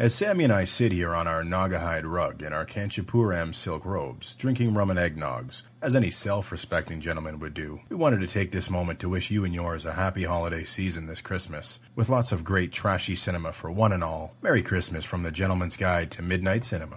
As Sammy and I sit here on our Naugahyde rug in our Kanchipuram silk robes, drinking rum and eggnogs, as any self respecting gentleman would do, we wanted to take this moment to wish you and yours a happy holiday season this Christmas, with lots of great trashy cinema for one and all. Merry Christmas from the Gentleman's Guide to Midnight Cinema.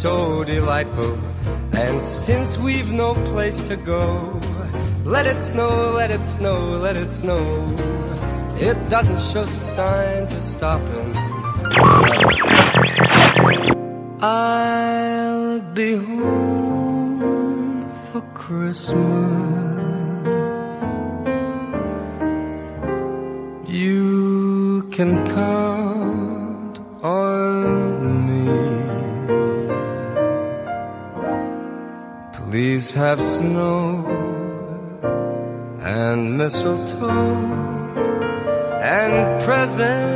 So delightful. And since we've no place to go, let it snow, let it snow, let it snow. It doesn't show signs of stopping. I'll be home for Christmas. Have snow and mistletoe and presents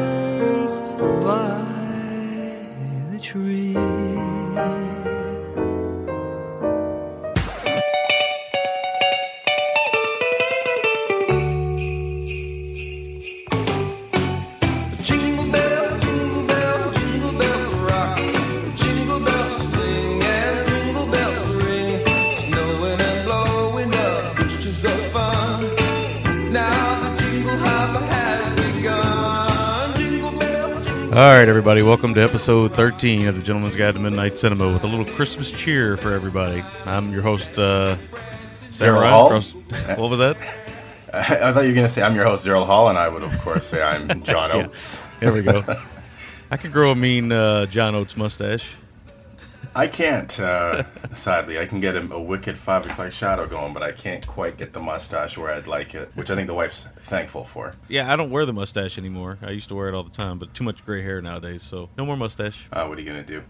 welcome to episode 13 of the Gentleman's Guide to Midnight Cinema with a little Christmas cheer for everybody. I'm your host, uh, Sarah Daryl Hall? what was that? I thought you were going to say I'm your host, Daryl Hall, and I would, of course, say I'm John Oates. There we go. I could grow a mean uh, John Oates mustache. I can't, uh, sadly. I can get a, a wicked five o'clock shadow going, but I can't quite get the mustache where I'd like it, which I think the wife's thankful for. Yeah, I don't wear the mustache anymore. I used to wear it all the time, but too much gray hair nowadays, so no more mustache. Uh, what are you going to do?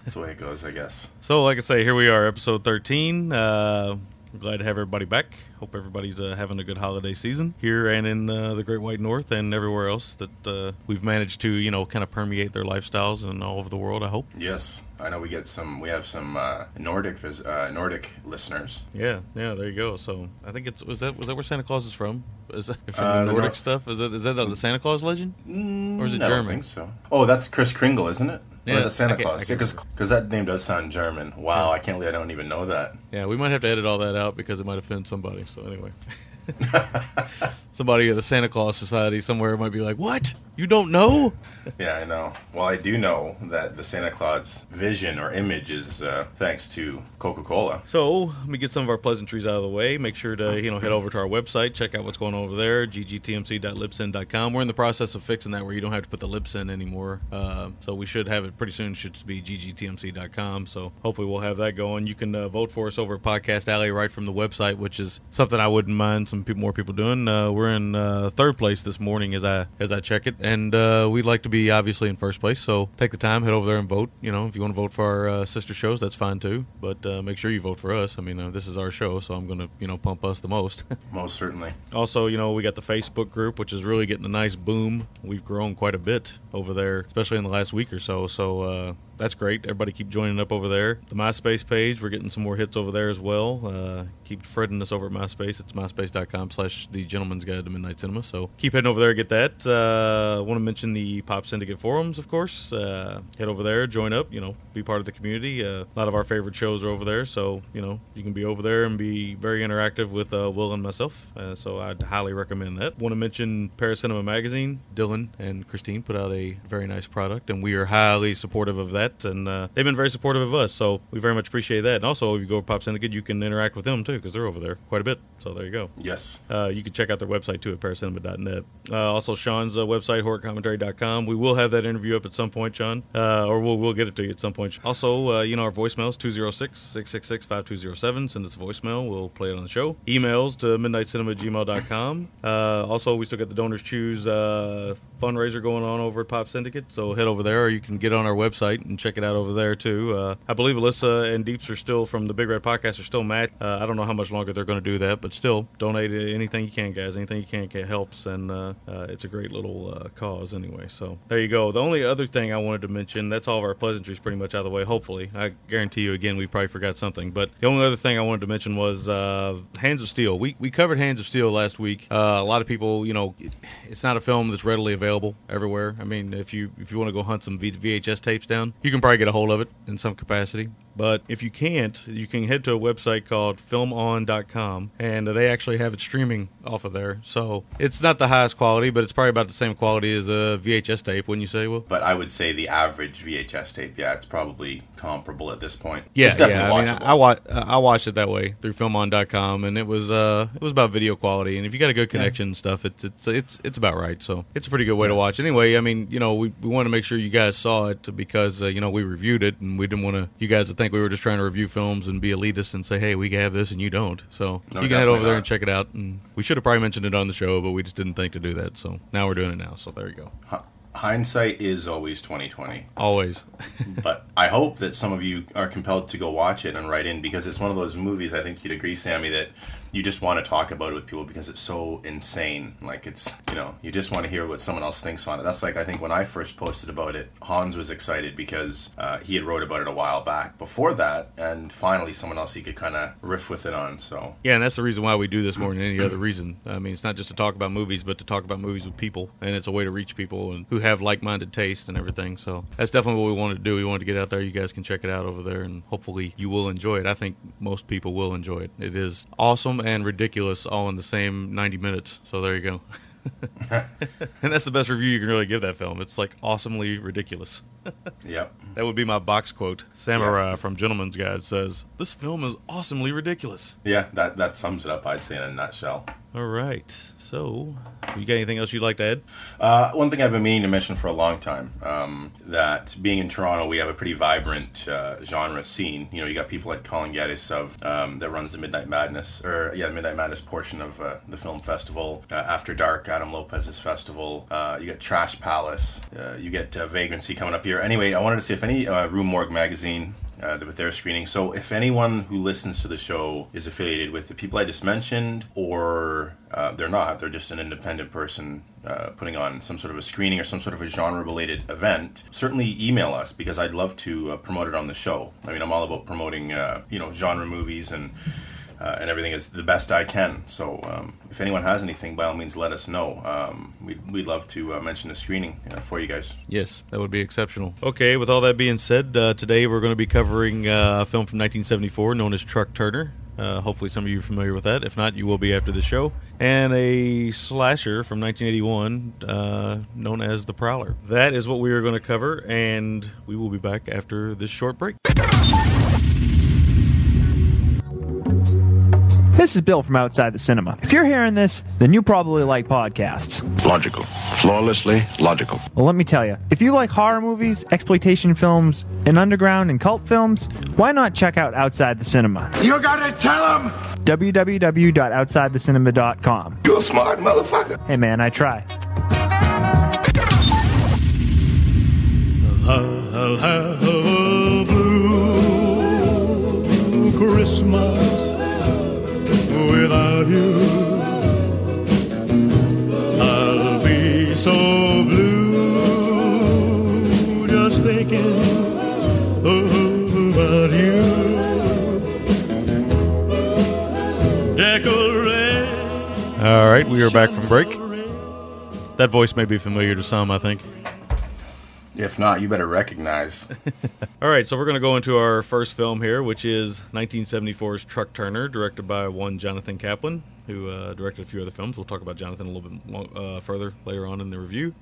That's the way it goes, I guess. So, like I say, here we are, episode 13. Uh, I'm glad to have everybody back. Hope everybody's uh, having a good holiday season here and in uh, the Great White North and everywhere else that uh, we've managed to, you know, kind of permeate their lifestyles and all over the world. I hope. Yes, I know we get some. We have some uh, Nordic uh, Nordic listeners. Yeah, yeah, there you go. So I think it's was that was that where Santa Claus is from? Is that from Uh, the the Nordic North. stuff? Is that is that the Santa Claus legend? Or is it I don't German? think so. Oh, that's Kris Kringle, isn't it? or is Yeah, it Santa Claus? Because that name does sound German. Wow, I can't believe I don't even know that. Yeah, we might have to edit all that out because it might offend somebody. So anyway, somebody at the Santa Claus Society somewhere might be like, "What? You don't know?" Yeah, I know. Well, I do know that the Santa Claus vision or image is uh, thanks to Coca Cola. So let me get some of our pleasantries out of the way. Make sure to you know head over to our website, check out what's going on over there, ggtmc.libsyn.com. We're in the process of fixing that where you don't have to put the libsyn anymore. Uh, so we should have it pretty soon. It should be ggtmc.com. So hopefully we'll have that going. You can uh, vote for us over at Podcast Alley right from the website, which is something I wouldn't mind some people, more people doing. Uh, we're in uh, third place this morning as I as I check it, and uh, we'd like to be obviously in first place. So take the time, head over there and vote. You know, if you want to vote for our uh, sister shows, that's fine too. But uh, make sure you vote for us. I mean, uh, this is our show, so I'm going to you know pump us the most. Most certainly. also, you know, we got the Facebook group, which is really getting a nice boom. We've grown quite a bit over there, especially in the last week or so. So uh, that's great. Everybody keep joining up over there. The MySpace page, we're getting some more hits over there as well. Uh, keep threading us over at MySpace. It's myspace.com slash the gentleman's guide to midnight cinema. So keep heading over there, and get that. Uh, want to mention the Pop Syndicate forums, of course. Uh, head over there, join up, you know, be part of the community. Uh, a lot of our favorite shows are over there. So, you know, you can be over there and be very interactive with uh, Will and myself. Uh, so I'd highly recommend that. Want to mention Paracinema Magazine. Dylan and Christine put out a very nice product, and we are highly supportive of that. That, and uh, they've been very supportive of us. So we very much appreciate that. And also, if you go to Pop Syndicate, you can interact with them too because they're over there quite a bit. So there you go. Yes. Uh, you can check out their website too at paracinema.net. Uh, also, Sean's uh, website, horrorcommentary.com. We will have that interview up at some point, Sean, uh, or we'll, we'll get it to you at some point. Also, uh, you know, our voicemails 206 666 5207. Send us a voicemail. We'll play it on the show. Emails to midnitecinema@gmail.com. Uh, also, we still got the Donors Choose uh, fundraiser going on over at Pop Syndicate. So head over there, or you can get on our website and check it out over there too. Uh, I believe Alyssa and Deeps are still from the Big Red Podcast are still matched. Uh, I don't know how much longer they're going to do that, but still donate anything you can, guys. Anything you can get helps, and uh, uh, it's a great little uh, cause anyway. So there you go. The only other thing I wanted to mention that's all of our pleasantries pretty much out of the way. Hopefully, I guarantee you again we probably forgot something, but the only other thing I wanted to mention was uh, Hands of Steel. We we covered Hands of Steel last week. A lot of people, you know, it's not a film that's readily available everywhere. I mean, if you if you want to go hunt some v- VHS tapes down, you can probably get a hold of it in some capacity. But if you can't, you can head to a website called filmon.com and they actually have it streaming off of there. So it's not the highest quality, but it's probably about the same quality as a VHS tape, wouldn't you say, Will? But I would say the average VHS tape, yeah, it's probably comparable at this point. Yeah, it's definitely yeah. I, mean. I, I, wa- uh, I watched it that way through filmon.com and it was uh it was about video quality and if you got a good connection and stuff it's it's it's it's about right. So it's a pretty good way to watch. Anyway, I mean, you know, we we want to make sure you guys saw it because uh, you know, we reviewed it and we didn't want to you guys to think we were just trying to review films and be elitist and say, "Hey, we have this and you don't." So, No, you can head over there not. and check it out and we should have probably mentioned it on the show, but we just didn't think to do that. So, now we're doing it now. So, there you go. Hi- Hindsight is always twenty twenty. Always. but I hope that some of you are compelled to go watch it and write in because it's one of those movies. I think you'd agree, Sammy, that you just want to talk about it with people because it's so insane. Like it's you know you just want to hear what someone else thinks on it. That's like I think when I first posted about it, Hans was excited because uh, he had wrote about it a while back before that, and finally someone else he could kind of riff with it on. So Yeah, and that's the reason why we do this more than any other reason. I mean, it's not just to talk about movies, but to talk about movies with people, and it's a way to reach people and who have like-minded taste and everything. So that's definitely what we wanted to do. We wanted to get out there. You guys can check it out over there, and hopefully you will enjoy it. I think most people will enjoy it. It is awesome and ridiculous all in the same 90 minutes. So there you go. and that's the best review you can really give that film. It's like awesomely ridiculous. yep, That would be my box quote. Samurai from Gentleman's Guide says, "This film is awesomely ridiculous." yeah, that that sums it up. I'd say in a nutshell. All right. So, you got anything else you'd like to add? Uh, one thing I've been meaning to mention for a long time um, that being in Toronto, we have a pretty vibrant uh, genre scene. You know, you got people like Colin Geddes of um, that runs the Midnight Madness, or yeah, the Midnight Madness portion of uh, the film festival. Uh, After Dark, Adam Lopez's festival. Uh, you get Trash Palace. Uh, you get uh, Vagrancy coming up here. Anyway, I wanted to see if any uh, Rue Morgue magazine uh, with their screening. So if anyone who listens to the show is affiliated with the people I just mentioned, or uh, they're not, they're just an independent person uh, putting on some sort of a screening or some sort of a genre-related event, certainly email us because I'd love to uh, promote it on the show. I mean, I'm all about promoting, uh, you know, genre movies and. Uh, and everything is the best I can. So, um, if anyone has anything, by all means, let us know. Um, we'd, we'd love to uh, mention a screening uh, for you guys. Yes, that would be exceptional. Okay, with all that being said, uh, today we're going to be covering uh, a film from 1974 known as Truck Turner. Hopefully, some of you are familiar with that. If not, you will be after the show. And a slasher from 1981 uh, known as The Prowler. That is what we are going to cover, and we will be back after this short break. This is Bill from Outside the Cinema. If you're hearing this, then you probably like podcasts. Logical. Flawlessly logical. Well, let me tell you, if you like horror movies, exploitation films, and underground and cult films, why not check out Outside the Cinema? You gotta tell him! www.outsidethecinema.com. You're a smart motherfucker. Hey man, I try. I'll have a blue Christmas without you. I'll be so blue just thinking about you. All right, we are back from break. That voice may be familiar to some, I think. If not, you better recognize. All right, so we're going to go into our first film here, which is 1974's Truck Turner, directed by one Jonathan Kaplan, who uh, directed a few other films. We'll talk about Jonathan a little bit long, uh, further later on in the review.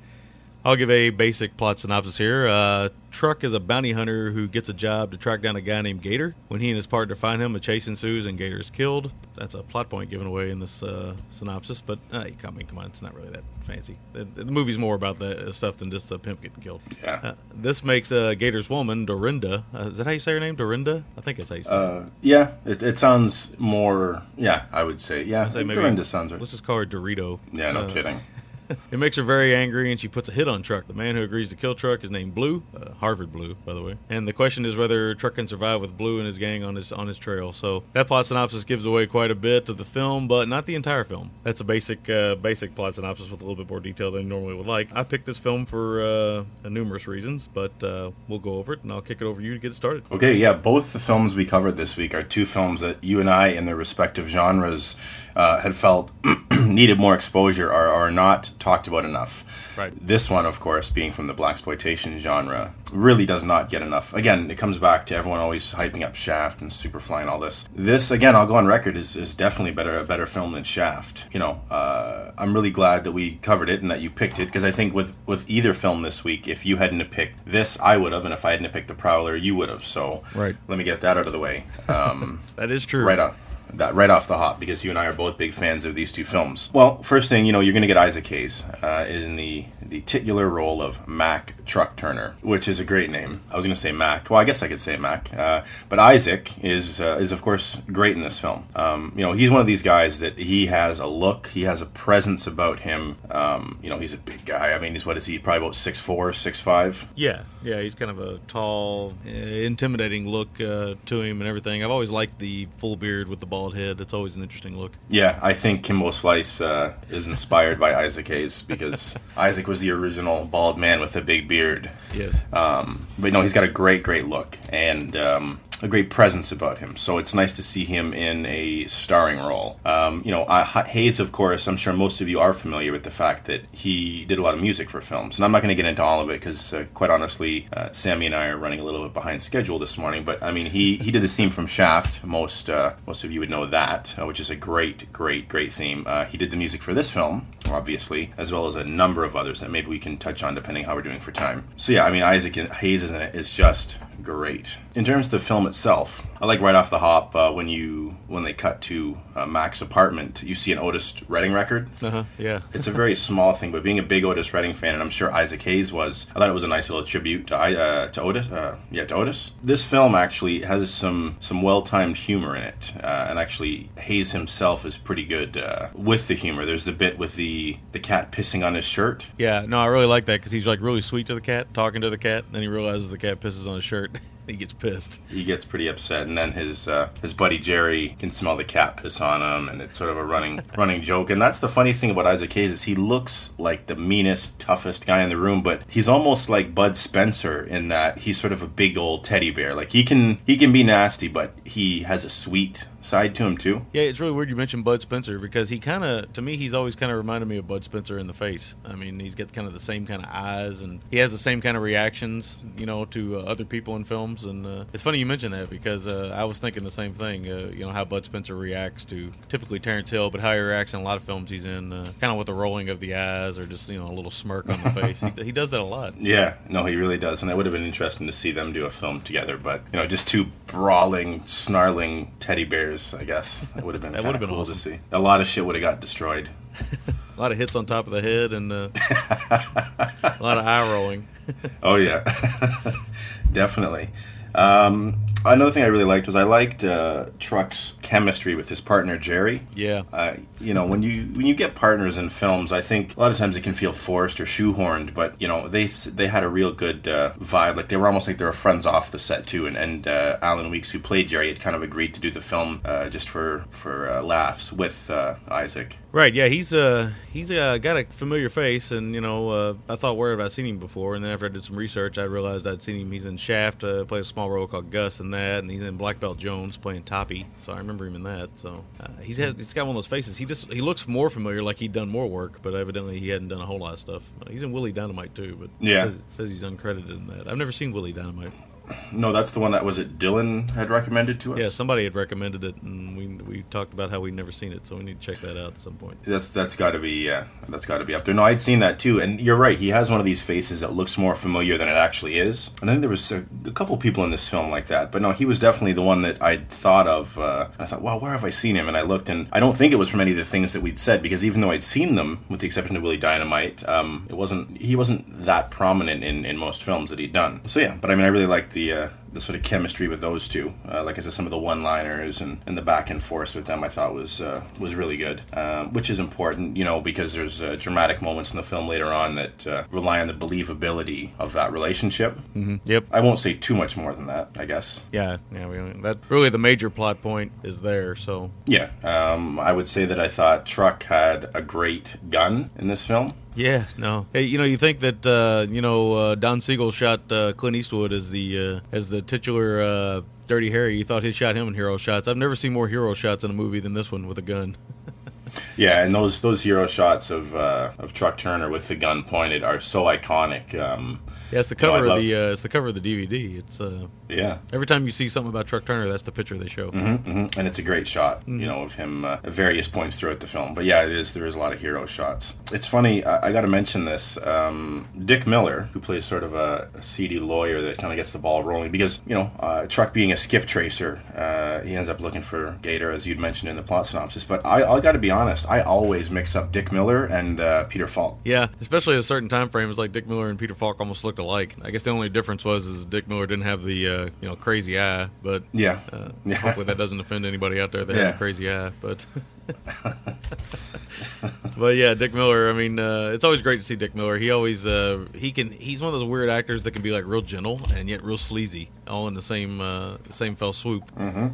I'll give a basic plot synopsis here. Uh, Truck is a bounty hunter who gets a job to track down a guy named Gator. When he and his partner find him, a chase ensues and Gator is killed. That's a plot point given away in this uh, synopsis, but uh, I mean, come on, it's not really that fancy. The, the movie's more about the stuff than just a pimp getting killed. Yeah. Uh, this makes uh, Gator's woman, Dorinda. Uh, is that how you say her name? Dorinda? I think it's how you say it. Uh, yeah, it, it sounds more. Yeah, I would say. Yeah, Say maybe- Dorinda sounds right. Let's just call her Dorito. Yeah, no Uh, kidding. It makes her very angry, and she puts a hit on Truck. The man who agrees to kill Truck is named Blue, uh, Harvard Blue, by the way. And the question is whether Truck can survive with Blue and his gang on his on his trail. So that plot synopsis gives away quite a bit of the film, but not the entire film. That's a basic uh, basic plot synopsis with a little bit more detail than you normally would like. I picked this film for uh, numerous reasons, but uh, we'll go over it, and I'll kick it over to you to get started. Okay, yeah, both the films we covered this week are two films that you and I, in their respective genres, uh, had felt needed more exposure or are not talked about enough. Right. This one, of course, being from the black exploitation genre, really does not get enough. Again, it comes back to everyone always hyping up Shaft and Superfly and all this. This, again, I'll go on record, is, is definitely better a better film than Shaft. You know, uh, I'm really glad that we covered it and that you picked it because I think with with either film this week, if you hadn't picked this, I would have, and if I hadn't picked The Prowler, you would have. So Right. let me get that out of the way. Um, That is true. right off that right off the hop because you and I are both big fans of these two films. Well, first thing you know, you're going to get Isaac Hayes uh, in the the titular role of Mac Truck Turner, which is a great name. I was going to say Mac. Well, I guess I could say Mac, uh, but Isaac is uh, is of course great in this film. Um, you know, he's one of these guys that he has a look, he has a presence about him. Um, you know, he's a big guy. I mean, he's what is he? Probably about six four, six five. Yeah, yeah, he's kind of a tall, uh, intimidating look uh, to him and everything. I've always liked the full beard with the bald head. It's always an interesting look. Yeah, I think Kimbo Slice uh, is inspired by Isaac Hayes because Isaac was the original bald man with a big beard. Yes. Um, but no, he's got a great, great look and um, a great presence about him. So it's nice to see him in a starring role. Um, you know, uh, Hayes, of course, I'm sure most of you are familiar with the fact that he did a lot of music for films. And I'm not going to get into all of it because, uh, quite honestly, uh, Sammy and I are running a little bit behind schedule this morning. But I mean, he, he did the theme from Shaft. Most uh, most of you would know that, uh, which is a great, great, great theme. Uh, he did the music for this film, obviously, as well as a number of others that maybe we can touch on depending how we're doing for time. So yeah, I mean, Isaac Hayes is is just great. In terms of the film itself, I like right off the hop uh, when you when they cut to uh, Mac's apartment, you see an Otis Redding record. Uh huh. Yeah. It's a very small thing, but being a big Otis Redding fan, and I'm sure Isaac Hayes was, I thought it was a nice little tribute to uh, to Otis. Uh, yeah, to Otis. This film actually has some some well timed humor in it, uh, and actually Hayes himself is pretty good uh, with the humor. There's the bit with the the cat pissing on his shirt. Yeah, no, I really like that because he's like really sweet to the cat, talking to the cat, and then he realizes the cat pisses on his shirt. he gets pissed. He gets pretty upset, and then his uh, his buddy Jerry can smell the cat piss on him, and it's sort of a running running joke. And that's the funny thing about Isaac Hayes is he looks like the meanest, toughest guy in the room, but he's almost like Bud Spencer in that he's sort of a big old teddy bear. Like he can he can be nasty, but he has a sweet side to him too. Yeah, it's really weird you mentioned Bud Spencer because he kind of, to me, he's always kind of reminded me of Bud Spencer in the face. I mean, he's got kind of the same kind of eyes and he has the same kind of reactions, you know, to uh, other people in films. And uh, it's funny you mentioned that because uh, I was thinking the same thing, uh, you know, how Bud Spencer reacts to typically Terence Hill, but how he reacts in a lot of films he's in, uh, kind of with the rolling of the eyes or just, you know, a little smirk on the face. He, he does that a lot. Yeah, no, he really does, and it would have been interesting to see them do a film together. But you know, just two brawling, snarling teddy bears, I guess that would have been That would have been cool to see. A lot of shit would have got destroyed. A lot of hits on top of the head and uh, a lot of eye rolling. Oh yeah, definitely. Um, another thing I really liked was I liked uh, Truck's chemistry with his partner Jerry. Yeah. Uh, you know, when you when you get partners in films, I think a lot of times it can feel forced or shoehorned. But you know, they they had a real good uh, vibe. Like they were almost like they were friends off the set too. And and uh, Alan Weeks, who played Jerry, had kind of agreed to do the film uh, just for for uh, laughs with uh, Isaac. Right, yeah, he's uh he's uh, got a familiar face, and you know uh, I thought where have I seen him before, and then after I did some research, I realized I'd seen him. He's in Shaft, uh, played a small role called Gus in that, and he's in Black Belt Jones playing Toppy, so I remember him in that. So he's has, he's got one of those faces. He just he looks more familiar, like he'd done more work, but evidently he hadn't done a whole lot of stuff. He's in Willie Dynamite too, but Yeah. says, says he's uncredited in that. I've never seen Willie Dynamite. No, that's the one that was it. Dylan had recommended to us. Yeah, somebody had recommended it, and we we talked about how we'd never seen it, so we need to check that out at some point. That's that's got to be yeah, that's got to be up there. No, I'd seen that too, and you're right. He has one of these faces that looks more familiar than it actually is. And I think there was a, a couple people in this film like that, but no, he was definitely the one that I'd thought of. Uh, I thought, well, where have I seen him? And I looked, and I don't think it was from any of the things that we'd said because even though I'd seen them, with the exception of Willie Dynamite, um, it wasn't he wasn't that prominent in, in most films that he'd done. So yeah, but I mean, I really liked the. Uh, the sort of chemistry with those two, uh, like I said, some of the one-liners and, and the back and forth with them, I thought was uh, was really good, um, which is important, you know, because there's uh, dramatic moments in the film later on that uh, rely on the believability of that relationship. Mm-hmm. Yep. I won't say too much more than that, I guess. Yeah, yeah. We, that really the major plot point is there. So Yeah, um, I would say that I thought Truck had a great gun in this film. Yeah, no. Hey, you know, you think that uh, you know uh, Don Siegel shot uh, Clint Eastwood as the uh, as the titular uh, Dirty Harry. You thought he shot him in hero shots. I've never seen more hero shots in a movie than this one with a gun. Yeah, and those those hero shots of uh, of Truck Turner with the gun pointed are so iconic. Um, Yeah, it's the You know, cover of the uh, it's the cover of the DVD. It's uh, yeah, every time you see something about Truck Turner, that's the picture they show. hmm and it's a great shot, you know, of him uh, at various points throughout the film. But yeah, it is. There is a lot of hero shots. It's funny. I, I got to mention this. Um, Dick Miller, who plays sort of a, a seedy lawyer that kind of gets the ball rolling, because you know, uh, Truck being a skip tracer, uh, he ends up looking for Gator, as you'd mentioned in the plot synopsis. But I, I got to be honest. I always mix up Dick Miller and uh, Peter Falk. Yeah, especially at a certain time frame frames, like Dick Miller and Peter Falk almost looked alike. I guess the only difference was is Dick Miller didn't have the uh, you know crazy eye, but Yeah. uh, Yeah. hopefully that doesn't offend anybody out there that has Yeah. a crazy eye. But but yeah, Dick Miller. I mean, uh, it's always great to see Dick Miller. He always uh, he can he's one of those weird actors that can be like real gentle and yet real sleazy, all in the same uh, same fell swoop. Mm-hmm.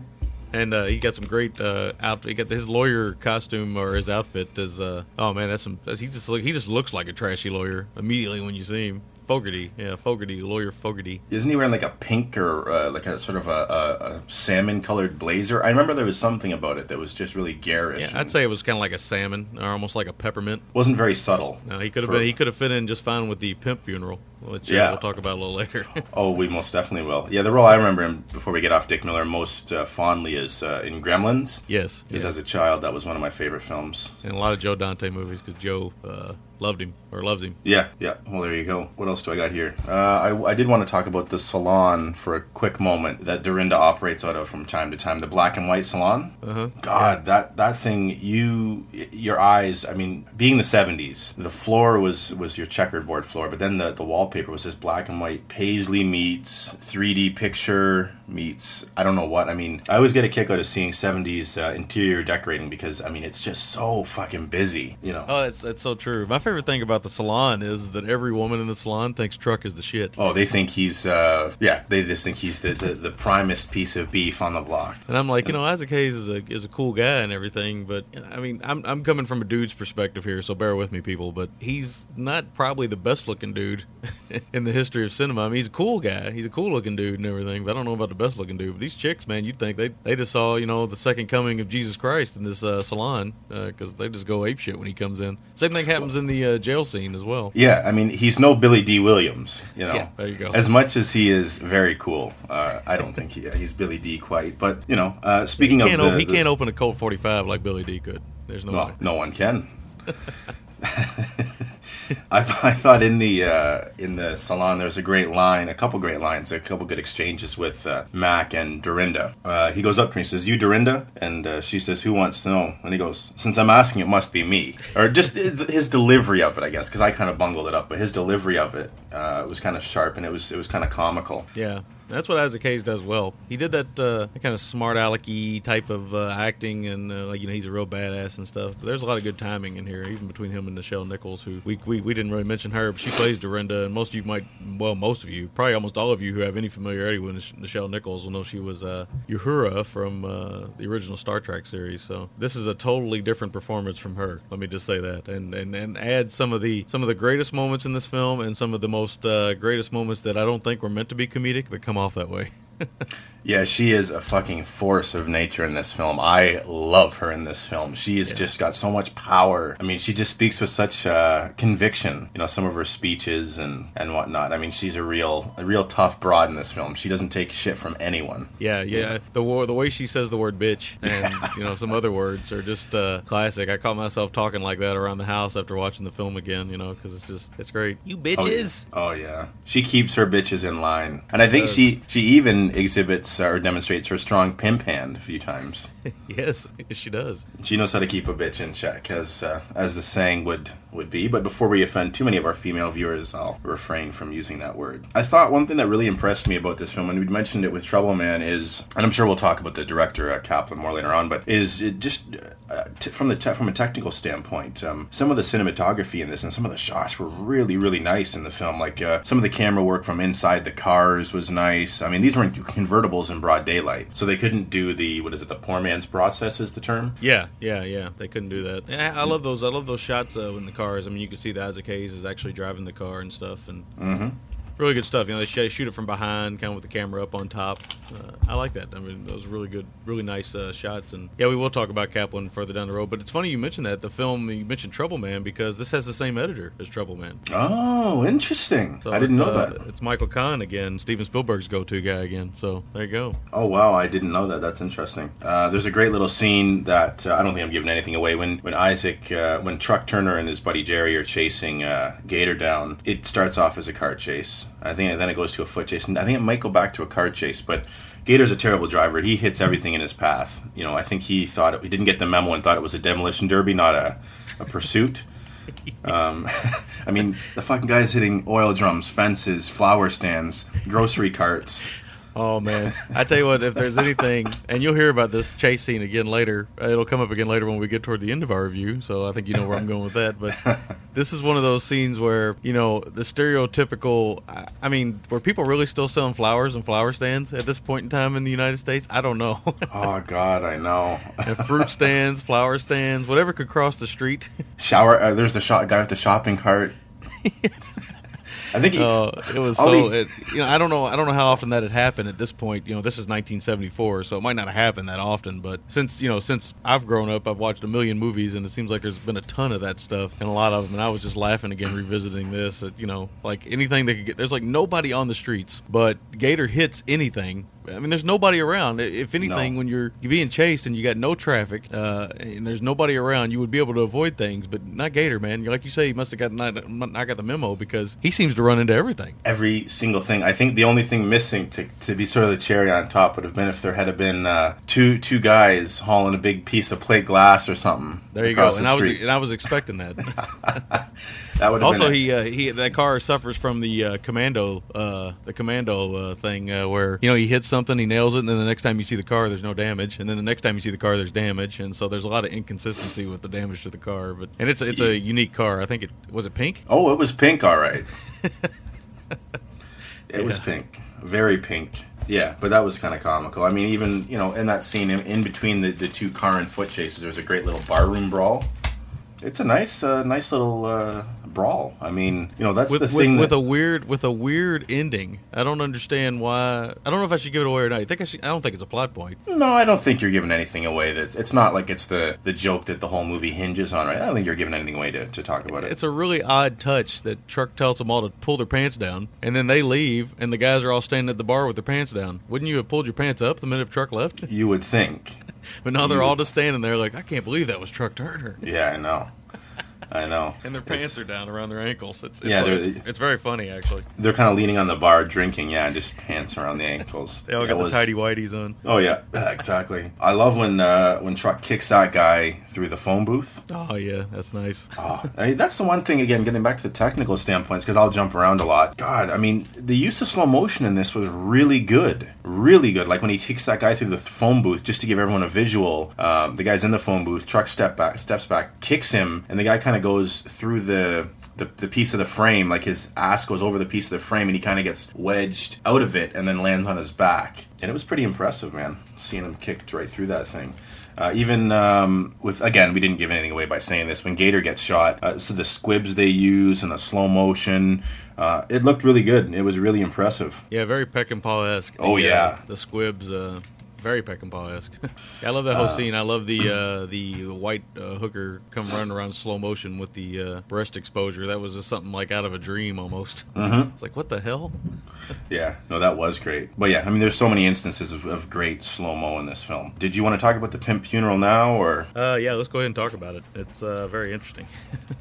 And uh, he got some great uh, out. He got his lawyer costume or his outfit is. Uh, oh man, that's some. He just look, he just looks like a trashy lawyer immediately when you see him. Fogarty, yeah, Fogarty, lawyer Fogarty. Isn't he wearing like a pink or uh, like a sort of a, a, a salmon colored blazer? I remember there was something about it that was just really garish. Yeah, I'd say it was kind of like a salmon or almost like a peppermint. wasn't very subtle. No, he could have For- been. He could have fit in just fine with the pimp funeral, which uh, Yeah. we'll talk about a little later. Oh, we most definitely will. Yeah, the role I remember him before we get off Dick Miller most uh, fondly is uh, in Gremlins. yes, Because yeah. as a child, that was one of my favorite films. and a lot of Joe Dante movies because Joe uh, loved him or loves him. Yeah, yeah. Well, there you go. What else do I got here? Uh, I, I did want to talk about the salon for a quick moment that Dorinda operates out of from time to time. The black and white salon. Uh-huh. God, that that thing. You, your eyes. I mean, being the '70s, the floor was was your checkerboard floor, but then the the wallpaper was this black and white paisley meets 3D picture meets I don't know what. I mean, I always get a kick out of seeing '70s uh, interior decorating because I mean it's just so fucking busy. You know. Oh, that's that's so true. My favorite thing about the salon is that every woman in the salon thinks Truck is the shit. Oh, they think he's uh yeah, they just think he's the, the, the primest piece of beef on the block. And I'm like, you know, Isaac Hayes is a is a cool guy and everything, but I mean, I'm I'm coming from a dude's perspective here, so bear with me, people. But he's not probably the best looking dude in the history of cinema. I mean, he's a cool guy, he's a cool looking dude and everything. But I don't know about the best looking dude. But these chicks, man, you'd think they they just saw you know the second coming of Jesus Christ in this uh, salon because they just go ape shit when he comes in. Same thing happens in the uh, jail scene as well. Yeah, I mean he's no Billy Dee Williams, you know. Yeah, there you go. As much as he is very cool, uh, I don't think he, he's Billy Dee quite. But you know, uh, speaking He of the, o- he the- can't open a Colt 45 like Billy Dee could. There's no way. no one can. I, I thought in the uh, in the salon there was a great line, a couple great lines, a couple good exchanges with uh, Mac and Dorinda. Uh, he goes up to me and says, "You Dorinda," and uh, she says, "Who wants to know?" And he goes, "Since I'm asking, it must be me." Or just uh, his delivery of it, I guess, because I kind of bungled it up, but his delivery of it uh, was kind of sharp and it was it was kind of comical. Yeah, that's what Isaac Hayes does well. He did that, uh, kind of smart alecky type of uh, acting, and uh, like you know he's a real badass and stuff. But there's a lot of good timing in here, even between him and Nichelle Nichols, who we, we we didn't really mention her, but she plays Dorinda, and most of you might, well, most of you, probably almost all of you who have any familiarity with Nichelle Nichols will know she was uh, Uhura from uh, the original Star Trek series. So this is a totally different performance from her. Let me just say that, and and and add some of the some of the greatest moments in this film, and some of the most uh, greatest moments that I don't think were meant to be comedic, but come off that way. Yeah, she is a fucking force of nature in this film. I love her in this film. She has just got so much power. I mean, she just speaks with such uh, conviction. You know, some of her speeches and and whatnot. I mean, she's a real a real tough broad in this film. She doesn't take shit from anyone. Yeah, yeah. The wa- the way she says the word bitch and you know some other words are just uh, classic. I caught myself talking like that around the house after watching the film again. You know, because it's just it's great. You Oh, yeah. bitches. Oh yeah, she keeps her bitches in line, and I think does. she she even exhibits or demonstrates her strong pimp hand a few times. yes, yes, she does. She knows how to keep a bitch in check, as uh, as the saying would would be. But before we offend too many of our female viewers, I'll refrain from using that word. I thought one thing that really impressed me about this film, and we mentioned it with Trouble Man, is, and I'm sure we'll talk about the director uh, Kaplan more later on, but is it just uh, t- from the te- from a technical standpoint, um, some of the cinematography in this and some of the shots were really really nice in the film. Like uh, some of the camera work from inside the cars was nice. I mean, these weren't convertibles in broad daylight, so they couldn't do the what is it? The poor man's process is the term. Yeah, yeah, yeah. They couldn't do that. Yeah, I love those. I love those shots uh, in the cars. I mean, you can see that Isaac Hayes is actually driving the car and stuff, and really good stuff. You know, they shoot it from behind, kind of with the camera up on top. Uh, I like that. I mean, those really good, really nice uh, shots. And yeah, we will talk about Kaplan further down the road. But it's funny you mentioned that the film you mentioned Trouble Man because this has the same editor as Trouble Man. Oh, interesting. So I didn't know uh, that. It's Michael Kahn again, Steven Spielberg's go-to guy again. So there you go. Oh wow, I didn't know that. That's interesting. Uh, there's a great little scene that uh, I don't think I'm giving anything away. When when Isaac, uh, when Truck Turner and his buddy Jerry are chasing uh, Gator down, it starts off as a car chase. I think then it goes to a foot chase, and I think it might go back to a car chase. But Gator's a terrible driver. He hits everything in his path. You know, I think he thought it, he didn't get the memo and thought it was a demolition derby, not a, a pursuit. Um, I mean, the fucking guy's hitting oil drums, fences, flower stands, grocery carts. Oh man, I tell you what, if there's anything, and you'll hear about this chase scene again later. uh, It'll come up again later when we get toward the end of our review. So I think you know where I'm going with that. But this is one of those scenes where you know the stereotypical. I- mean, were people really still selling flowers and flower stands at this point in time in the United States? I don't know. Oh God, I know. Fruit stands, flower stands, whatever could cross the street. Shower. Uh, there's the shop guy with the shopping cart. I think he. Uh, it was so. he- It, you know, I don't know. I don't know how often that had happened at this point. You know, this is 1974, so it might not have happened that often. But since you know, since I've grown up, I've watched a million movies, and it seems like there's been a ton of that stuff, and a lot of them. And I was just laughing again, revisiting this. At, you know, like anything that could get. There's like nobody on the streets, but Gator hits anything. I mean, there's nobody around. If anything, No. when you're you're being chased and you got no traffic uh, and there's nobody around, you would be able to avoid things. But not Gator, man. Like you say, he must have got not, not got the memo because he seems to run into everything. every single thing. I think the only thing missing to, to be sort of the cherry on top would have been if there had have been uh, two two guys hauling a big piece of plate glass or something. There you go. across And the I was and I was expecting that. that would also, he uh, he that car suffers from the uh, commando uh, the commando uh, thing uh, where you know he hits something, he nails it, and then the next time you see the car, there's no damage, and then the next time you see the car, there's damage, and so there's a lot of inconsistency with the damage to the car. But and it's it's a unique car. I think it was it pink. Oh, it was pink, all right. it was pink, very pink. Yeah, but that was kind of comical. I mean, even you know, in that scene in, in between the, the two car and foot chases, there's a great little barroom brawl. It's a nice, uh, nice little uh, brawl. I mean, you know, that's with, the thing. with that, a weird with a weird ending. I don't understand why. I don't know if I should give it away or not. I think I should. I don't think it's a plot point. no, I don't think you're giving anything away. That's it's not like it's the the joke that the whole movie hinges on, right? I don't think you're giving anything away to, to talk about it. It's a really odd touch that Truck tells them all to pull their pants down, and then they leave, and the guys are all standing at the bar with their pants down. Wouldn't you have pulled your pants up the minute Truck left? you would think. But now they're all just standing there like, I can't believe that was Truck Turner. Yeah, I know. I know. And their pants It's- are down around their ankles. It's, it's, Yeah, like- it's, it's very funny, actually. They're kind of leaning on the bar, drinking. Yeah, just pants around the ankles. They all got the was- tidy whities on. Oh yeah, exactly. I love when uh, when Truck kicks that guy through the phone booth. Oh, yeah, that's nice. Oh, I- that's the one thing again. Getting back to the technical standpoints, because I'll jump around a lot. God, I mean, the use of slow motion in this was really good, really good. Like when he kicks that guy through the phone booth, just to give everyone a visual. Um, the guy's in the phone booth. Truck step back, steps back, kicks him, and the guy kind of goes through the, the the piece of the frame. Like his ass goes over the piece of the frame, and he kind of gets wedged out of it, and then lands on his back. And it was pretty impressive, man. Seeing him kicked right through that thing. Uh, even um, with again, we didn't give anything away by saying this. When Gator gets shot, uh, so the squibs they use and the slow motion, uh, it looked really good. It was really impressive. Yeah, very peck Peckinpah esque. Oh, yeah. the squibs. Uh, very Peckinpah esque. I love that whole scene. I love the uh, the white uh, hooker come running around slow motion with the uh, breast exposure. That was just something like out of a dream almost. Mm-hmm. It's like what the hell? Yeah, no, that was great. But yeah, I mean, there's so many instances of, of great slow mo in this film. Did you want to talk about the pimp funeral now, or? Uh, yeah, let's go ahead and talk about it. It's uh, very interesting.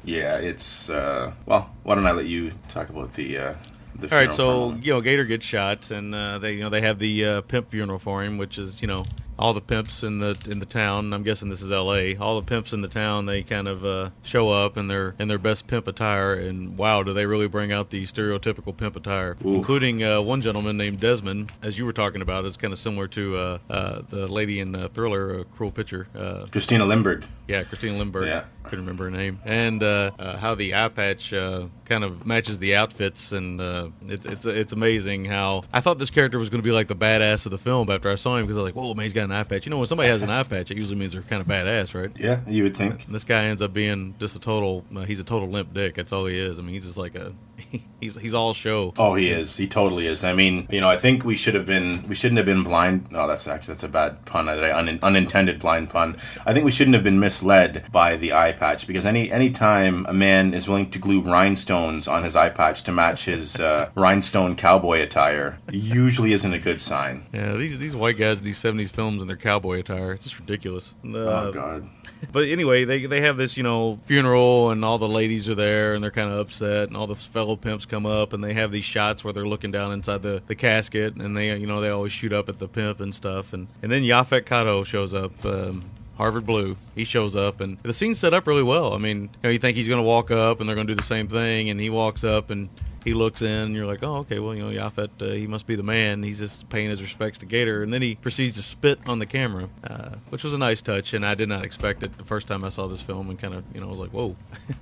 Yeah, it's uh, well. Why don't I let you talk about the uh, the All right, funeral for a so you know, Gator gets shot, and uh, they you know they have the uh, pimp funeral for him, which is you know all the pimps in the in the town. I'm guessing this is L.A. All the pimps in the town they kind of uh, show up in their in their best pimp attire, and wow, do they really bring out the stereotypical pimp attire, including uh, one gentleman named Desmond, as you were talking about. It's kind of similar to uh, uh, the lady in uh, Thriller, Cruel Picture. Uh, Christina Lindberg. yeah, Christina Lindberg. Yeah. Couldn't remember her name. And uh, uh, how the eye patch uh, kind of matches the outfits, and uh, it, it's it's amazing how I thought this character was going to be like the badass of the film after I saw him because I was like, whoa, man, he's got an eye patch. You know, when somebody has an eye patch, it usually means they're kind of badass, right? Yeah, you would think. And this guy ends up being just a total. Uh, he's a total limp dick. That's all he is. I mean, he's just like a. He's he's all show. Oh, he is. He totally is. I mean, you know, I think we should have been. We shouldn't have been blind. No, that's actually that's a bad pun. Un, unintended blind pun. I think we shouldn't have been misled by the eye patch because any any time a man is willing to glue rhinestones on his eye patch to match his uh, rhinestone cowboy attire, usually isn't a good sign. Yeah, these these white guys in these '70s films in their cowboy attire, it's just ridiculous. Uh, oh God. But anyway, they they have this you know funeral and all the ladies are there and they're kind of upset and all the fellow pimps come up and they have these shots where they're looking down inside the, the casket and they you know they always shoot up at the pimp and stuff and and then Yaphet Kotto shows up. Um, Harvard Blue. He shows up, and the scene's set up really well. I mean, you know, you think he's going to walk up, and they're going to do the same thing, and he walks up, and he looks in, and you're like, oh, okay, well, you know, Yaphet, uh, he must be the man. He's just paying his respects to Gator, and then he proceeds to spit on the camera, uh, which was a nice touch, and I did not expect it the first time I saw this film, and kind of, you know, I was like, whoa.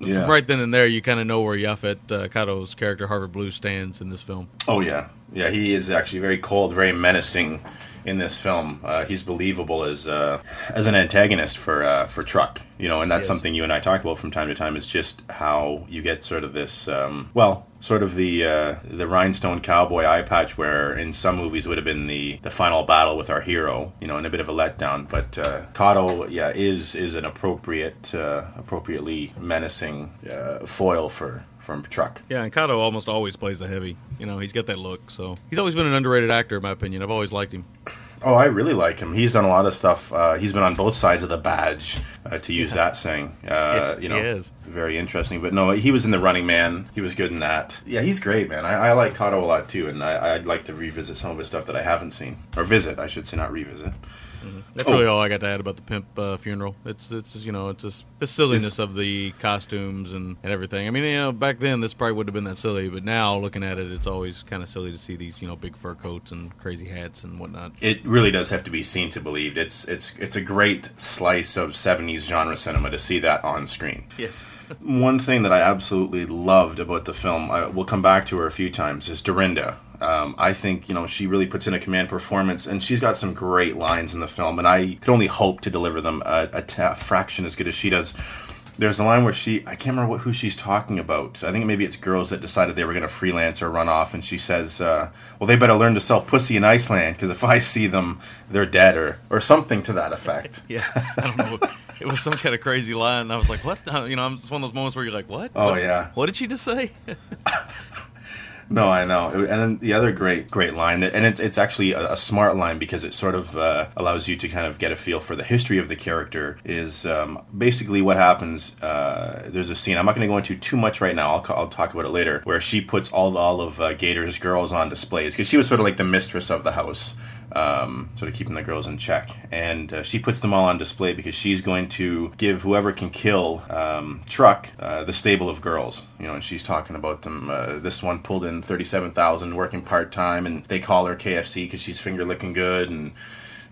Yeah. Right then and there, you kind of know where Yaphet uh, Kotto's character Harvard Blue stands in this film. Oh yeah, yeah. He is actually very cold, very menacing in this film. Uh, he's believable as uh, as an antagonist for uh, for Truck. You know, and that's Yes. something you and I talk about from time to time. Is just how you get sort of this, um, well, sort of the uh, the rhinestone cowboy eye patch, where in some movies would have been the the final battle with our hero. You know, and a bit of a letdown. But uh, Kotto, yeah, is is an appropriate, uh, appropriately menacing uh, foil for from Truck. Yeah, and Kotto almost always plays the heavy. You know, he's got that look, so he's always been an underrated actor, in my opinion. I've always liked him. Oh, I really like him. He's done a lot of stuff. Uh, he's been on both sides of the badge, uh, to use that saying. Uh, Yeah, you know, he is. very interesting. But no, he was in the Running Man. He was good in that. Yeah, he's great, man. I, I like Kotto a lot too, and I, I'd like to revisit some of his stuff that I haven't seen or visit. I should say, not revisit. That's Oh. really all I got to add about the pimp uh, funeral. It's it's you know it's just the silliness Is- of the costumes and, and everything. I mean, you know, back then this probably wouldn't have been that silly, but now looking at it, it's always kind of silly to see these you know big fur coats and crazy hats and whatnot. It really does have to be seen to believed. It's it's it's a great slice of '70s genre cinema to see that on screen. Yes. One thing that I absolutely loved about the film, I, we'll come back to her a few times, is Dorinda. Um, I think you know she really puts in a command performance, and she's got some great lines in the film, and I could only hope to deliver them a, a fraction as good as she does. There's a line where she, I can't remember what, who she's talking about. I think maybe it's girls that decided they were going to freelance or run off, and she says, uh, "Well, they better learn to sell pussy in Iceland because if I see them, they're dead," or or something to that effect. Yeah, I don't know. It was some kind of crazy line. And I was like, "What?" You know, it's one of those moments where you're like, "What?" Oh, What- yeah. What did she just say? No, I know. And then the other great, great line, that, and it's, it's actually a, a smart line because it sort of uh, allows you to kind of get a feel for the history of the character. Is um, basically what happens. Uh, there's a scene. I'm not going to go into too much right now. I'll, I'll talk about it later. Where she puts all all of uh, Gator's girls on displays because she was sort of like the mistress of the house. Um, sort of keeping the girls in check, and uh, she puts them all on display because she's going to give whoever can kill um, Truck uh, the stable of girls. You know, and she's talking about them. Uh, this one pulled in thirty-seven thousand, working part time, and they call her KFC because she's finger licking good, and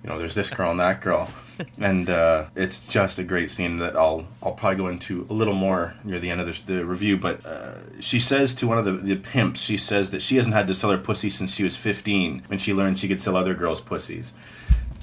you know, there's this girl and that girl, and uh, it's just a great scene that I'll I'll probably go into a little more near the end of this, the review. But uh, she says to one of the, the pimps, she says that she hasn't had to sell her pussy since she was 15 when she learned she could sell other girls' pussies.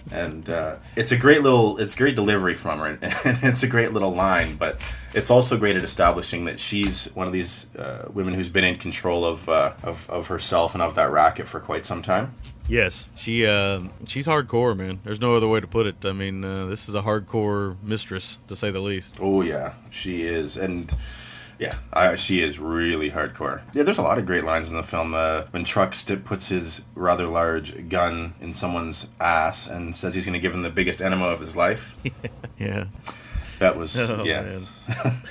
and uh, it's a great little, it's great delivery from her, and, it's a great little line. But it's also great at establishing that she's one of these uh, women who's been in control of, uh, of of herself and of that racket for quite some time. Yes, she uh, she's hardcore, man. There's no other way to put it. I mean, uh, this is a hardcore mistress, to say the least. Oh yeah, she is, and yeah, I, she is really hardcore. Yeah, there's a lot of great lines in the film. Uh, when Truck Stip puts his rather large gun in someone's ass and says he's going to give him the biggest enema of his life. Yeah. That was Oh, yeah. man.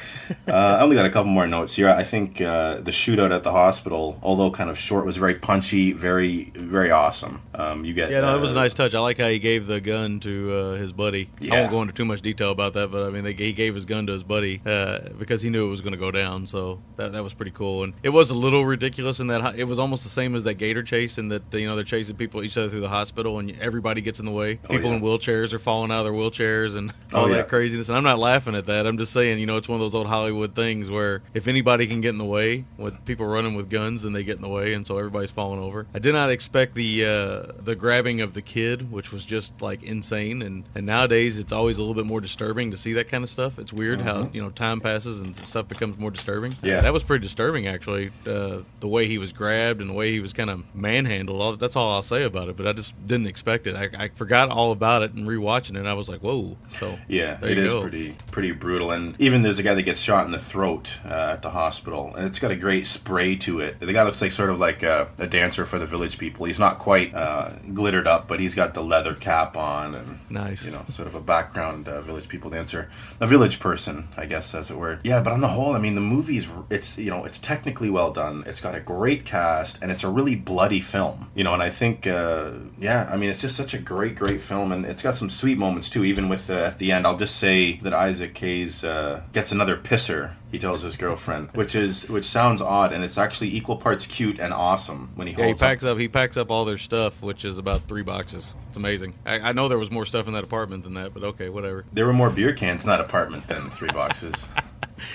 Uh, I only got a couple more notes here. I think uh, the shootout at the hospital, although kind of short, was very punchy, very very awesome. Um, you get Yeah, no, it was a uh, nice touch. I like how he gave the gun to uh, his buddy. I won't go into too much detail about that, but I mean, they, he gave his gun to his buddy uh, because he knew it was going to go down. So that, that was pretty cool. And it was a little ridiculous in that it was almost the same as that gator chase, in that you know they're chasing people each other through the hospital, and everybody gets in the way. Oh, People yeah. in wheelchairs are falling out of their wheelchairs and all Oh, that yeah. craziness. And I'm not laughing at that. I'm just saying, you know, it's one of those old Hollywood things where if anybody can get in the way with people running with guns, then they get in the way, and so everybody's falling over. I did not expect the uh, the grabbing of the kid, which was just like insane. And and nowadays it's always a little bit more disturbing to see that kind of stuff. It's weird how you know time passes and stuff becomes more disturbing. Mm-hmm. Yeah. that was pretty disturbing actually. Uh, the way he was grabbed and the way he was kind of manhandled. That's all I'll say about it. But I just didn't expect it. I, I forgot all about it and rewatching it. I was like, whoa. So Yeah, it is go. pretty pretty brutal, and even there's a guy that gets shot in the throat uh, at the hospital, and it's got a great spray to it. The guy looks like sort of like a, a dancer for the village people. He's not quite uh, glittered up, but he's got the leather cap on, and Nice. you know, sort of a background uh, village people dancer, a village person, I guess, as it were. Yeah, but on the whole, I mean, the movie's it's you know it's technically well done. It's got a great cast, and it's a really bloody film. You know, and I think uh, yeah, I mean, it's just such a great, great film, and it's got some sweet moments too. Even with uh, at the end, I'll just say that Isaac Hayes uh, gets another pisser. He tells his girlfriend, which is which sounds odd, and it's actually equal parts cute and awesome when he Yeah, he holds up packs up. He packs up all their stuff, which is about three boxes. It's amazing. I, I know there was more stuff in that apartment than that, but okay, whatever. There were more beer cans in that apartment than three boxes.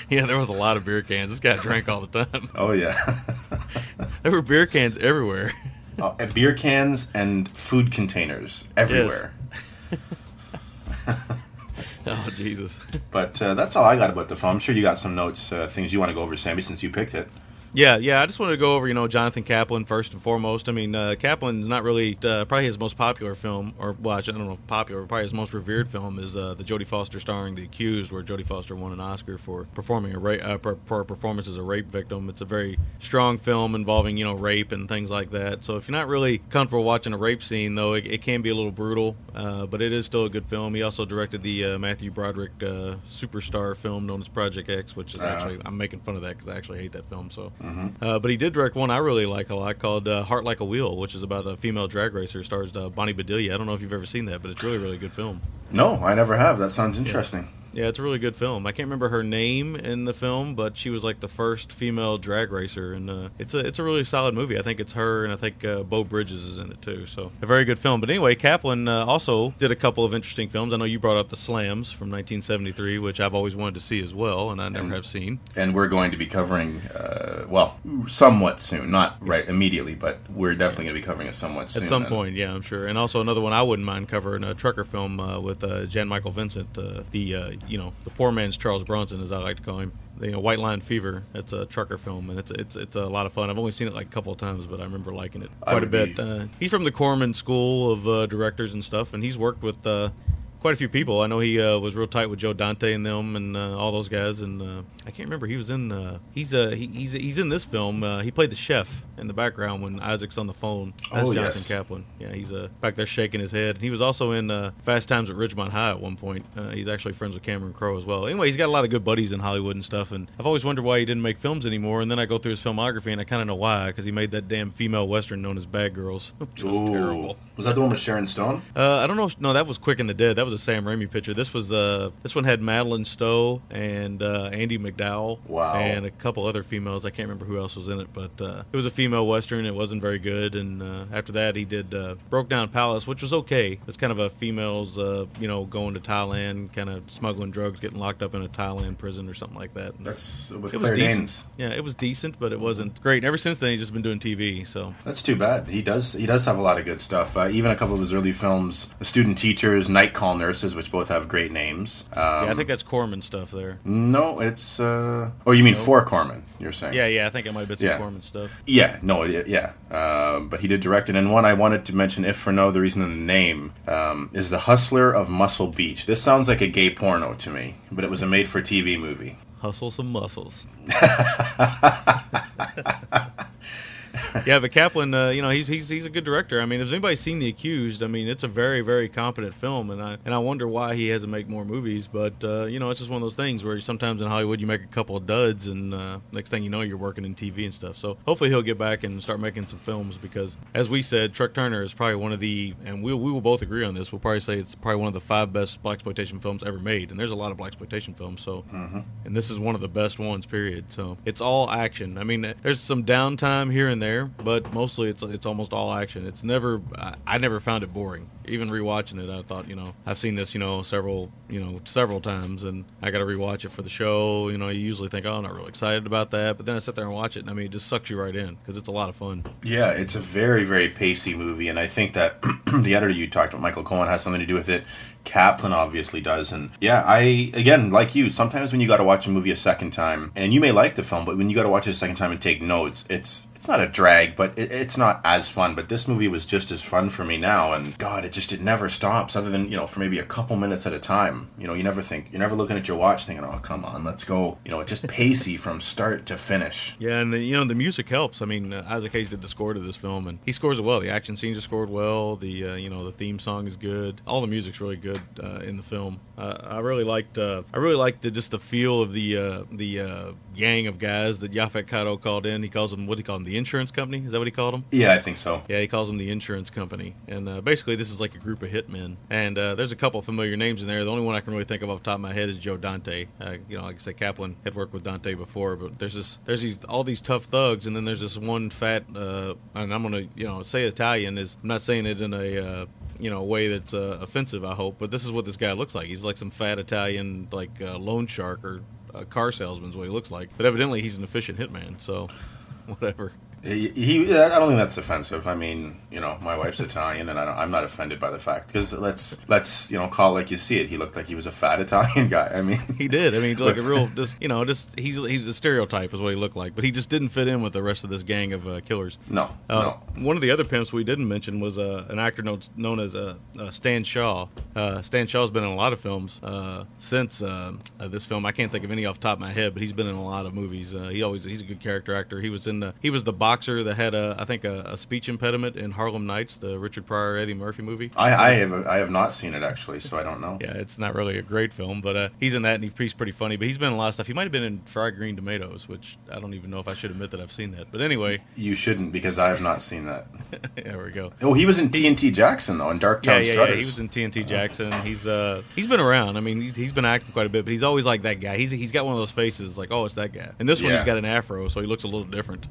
Yeah, there was a lot of beer cans. This guy drank all the time. oh yeah. There were beer cans everywhere. Uh, beer cans and food containers everywhere. Oh Jesus. But uh, that's all I got about the film. I'm sure you got some notes, uh, things you want to go over, Sammy, since you picked it. Yeah, yeah. I just wanted to go over, you know, Jonathan Kaplan first and foremost. I mean, uh, Kaplan's not really uh, probably his most popular film, or well, I don't know, popular. Probably his most revered film is uh, the Jodie Foster starring The Accused, where Jodie Foster won an Oscar for performing a rape uh, per- for a performance as a rape victim. It's a very strong film involving, you know, rape and things like that. So if you're not really comfortable watching a rape scene, though, it, it can be a little brutal, uh, but it is still a good film. He also directed the uh, Matthew Broderick uh, superstar film known as Project X, which is Uh-huh. actually I'm making fun of that because I actually hate that film. So, uh, but he did direct one I really like a lot called uh, Heart Like a Wheel, which is about a female drag racer. Stars uh, Bonnie Bedelia. I don't know if you've ever seen that, but it's really really good film. No, I never have. That sounds interesting. Yeah, it's a really good film. I can't remember her name in the film, but she was like the first female drag racer, and uh, it's a it's a really solid movie. I think it's her, and I think uh, Beau Bridges is in it too. So a very good film. But anyway, Kaplan uh, also did a couple of interesting films. I know you brought up The Slams from 1973, which I've always wanted to see as well, and I never And- have seen. And we're going to be covering, uh, well, somewhat soon. Not right immediately, but we're definitely going to be covering it somewhat soon. At some And- point, yeah, I'm sure. And also another one I wouldn't mind covering a trucker film uh, with uh, Jan Michael Vincent, uh, the uh, you know the poor man's Charles Bronson, as I like to call him. You know, White Line Fever. It's a trucker film, and it's it's it's a lot of fun. I've only seen it like a couple of times, but I remember liking it quite a bit. Uh, he's from the Corman School of uh, directors and stuff, and he's worked with. Quite a few people. I know he uh, was real tight with Joe Dante and them, and uh, all those guys. And uh, I can't remember. He was in. Uh, he's uh, he, he's he's in this film. Uh, he played the chef in the background when Isaac's on the phone. That's Oh, Jonathan yes. Kaplan. Yeah, he's uh, back there shaking his head. He was also in uh, Fast Times at Ridgemont High at one point. Uh, he's actually friends with Cameron Crowe as well. Anyway, he's got a lot of good buddies in Hollywood and stuff. And I've always wondered why he didn't make films anymore. And then I go through his filmography and I kind of know why because he made that damn female western known as Bad Girls, which was terrible. Was that the one with Sharon Stone? Uh, I don't know. If, no, that was Quick and the Dead. That was a Sam Raimi picture. This was uh this one had Madeleine Stowe and uh, Andie MacDowell. Wow. And a couple other females. I can't remember who else was in it, but uh, it was a female western. It wasn't very good. And uh, after that, he did uh, Broke Down Palace, which was okay. It's kind of a females, uh, you know, going to Thailand, kind of smuggling drugs, getting locked up in a Thailand prison or something like that. That's with it Claire was decent. Danes. Yeah, it was decent, but it wasn't great. And ever since then, he's just been doing TV. So That's too bad. He does. He does have a lot of good stuff. Uh, even a couple of his early films, Student Teachers, Night Call Nurses, which both have great names. Um, yeah, I think that's Corman stuff there. no, it's. Uh, oh, you mean for Corman? You're saying? Yeah, yeah, I think it might have been some Yeah. Corman stuff. Yeah, no, it, yeah. Um, but he did direct it. And one I wanted to mention, if for no other reason than the name, um, is The Hustler of Muscle Beach. This sounds like a gay porno to me, but it was a made for TV movie. Hustle some muscles. yeah, but Kaplan, uh, you know, he's he's he's a good director. I mean, if anybody's seen The Accused, I mean, it's a very very competent film, and I and I wonder why he hasn't made more movies. But uh, you know, it's just one of those things where sometimes in Hollywood you make a couple of duds, and uh, next thing you know, you're working in TV and stuff. So hopefully he'll get back and start making some films because, as we said, Truck Turner is probably one of the, and we we will both agree on this. We'll probably say it's probably one of the five best black exploitation films ever made, and there's a lot of black exploitation films. So, and this is one of the best ones. Period. So it's all action. I mean, there's some downtime here and there, but mostly it's it's almost all action. It's never I, I never found it boring. Even rewatching it, I thought you know I've seen this you know several you know several times, and I got to rewatch it for the show. You know, you usually think oh I'm not really excited about that, but then I sit there and watch it, and I mean it just sucks you right in because it's a lot of fun. Yeah, it's a very, very pacey movie, and I think that the editor you talked about, Michael Kahn, has something to do with it. Kaplan obviously does, and yeah, I again, like you, sometimes when you got to watch a movie a second time, and you may like the film, but when you got to watch it a second time and take notes, it's it's not a drag, but it, it's not as fun. But this movie was just as fun for me now, and God, it just it never stops, other than you know for maybe a couple minutes at a time. You know, you never think you're never looking at your watch thinking, oh come on, let's go. You know, it's just pacey from start to finish. Yeah, and the, you know the music helps. I mean, uh, Isaac Hayes did the score to this film, and he scores it well. The action scenes are scored well. The uh, you know the theme song is good. All the music's really good uh, in the film. Uh, I really liked. Uh, I really liked the, just the feel of the uh, the gang of guys that Yaphet Kotto called in. He calls them what he call them? The insurance company? Is that what he called them? Yeah, I think so. Yeah, he calls them the insurance company, and uh, basically this is like a group of hitmen. And uh, there's a couple familiar names in there. The only one I can really think of off the top of my head is Joe Dante. Uh, you know, like I said, Kaplan had worked with Dante before, but there's this, there's these all these tough thugs, and then there's this one fat, uh, and I'm gonna you know say Italian is I'm not saying it in a uh, you know way that's uh, offensive. I hope, but this is what this guy looks like. He's like some fat Italian like uh, loan shark or a car salesman's what he looks like. But evidently he's an efficient hitman. So whatever. He, he, I don't think that's offensive. I mean, you know, my wife's Italian, and I don't, I'm not offended by the fact because let's let's you know call it like you see it. He looked like he was a fat Italian guy. I mean, He did. I mean, like a real, just you know, just he's he's a stereotype is what he looked like, but he just didn't fit in with the rest of this gang of uh, killers. no, Uh, no. One of the other pimps we didn't mention was uh, an actor known, known as uh, uh, Stan Shaw. Uh, Stan Shaw's been in a lot of films uh, since this film. I can't think of any off the top of my head, but he's been in a lot of movies. Uh, he always he's a good character actor. He was in the he was the boxer that had a I think a, a speech impediment in Harlem Nights, the Richard Pryor Eddie Murphy movie. I, I have I have not seen it actually, so I don't know. Yeah, it's not really a great film, but uh, he's in that and he's pretty funny. But he's been in a lot of stuff. He might have been in Fried Green Tomatoes, which I don't even know if I should admit that I've seen that. But anyway, You shouldn't because I have not seen that. there we go. Oh, he was in TNT Jackson though, in Darktown Yeah, yeah, Strutters. yeah. He was in TNT Jackson. He's uh he's been around. I mean, he's, he's been acting quite a bit, but he's always like that guy. He's he's got one of those faces like, oh, it's that guy. And this one, he's got an afro, so he looks a little different.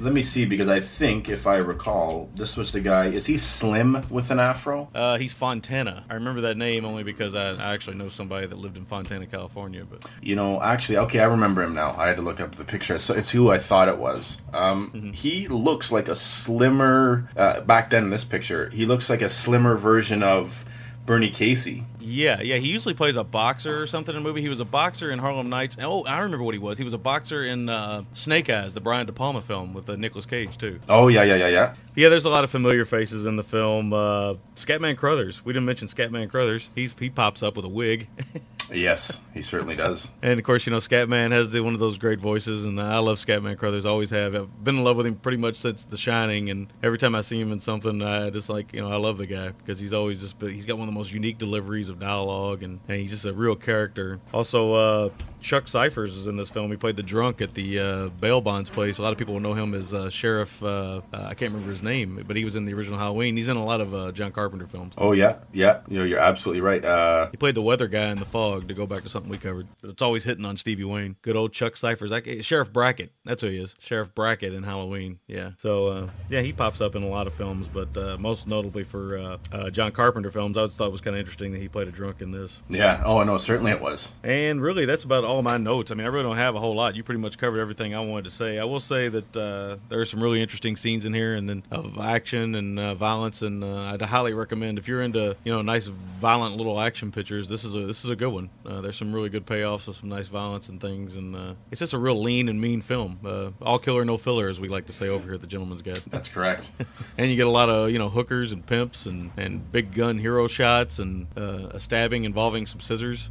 Let me see because I think if I recall, this was the guy. Is he slim with an afro? uh, he's Fontana. I remember that name only because I, I actually know somebody that lived in Fontana, California. But You know, actually, okay, I remember him now. I had to look up the picture. So it's who I thought it was. Um, Mm-hmm. He looks like a slimmer. Uh, back then, in this picture, he looks like a slimmer version of Bernie Casey. Yeah, yeah. He usually plays a boxer or something in a movie. He was a boxer in Harlem Nights. Oh, I remember what he was. He was a boxer in uh, Snake Eyes, the Brian De Palma film with uh, Nicolas Cage too. Oh yeah, yeah, yeah, yeah. Yeah, there's a lot of familiar faces in the film. Uh, Scatman Crothers. We didn't mention Scatman Crothers. He's he pops up with a wig. Yes, he certainly does. And of course, you know, Scatman has the, one of those great voices, and I love Scatman Crothers. Always have. I've been in love with him pretty much since The Shining, and every time I see him in something, I just like you know I love the guy because he's always just he's got one of the most unique deliveries of dialogue, and, and he's just a real character. Also, uh, Chuck Cyphers is in this film. He played the drunk at the uh, bail bonds place. A lot of people will know him as uh, Sheriff. Uh, uh, I can't remember his name, but he was in the original Halloween. He's in a lot of uh, John Carpenter films. Oh yeah, yeah. You know, you're absolutely right. Uh, He played the weather guy in the fog. To go back to something we covered, but it's always hitting on Stevie Wayne. Good old Chuck Cyphers, guy- Sheriff Brackett. That's who he is, Sheriff Brackett in Halloween. Yeah. So uh, yeah, he pops up in a lot of films, but uh, most notably for uh, uh, John Carpenter films. I thought it was kind of interesting that he played a drunk in this. yeah. Oh no, certainly it was. And really, that's about all my notes. I mean, I really don't have a whole lot. You pretty much covered everything I wanted to say. I will say that uh, there are some really interesting scenes in here, and then of action and uh, violence. And uh, I'd highly recommend if you're into you know nice violent little action pictures. This is a this is a good one. Uh, there's some really good payoffs with some nice violence and things, and uh, it's just a real lean and mean film. Uh, all killer, no filler, as we like to say over here at the Gentleman's Guide. That's correct. And you get a lot of you know hookers and pimps and, and big gun hero shots and uh, a stabbing involving some scissors.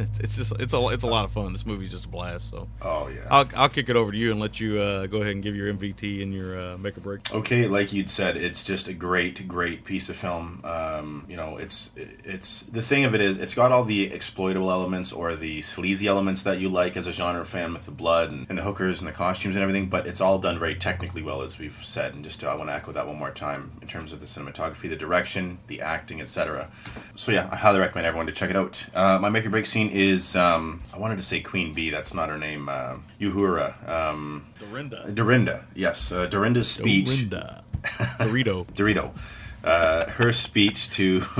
It's, it's just it's a it's a lot of fun. This movie's just a blast. So Oh yeah. I'll I'll kick it over to you and let you uh, go ahead and give your MVT and your uh, make a break. Okay, like you'd said, it's just a great, great piece of film. Um, you know, it's it's the thing of it is, it's got all the exploitable elements or the sleazy elements that you like as a genre fan with the blood and, and the hookers and the costumes and everything. But it's all done very technically well, as we've said. And just to, I want to echo that one more time in terms of the cinematography, the direction, the acting, etc. So yeah, I highly recommend everyone to check it out. Uh, my make or break scene is um, I wanted to say Queen Bee. That's not her name. Uh, Uhura. Um, Dorinda. Dorinda. Yes, uh, Dorinda's speech. Dorinda. Dorito. Dorito. Uh, her speech to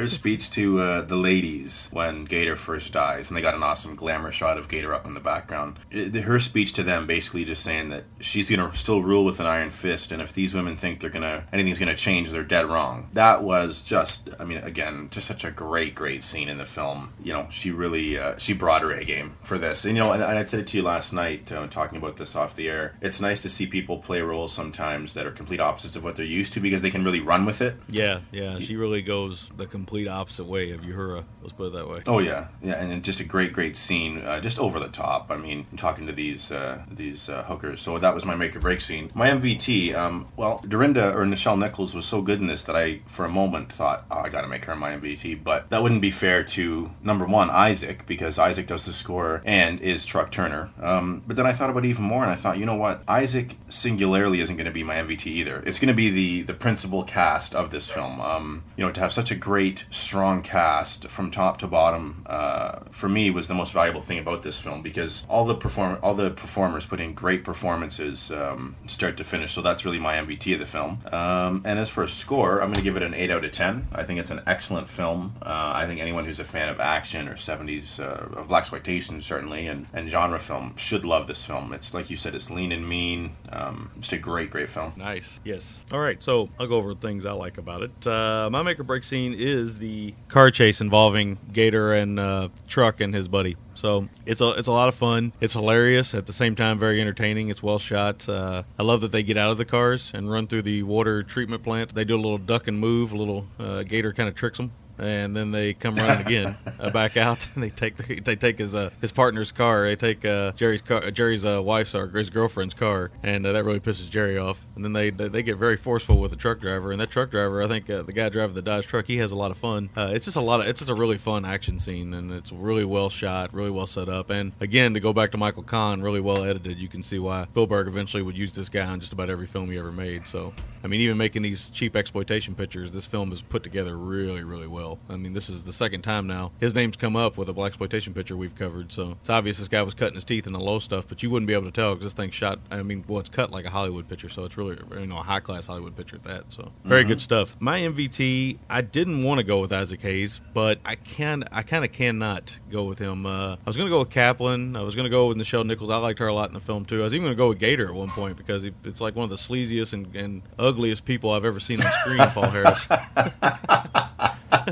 her speech to uh, the ladies when Gator first dies, and they got an awesome glamour shot of Gator up in the background. It- her speech to them basically just saying that she's gonna still rule with an iron fist, and if these women think they're gonna anything's gonna change, they're dead wrong. That was just, I mean, again, just such a great, great scene in the film. You know, she really uh, she brought her A game for this, and you know, and, and I said it to you last night uh, talking about this off the air. It's nice to see people play roles sometimes that are complete opposites of what they're used to because they can really run with it. Yeah, yeah. She really goes the complete opposite way of Uhura. Let's put it that way. Oh yeah, yeah, and just a great, great scene, uh, just over the top. I mean, talking to these uh, these uh, hookers. So that was my make or break scene. My MVT. Um, well, Dorinda or Nichelle Nichols was so good in this that I, for a moment, thought, oh, I got to make her my MVT. But that wouldn't be fair to number one Isaac because Isaac does the score and is Truck Turner. Um, but then I thought about it even more, and I thought, you know what, Isaac singularly isn't going to be my MVT either. It's going to be the the principal cast of this film. Um, you know, to have such a great, strong cast from top to bottom, uh, for me was the most valuable thing about this film because all the perform all the performers put in great performances, um, start to finish. So that's really my MVT of the film. Um, and as for a score, I'm going to give it an eight out of ten. I think it's an excellent film. Uh, I think anyone who's a fan of action or 70s uh, of black exploitation certainly and, and genre film should love this film. It's like you said, it's lean and mean. Um, just a great, great film. Nice. Yes. All right. So I'll go over things I like about it. Uh, my make or break scene is the car chase involving Gator and uh, Truck and his buddy. So it's a it's a lot of fun. It's hilarious at the same time, very entertaining. It's well shot. Uh, I love that they get out of the cars and run through the water treatment plant. They do a little duck and move. A little uh, Gator kind of tricks them. And then they come running again, uh, back out, and they take the, they take his uh, his partner's car. They take uh, Jerry's car, Jerry's uh, wife's or his girlfriend's car, and uh, that really pisses Jerry off. And then they they get very forceful with the truck driver, and that truck driver, I think uh, the guy driving the Dodge truck, he has a lot of fun. Uh, it's just a lot of it's just a really fun action scene, and it's really well shot, really well set up. And again, to go back to Michael Kahn, really well edited. You can see why Spielberg eventually would use this guy on just about every film he ever made. So I mean, even making these cheap exploitation pictures, this film is put together really, really well. I mean, this is the second time now his name's come up with a black exploitation picture we've covered, so it's obvious this guy was cutting his teeth in the low stuff, but you wouldn't be able to tell because this thing shot. I mean, well, it's cut like a Hollywood picture, so it's really you know a high class Hollywood picture at that. So very good stuff. My MVT, I didn't want to go with Isaac Hayes, but I can, I kind of cannot go with him. Uh, I was going to go with Kaplan. I was going to go with Nichelle Nichols. I liked her a lot in the film too. I was even going to go with Gator at one point because he, it's like one of the sleaziest and, and ugliest people I've ever seen on screen. Paul Harris.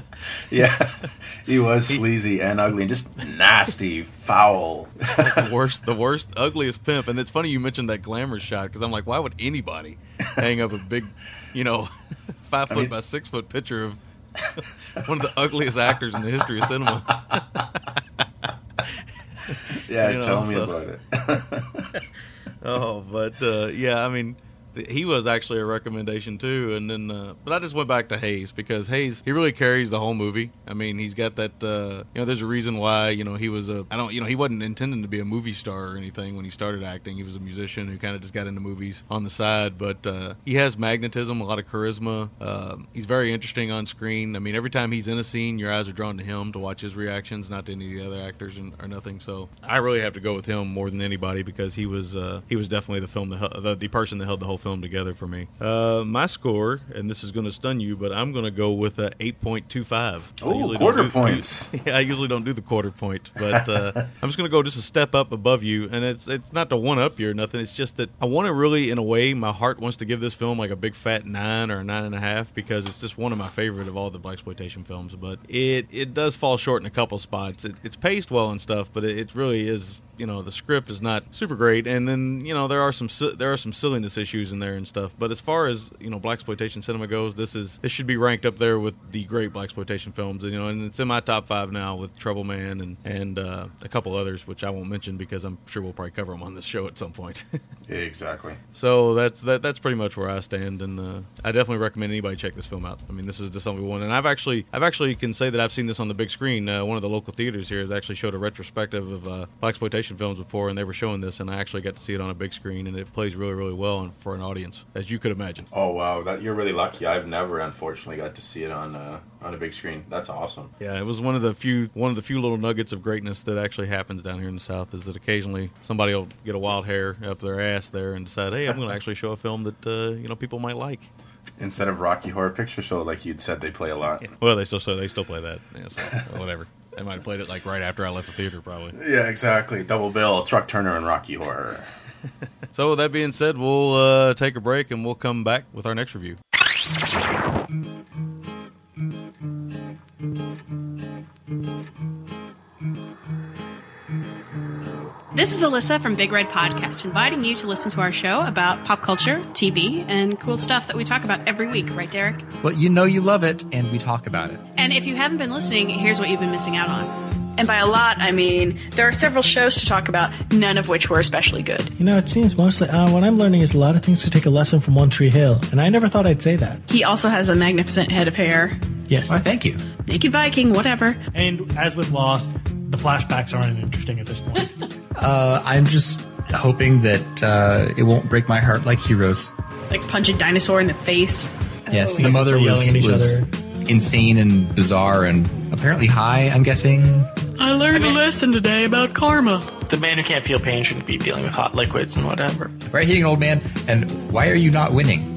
Yeah, he was sleazy and ugly and just nasty, foul. the worst, the worst, ugliest pimp. And it's funny you mentioned that glamour shot because I'm like, why would anybody hang up a big, you know, five foot mean- by six foot picture of one of the ugliest actors in the history of cinema. Yeah, You know, tell me so- about it. Oh, but uh, yeah, I mean, he was actually a recommendation too. And then, uh, but I just went back to Hayes because Hayes he really carries the whole movie. I mean, he's got that. Uh, you know, there's a reason why you know he was a. I don't. You know, he wasn't intending to be a movie star or anything when he started acting. He was a musician who kind of just got into movies on the side. But uh, he has magnetism, a lot of charisma. Um, he's very interesting on screen. I mean, every time he's in a scene, your eyes are drawn to him to watch his reactions, not to any of the other actors and, or nothing. So I really have to go with him more than anybody because he was uh, he was definitely the film the, the person that held the whole film together for me. Uh, my score, and this is going to stun you, but I'm going to go with a 8.25. I Ooh, usually don't quarter do- points. yeah, I usually don't do the quarter point, but uh, I'm just going to go just a step up above you, and it's it's not to one up you or nothing. It's just that I want to really, in a way, my heart wants to give this film like a big fat nine or a nine and a half because it's just one of my favorite of all the black exploitation films. But it it does fall short in a couple spots. It, it's paced well and stuff, but it, it really is. You know, the script is not super great, and then you know there are some there are some silliness issues in there and stuff. But as far as you know, black exploitation cinema goes, this is this should be ranked up there with the great black exploitation films. And you know, and it's in my top five now with Trouble Man and and uh, a couple others, which I won't mention because I'm sure we'll probably cover them on this show at some point. exactly. so that's that that's pretty much where I stand, and uh, I definitely recommend anybody check this film out. I mean, this is something we want, and I've actually I've actually can say that I've seen this on the big screen. Uh, one of the local theaters here has actually showed a retrospective of uh, black exploitation films before, and they were showing this, and I actually got to see it on a big screen, and it plays really really well and for an audience, as you could imagine. Oh wow, that you're really lucky. I've never, unfortunately, got to see it on uh, on a big screen. That's awesome. Yeah, it was one of the few one of the few little nuggets of greatness that actually happens down here in the South. Is that occasionally somebody will get a wild hair up their ass there and decide, hey, I'm going to actually show a film that uh, you know people might like. Instead of Rocky Horror Picture Show, like you'd said, they play a lot. Well, they still so they still play that. Yeah, so whatever. They might have played it like right after I left the theater, probably. Yeah, exactly. Double bill, Truck Turner and Rocky Horror. So with that being said, we'll uh, take a break and we'll come back with our next review. This is Alyssa from Big Red Podcast, inviting you to listen to our show about pop culture, TV, and cool stuff that we talk about every week, right, Derek? Well, you know you love it, and we talk about it. And if you haven't been listening, here's what you've been missing out on. And by a lot, I mean there are several shows to talk about, none of which were especially good. You know, it seems mostly. Uh, what I'm learning is a lot of things to take a lesson from One Tree Hill, and I never thought I'd say that. He also has a magnificent head of hair. Yes. Why, thank you. Naked Viking, whatever. And as with Lost, the flashbacks aren't interesting at this point. Uh, I'm just hoping that uh, it won't break my heart like Heroes. Like punch a dinosaur in the face. Yes, Oh, the mother they're was, yelling at each was other. Insane and bizarre and apparently high, I'm guessing. I learned a lesson today about karma. the man who can't feel pain shouldn't be dealing with hot liquids and whatever. Right, hitting old man, and why are you not winning?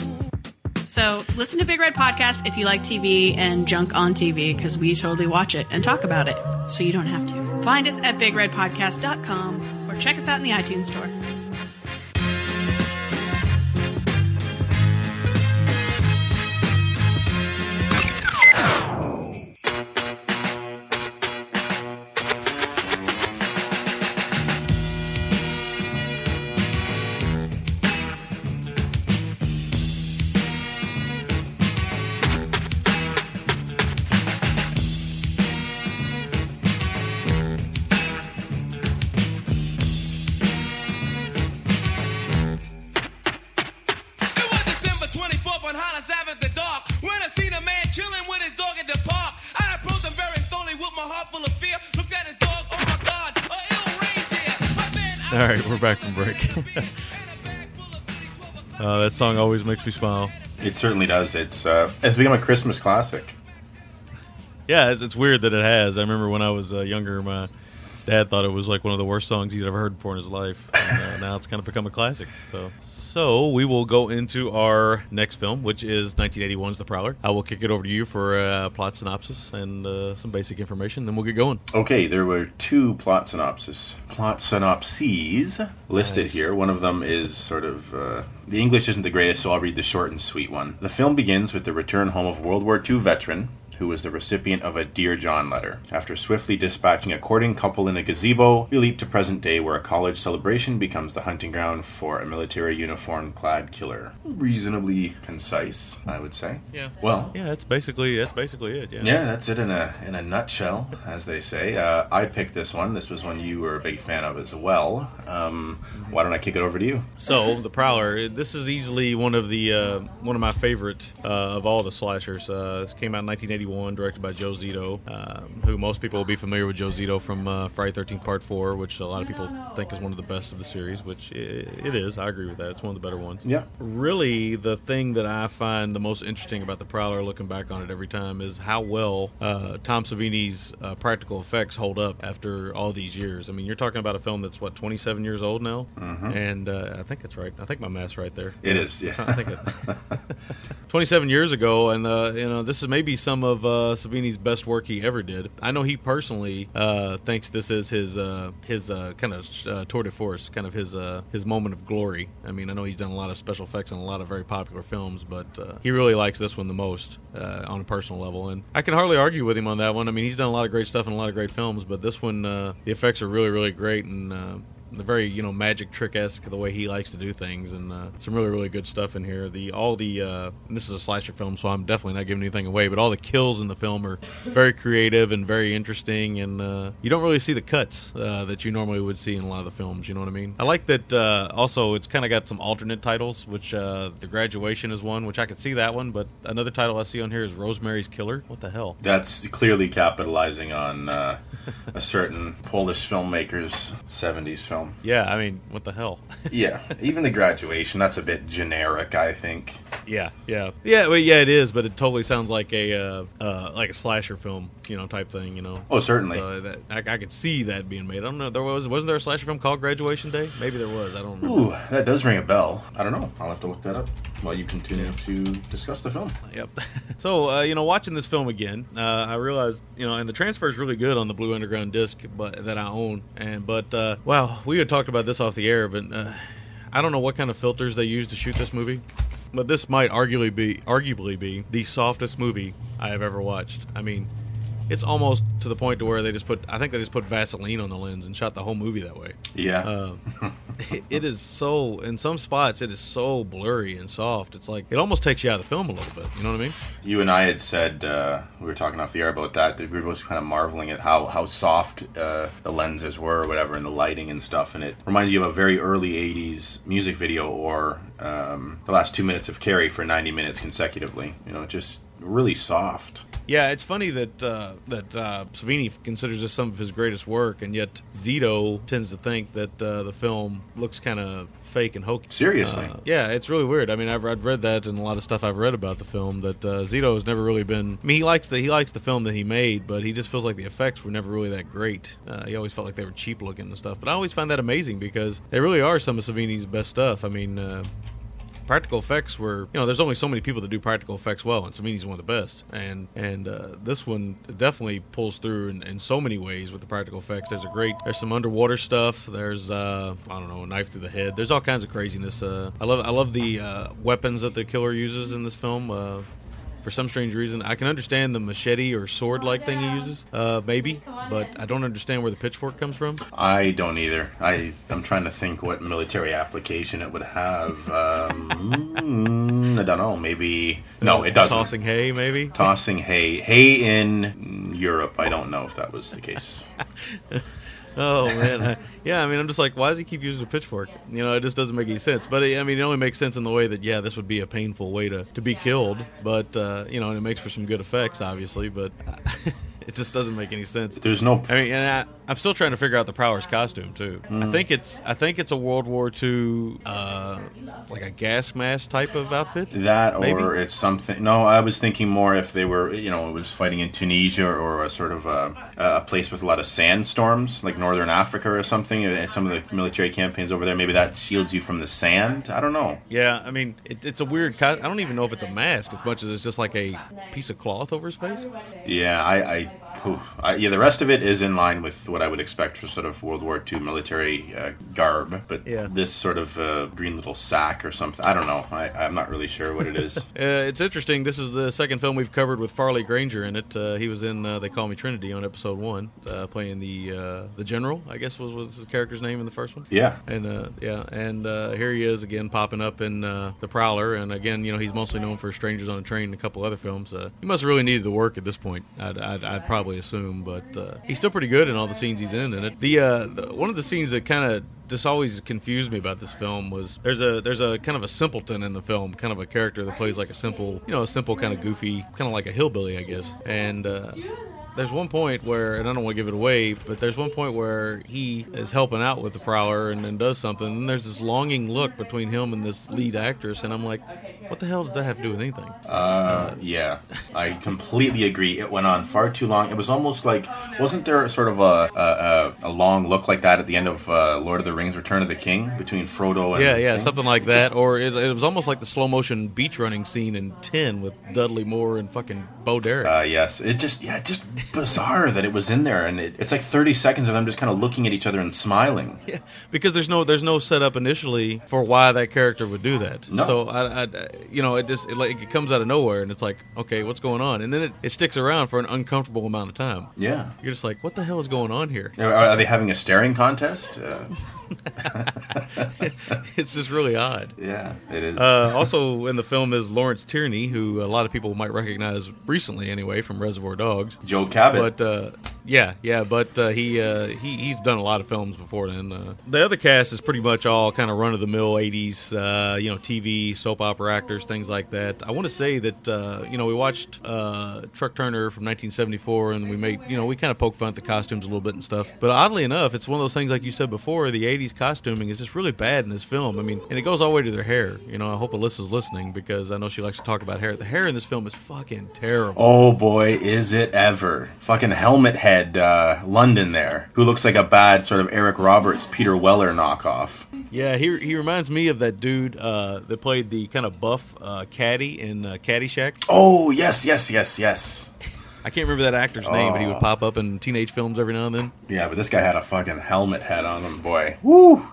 So listen to Big Red Podcast if you like TV and junk on TV, because we totally watch it and talk about it, so you don't have to. Find us at bigredpodcast.com or check us out in the iTunes store. uh, that song always makes me smile. It certainly does. It's uh, it's become a Christmas classic. Yeah, it's, it's weird that it has. I remember when I was uh, younger, my dad thought it was like one of the worst songs he'd ever heard before in his life. And, uh, now it's kind of become a classic. So, so we will go into our next film, which is 1981's The Prowler. I will kick it over to you for a plot synopsis and uh, some basic information. Then we'll get going. Okay, there were two plot synopses, plot synopses listed here. One of them is sort of uh, the English isn't the greatest, so I'll read the short and sweet one. The film begins with the return home of World War II veteran who was the recipient of a Dear John letter. After swiftly dispatching a courting couple in a gazebo, we leap to present day where a college celebration becomes the hunting ground for a military uniform clad killer. Reasonably concise, I would say. Yeah. Well, Yeah, that's basically that's basically it. Yeah. yeah, that's it in a in a nutshell, as they say. Uh, I picked this one. This was one you were a big fan of as well. Um, why don't I kick it over to you? So the Prowler, this is easily one of the uh, one of my favorite uh, of all the slashers. Uh, this came out in 1981, directed by Joe Zito, um, who most people will be familiar with Joe Zito from uh, Friday 13th Part Four, which a lot of people think is one of the best of the series. Which i it is. I agree with that. It's one of the better ones. Yeah. Really, the thing that I find the most interesting about the Prowler, looking back on it every time, is how well uh, Tom Savini's uh, practical effects hold up after all these years. I mean, you're talking about a film that's what 27 years old now, Mhm. and uh, I think that's right. I think my math's right there. It is, yeah. I think it, 27 years ago, and uh, you know this is maybe some of uh, Savini's best work he ever did. I know he personally uh, thinks this is his uh, his uh, kind of uh, tour de force, kind of his uh, his moment of glory. I mean, I know he's done a lot of special effects in a lot of very popular films, but he really likes this one the most on a personal level, and I can hardly argue with him on that one. I mean, he's done a lot of great stuff in a lot of great films, but this one, the effects are really, really great, and the very you know magic trick esque the way he likes to do things, and uh, some really really good stuff in here. The all the uh, this is a slasher film, so I'm definitely not giving anything away. But all the kills in the film are very creative and very interesting, and uh, you don't really see the cuts uh, that you normally would see in a lot of the films. You know what I mean? I like that. Uh, also, it's kind of got some alternate titles, which uh, the graduation is one, which I could see that one, but another title I see on here is Rosemary's Killer. What the hell? That's clearly capitalizing on a certain Polish filmmaker's 70s film. Yeah, I mean, what the hell? yeah, even the graduation, that's a bit generic, I think. Yeah, yeah, yeah. Well, yeah, it is, but it totally sounds like a uh, uh, like a slasher film, you know, type thing. You know. Oh, certainly. So that, I, I could see that being made. I don't know. There was wasn't there a slasher film called Graduation Day? Maybe there was. I don't remember. Ooh, that does ring a bell. I don't know. I'll have to look that up while you continue to discuss the film. Yep. So uh, you know, watching this film again, uh, I realized you know, and the transfer is really good on the Blue Underground disc, but that I own. And but uh, wow, we had talked about this off the air, but uh, I don't know what kind of filters they used to shoot this movie. But this might arguably be arguably be the softest movie I have ever watched. I mean, it's almost to the point to where they just put I think they just put Vaseline on the lens and shot the whole movie that way. Yeah. Uh, it, it is so in some spots it is so blurry and soft. It's like it almost takes you out of the film a little bit. You know what I mean? You and I had said uh, we were talking off the air about that. We were both kind of marveling at how how soft uh, the lenses were, or whatever, and the lighting and stuff. And it reminds you of a very early '80s music video, or um, the last two minutes of Carrie for 90 minutes consecutively. You know, just really soft. Yeah, it's funny that uh, that uh, Savini considers this some of his greatest work, and yet Zito tends to think that uh, the film looks kind of fake and hokey. Seriously? Uh, yeah, it's really weird. I mean, I've, I've read that and a lot of stuff I've read about the film that uh, Zito has never really been. I mean, he likes the he likes the film that he made, but he just feels like the effects were never really that great. Uh, he always felt like they were cheap looking and stuff. But I always find that amazing because they really are some of Savini's best stuff. I mean. Practical effects were you know there's only so many people that do practical effects well and Savini's one of the best. And and uh, this one definitely pulls through in, in so many ways with the practical effects. There's a great there's some underwater stuff. There's uh, I don't know a knife through the head. There's all kinds of craziness uh, I love I love the uh, weapons that the killer uses in this film. Uh, for some strange reason. I can understand the machete or sword like thing he uses, uh, maybe, but I don't understand where the pitchfork comes from. I don't either. I I'm trying to think what military application it would have. Um, mm, I don't know. Maybe no, it doesn't. Tossing hay, maybe. Tossing hay, hay in Europe. I don't know if that was the case. Oh man, I- yeah. I mean, I'm just like, why does he keep using a pitchfork? You know, it just doesn't make any sense. But I mean, it only makes sense in the way that yeah, this would be a painful way to to be killed. But uh, you know, and it makes for some good effects, obviously. But it just doesn't make any sense. There's no. I mean, and I, I'm still trying to figure out the Prowler's costume too. I Mm. think it's I think it's a World War II uh, like a gas mask type of outfit. That or Maybe? it's something. No, I was thinking more if they were, you know, it was fighting in Tunisia or a sort of a, a place with a lot of sandstorms, like northern Africa or something. And some of the military campaigns over there, maybe that shields you from the sand. I don't know. Yeah, I mean, it, it's a weird. Co- I don't even know if it's a mask as much as it's just like a piece of cloth over his face. Yeah, I, I Ooh, uh, yeah, the rest of it is in line with what I would expect for sort of World War II military uh, garb, but Yeah. this sort of uh, green little sack or something, I don't know. I, I'm not really sure what it is. Uh, it's interesting. This is the second film we've covered with Farley Granger in it. Uh, he was in uh, They Call Me Trinity on episode one, uh, playing the uh, the general. I guess was was his character's name in the first one. Yeah. and uh, yeah, and uh, here he is again popping up in uh, the Prowler, and again, you know, he's mostly known for Strangers on a Train and a couple other films. Uh, he must have really needed the work at this point. I'd, I'd, I'd probably assume, but uh, he's still pretty good in all the scenes he's in. In it, the, uh, the one of the scenes that kind of just always confused me about this film was there's a there's a kind of a simpleton in the film, kind of a character that plays like a simple, you know, a simple kind of goofy, kind of like a hillbilly, I guess. And uh, there's one point where, and I don't want to give it away, but there's one point where he is helping out with the prowler and then does something, and there's this longing look between him and this lead actress, and I'm like, what the hell does that have to do with anything? Uh, yeah, I completely agree. It went on far too long. It was almost like, wasn't there sort of a a, a, a long look like that at the end of uh, Lord of the Rings: Return of the King between Frodo and yeah, yeah, King? something like that. or it, it was almost like the slow motion beach running scene in Ten with Dudley Moore and fucking Bo Derek. Uh, yes, it just yeah, just bizarre that it was in there, and it, it's like thirty seconds of them just kind of looking at each other and smiling. Yeah, because there's no there's no setup initially for why that character would do that. No. So I, I you know it just it, like it comes out of nowhere and it's like okay what's going on and then it, it sticks around for an uncomfortable amount of time. Yeah. You're just like what the hell is going on here? Are, are they having a staring contest? Uh, it's just really odd. yeah, it is. Uh, also in the film is Lawrence Tierney, who a lot of people might recognize recently anyway from Reservoir Dogs. Joe Cabot. But uh, yeah, yeah, but uh, he uh, he he's done a lot of films before then. Uh, the other cast is pretty much all kind of run of the mill '80s, uh, you know, TV soap opera actors, things like that. I want to say that uh, you know we watched uh, Truck Turner from 1974, and we made you know we kind of poke fun at the costumes a little bit and stuff. But oddly enough, it's one of those things like you said before. The '80s costuming is just really bad in this film. I mean, and it goes all the way to their hair. You know, I hope Alyssa's listening because I know she likes to talk about hair. The hair in this film is fucking terrible. Oh boy, is it ever. Fucking helmet head uh, London there, who looks like a bad sort of Eric Roberts, Peter Weller knockoff. Yeah, he he reminds me of that dude uh, that played the kind of buff uh, caddy in uh, Caddyshack. Oh, yes, yes, yes, yes. I can't remember that actor's name, but he Oh. would pop up in teenage films every now and then. Yeah, but this guy had a fucking helmet head on him, boy. Woo!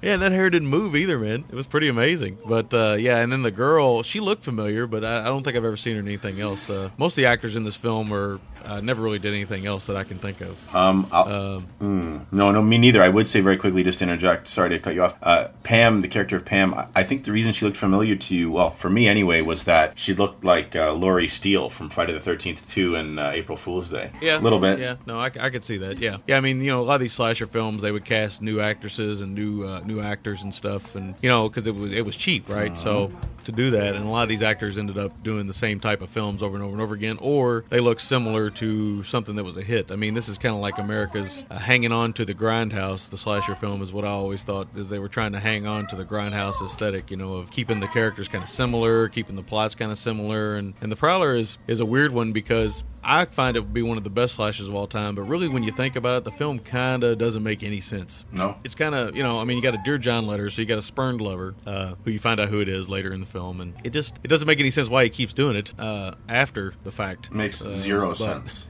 Yeah, and that hair didn't move either, man. It was pretty amazing. But uh, yeah, and then the girl, she looked familiar, but I, I don't think I've ever seen her in anything else. Uh, most of the actors in this film are uh, never really did anything else that I can think of. Um, mm, no, no, me neither. I would say very quickly, just to interject. Sorry to cut you off. Uh, Pam, the character of Pam, I, I think the reason she looked familiar to you, well, for me anyway, was that she looked like uh, Laurie Steele from Friday the Thirteenth Two and uh, April Fool's Day. Yeah, a little bit. Yeah, no, I could see that. Yeah, yeah. I mean, you know, a lot of these slasher films, they would cast new actresses and new uh, new actors and stuff, and you know, because it was it was cheap, right? So to do that, and a lot of these actors ended up doing the same type of films over and over and over again, or they look similar to something that was a hit. I mean, this is kind of like America's uh, hanging on to the grindhouse. The slasher film is what I always thought is they were trying to hang on to the grindhouse aesthetic, you know, of keeping the characters kind of similar, keeping the plots kind of similar, and and the Prowler is is a weird one because I find it would be one of the best slashes of all time, but really, when you think about it, the film kind of doesn't make any sense. No. It's kind of, you know, I mean, you got a Dear John letter, so you got a spurned lover, uh, who you find out who it is later in the film, and it just it doesn't make any sense why he keeps doing it uh, after the fact. Makes Uh, zero but, sense.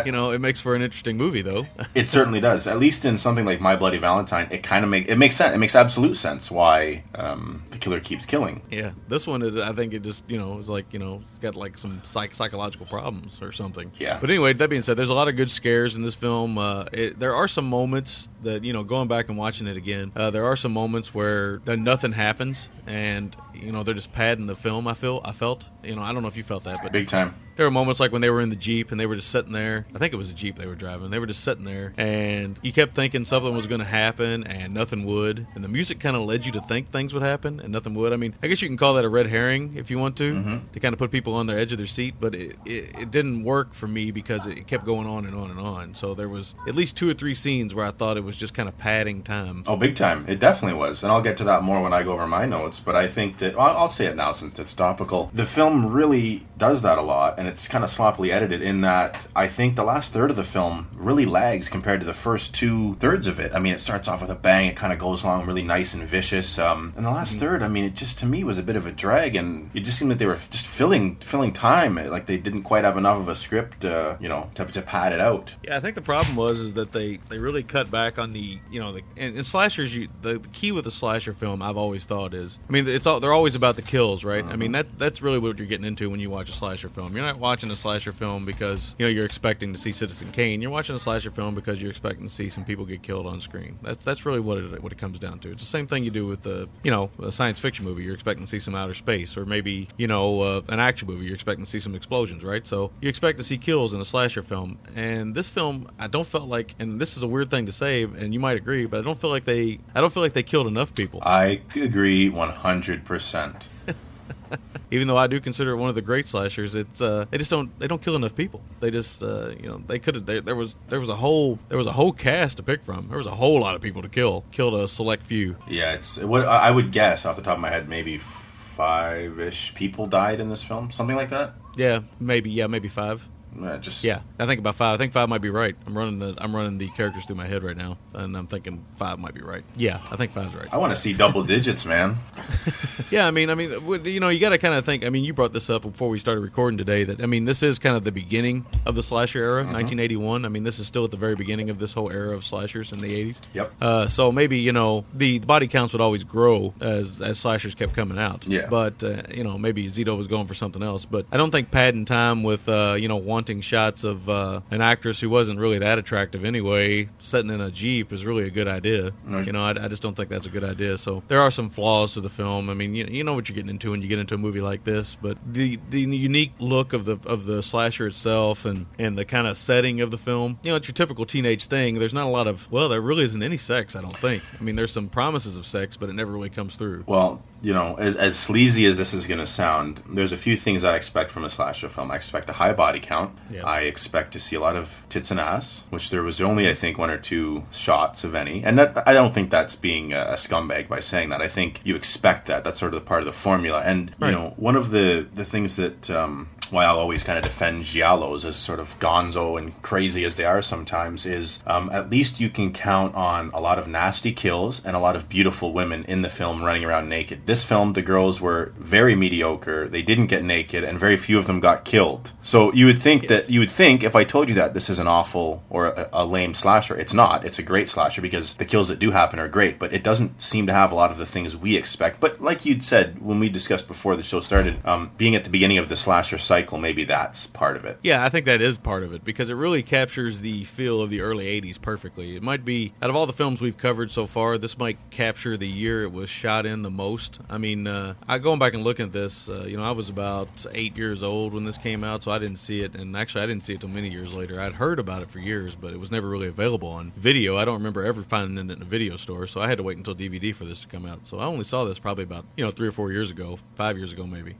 You know, it makes for an interesting movie, though. It certainly does. At least in something like My Bloody Valentine, it kind of make it makes sense. It makes absolute sense why um, the killer keeps killing. Yeah, this one, it, I think it just, you know, is like, you know, it's got like some psych- psychological problems or something. Yeah. But anyway, that being said, there's a lot of good scares in this film. Uh, it, there are some moments that, you know, going back and watching it again, uh, there are some moments where then nothing happens and, you know, they're just padding the film. I feel, I felt, you know, I don't know if you felt that, but Big time. there were moments like when they were in the Jeep and they were just sitting there. I think it was a Jeep they were driving. They were just sitting there and you kept thinking something was going to happen and nothing would. And the music kind of led you to think things would happen and nothing would. I mean, I guess you can call that a red herring if you want to, mm-hmm. to kind of put people on the edge of their seat. But it, it, it didn't work for me because it kept going on and on and on. So there was at least two or three scenes where I thought it was just kind of padding time. Oh, big time. It definitely was. And I'll get to that more when I go over my notes. But I think that, well, I'll say it now since it's topical. The film really does that a lot, and it's kind of sloppily edited in that I think the last third of the film really lags compared to the first two thirds of it. I mean, it starts off with a bang, it kind of goes along really nice and vicious. Um, and the last third, third, I mean, it just to me was a bit of a drag, and it just seemed that they were just filling filling time. Like they didn't quite have enough of a script, uh, you know, to, to pad it out. Yeah, I think the problem was is that they, they really cut back on the you know the and, and slashers. You the, the key with a slasher film I've always thought is I mean it's all they're always about the kills, right? I mean that that's really what you're getting into when you watch a slasher film. You're not watching a slasher film because you know you're expecting to see Citizen Kane. You're watching a slasher film because you're expecting to see some people get killed on screen. That's that's really what it what it comes down to. It's the same thing you do with the you know a science fiction movie. You're expecting to see some outer space, or maybe you know uh, an action movie. You're expecting to see some explosions, right? So you expect to see kills in a slasher film. And this film, I don't feel like, and this is a weird thing to say, and you might agree, but I don't feel like they I don't feel like they killed enough people. I agree one hundred percent. even though I do consider it one of the great slashers, it's uh, they just don't they don't kill enough people. They just uh, you know they could have there, there was there was a whole there was a whole cast to pick from. There was a whole lot of people to kill. Killed a select few. Yeah, it's what I would guess off the top of my head, maybe five ish people died in this film, something like that. Yeah, maybe yeah maybe five. Uh, just Yeah, I think about five. I think five might be right. I'm running the I'm running the characters through my head right now, and I'm thinking five might be right. Yeah, I think five's right. I want to see double digits, man. Yeah, I mean, I mean, you know, you got to kind of think. I mean, you brought this up before we started recording today. That I mean, this is kind of the beginning of the slasher era, 1981. I mean, this is still at the very beginning of this whole era of slashers in the 80s. Yep. Uh, so maybe you know the body counts would always grow as as slashers kept coming out. Yeah. But uh, you know, maybe Zito was going for something else. But I don't think padding time with uh, you know wanting shots of uh, an actress who wasn't really that attractive anyway, sitting in a jeep is really a good idea. You know, I, I just don't think that's a good idea. So there are some flaws to the film. I mean, you, you know what you're getting into when you get into a movie like this, but the the unique look of the of the slasher itself and and the kind of setting of the film, you know, it's your typical teenage thing. There's not a lot of well, there really isn't any sex. I don't think. I mean, there's some promises of sex, but it never really comes through. Well, you know, as, as sleazy as this is going to sound, there's a few things I expect from a slasher film. I expect a high body count. I expect to see a lot of tits and ass, which there was only, I think, one or two shots of any. And that, I don't think that's being a, a scumbag by saying that. I think you expect that. That's sort of the part of the formula. And, Right. you know, one of the, the things that. Um, why I'll always kind of defend Giallos as sort of gonzo and crazy as they are sometimes is um, at least you can count on a lot of nasty kills and a lot of beautiful women in the film running around naked. This film, the girls were very mediocre. They didn't get naked, and very few of them got killed. So you would think that you would think if I told you that this is an awful or a, a lame slasher, it's not. It's a great slasher because the kills that do happen are great, but it doesn't seem to have a lot of the things we expect. But like you'd said when we discussed before the show started, um, being at the beginning of the slasher cycle, maybe that's part of it. Yeah, I think that is part of it because it really captures the feel of the early 80s perfectly. It might be, out of all the films we've covered so far, this might capture the year it was shot in the most. I mean, uh, I going back and looking at this, uh, you know, I was about eight years old when this came out, so I didn't see it. And actually, I didn't see it till many years later. I'd heard about it for years, but it was never really available on video. I don't remember ever finding it in a video store, so I had to wait until DVD for this to come out. So I only saw this probably about, you know, three or four years ago, five years ago maybe.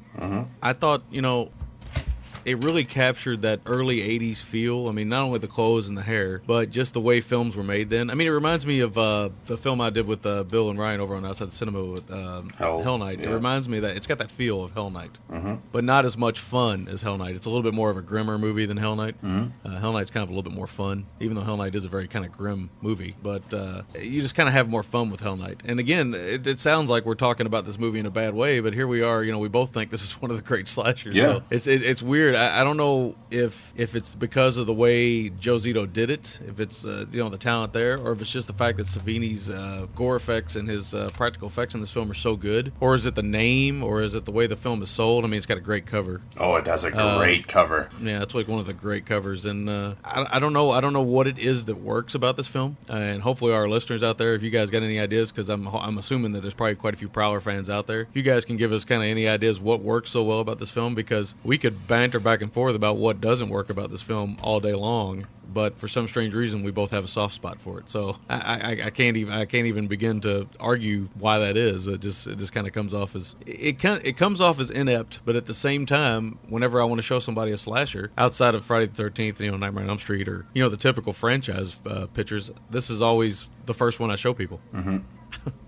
I thought, you know, it really captured that early 80s feel. I mean, not only the clothes and the hair, but just the way films were made then. I mean, it reminds me of uh, the film I did with uh, Bill and Ryan over on Outside the Cinema with um, Hell, Hell Night. It reminds me that it's got that feel of Hell Night, but not as much fun as Hell Night. It's a little bit more of a grimmer movie than Hell Night. Uh, Hell Night's kind of a little bit more fun, even though Hell Night is a very kind of grim movie. But uh, you just kind of have more fun with Hell Night. And again, it, it sounds like we're talking about this movie in a bad way, but here we are. You know, we both think this is one of the great slashers. Yeah. So it's it, it's weird. I, I don't know if if it's because of the way Joe Zito did it, if it's uh, you know the talent there, or if it's just the fact that Savini's uh, gore effects and his uh, practical effects in this film are so good, or is it the name, or is it the way the film is sold? I mean, it's got a great cover. Oh, it has a Uh, great cover. Yeah, it's like one of the great covers, and uh, I, I don't know, I don't know what it is that works about this film, uh, and hopefully our listeners out there, if you guys got any ideas, because I'm I'm assuming that there's probably quite a few Prowler fans out there. You guys can give us kind of any ideas what works so well about this film, because we could banter back and forth about what doesn't work about this film all day long. But for some strange reason, we both have a soft spot for it. So I, I, I can't even I can't even begin to argue why that is. It just it just kind of comes off as it kind it comes off as inept, but at the same time, whenever I want to show somebody a slasher outside of Friday the Thirteenth, you know, Nightmare on Elm Street, or you know the typical franchise uh, pictures, this is always the first one I show people. Mm-hmm.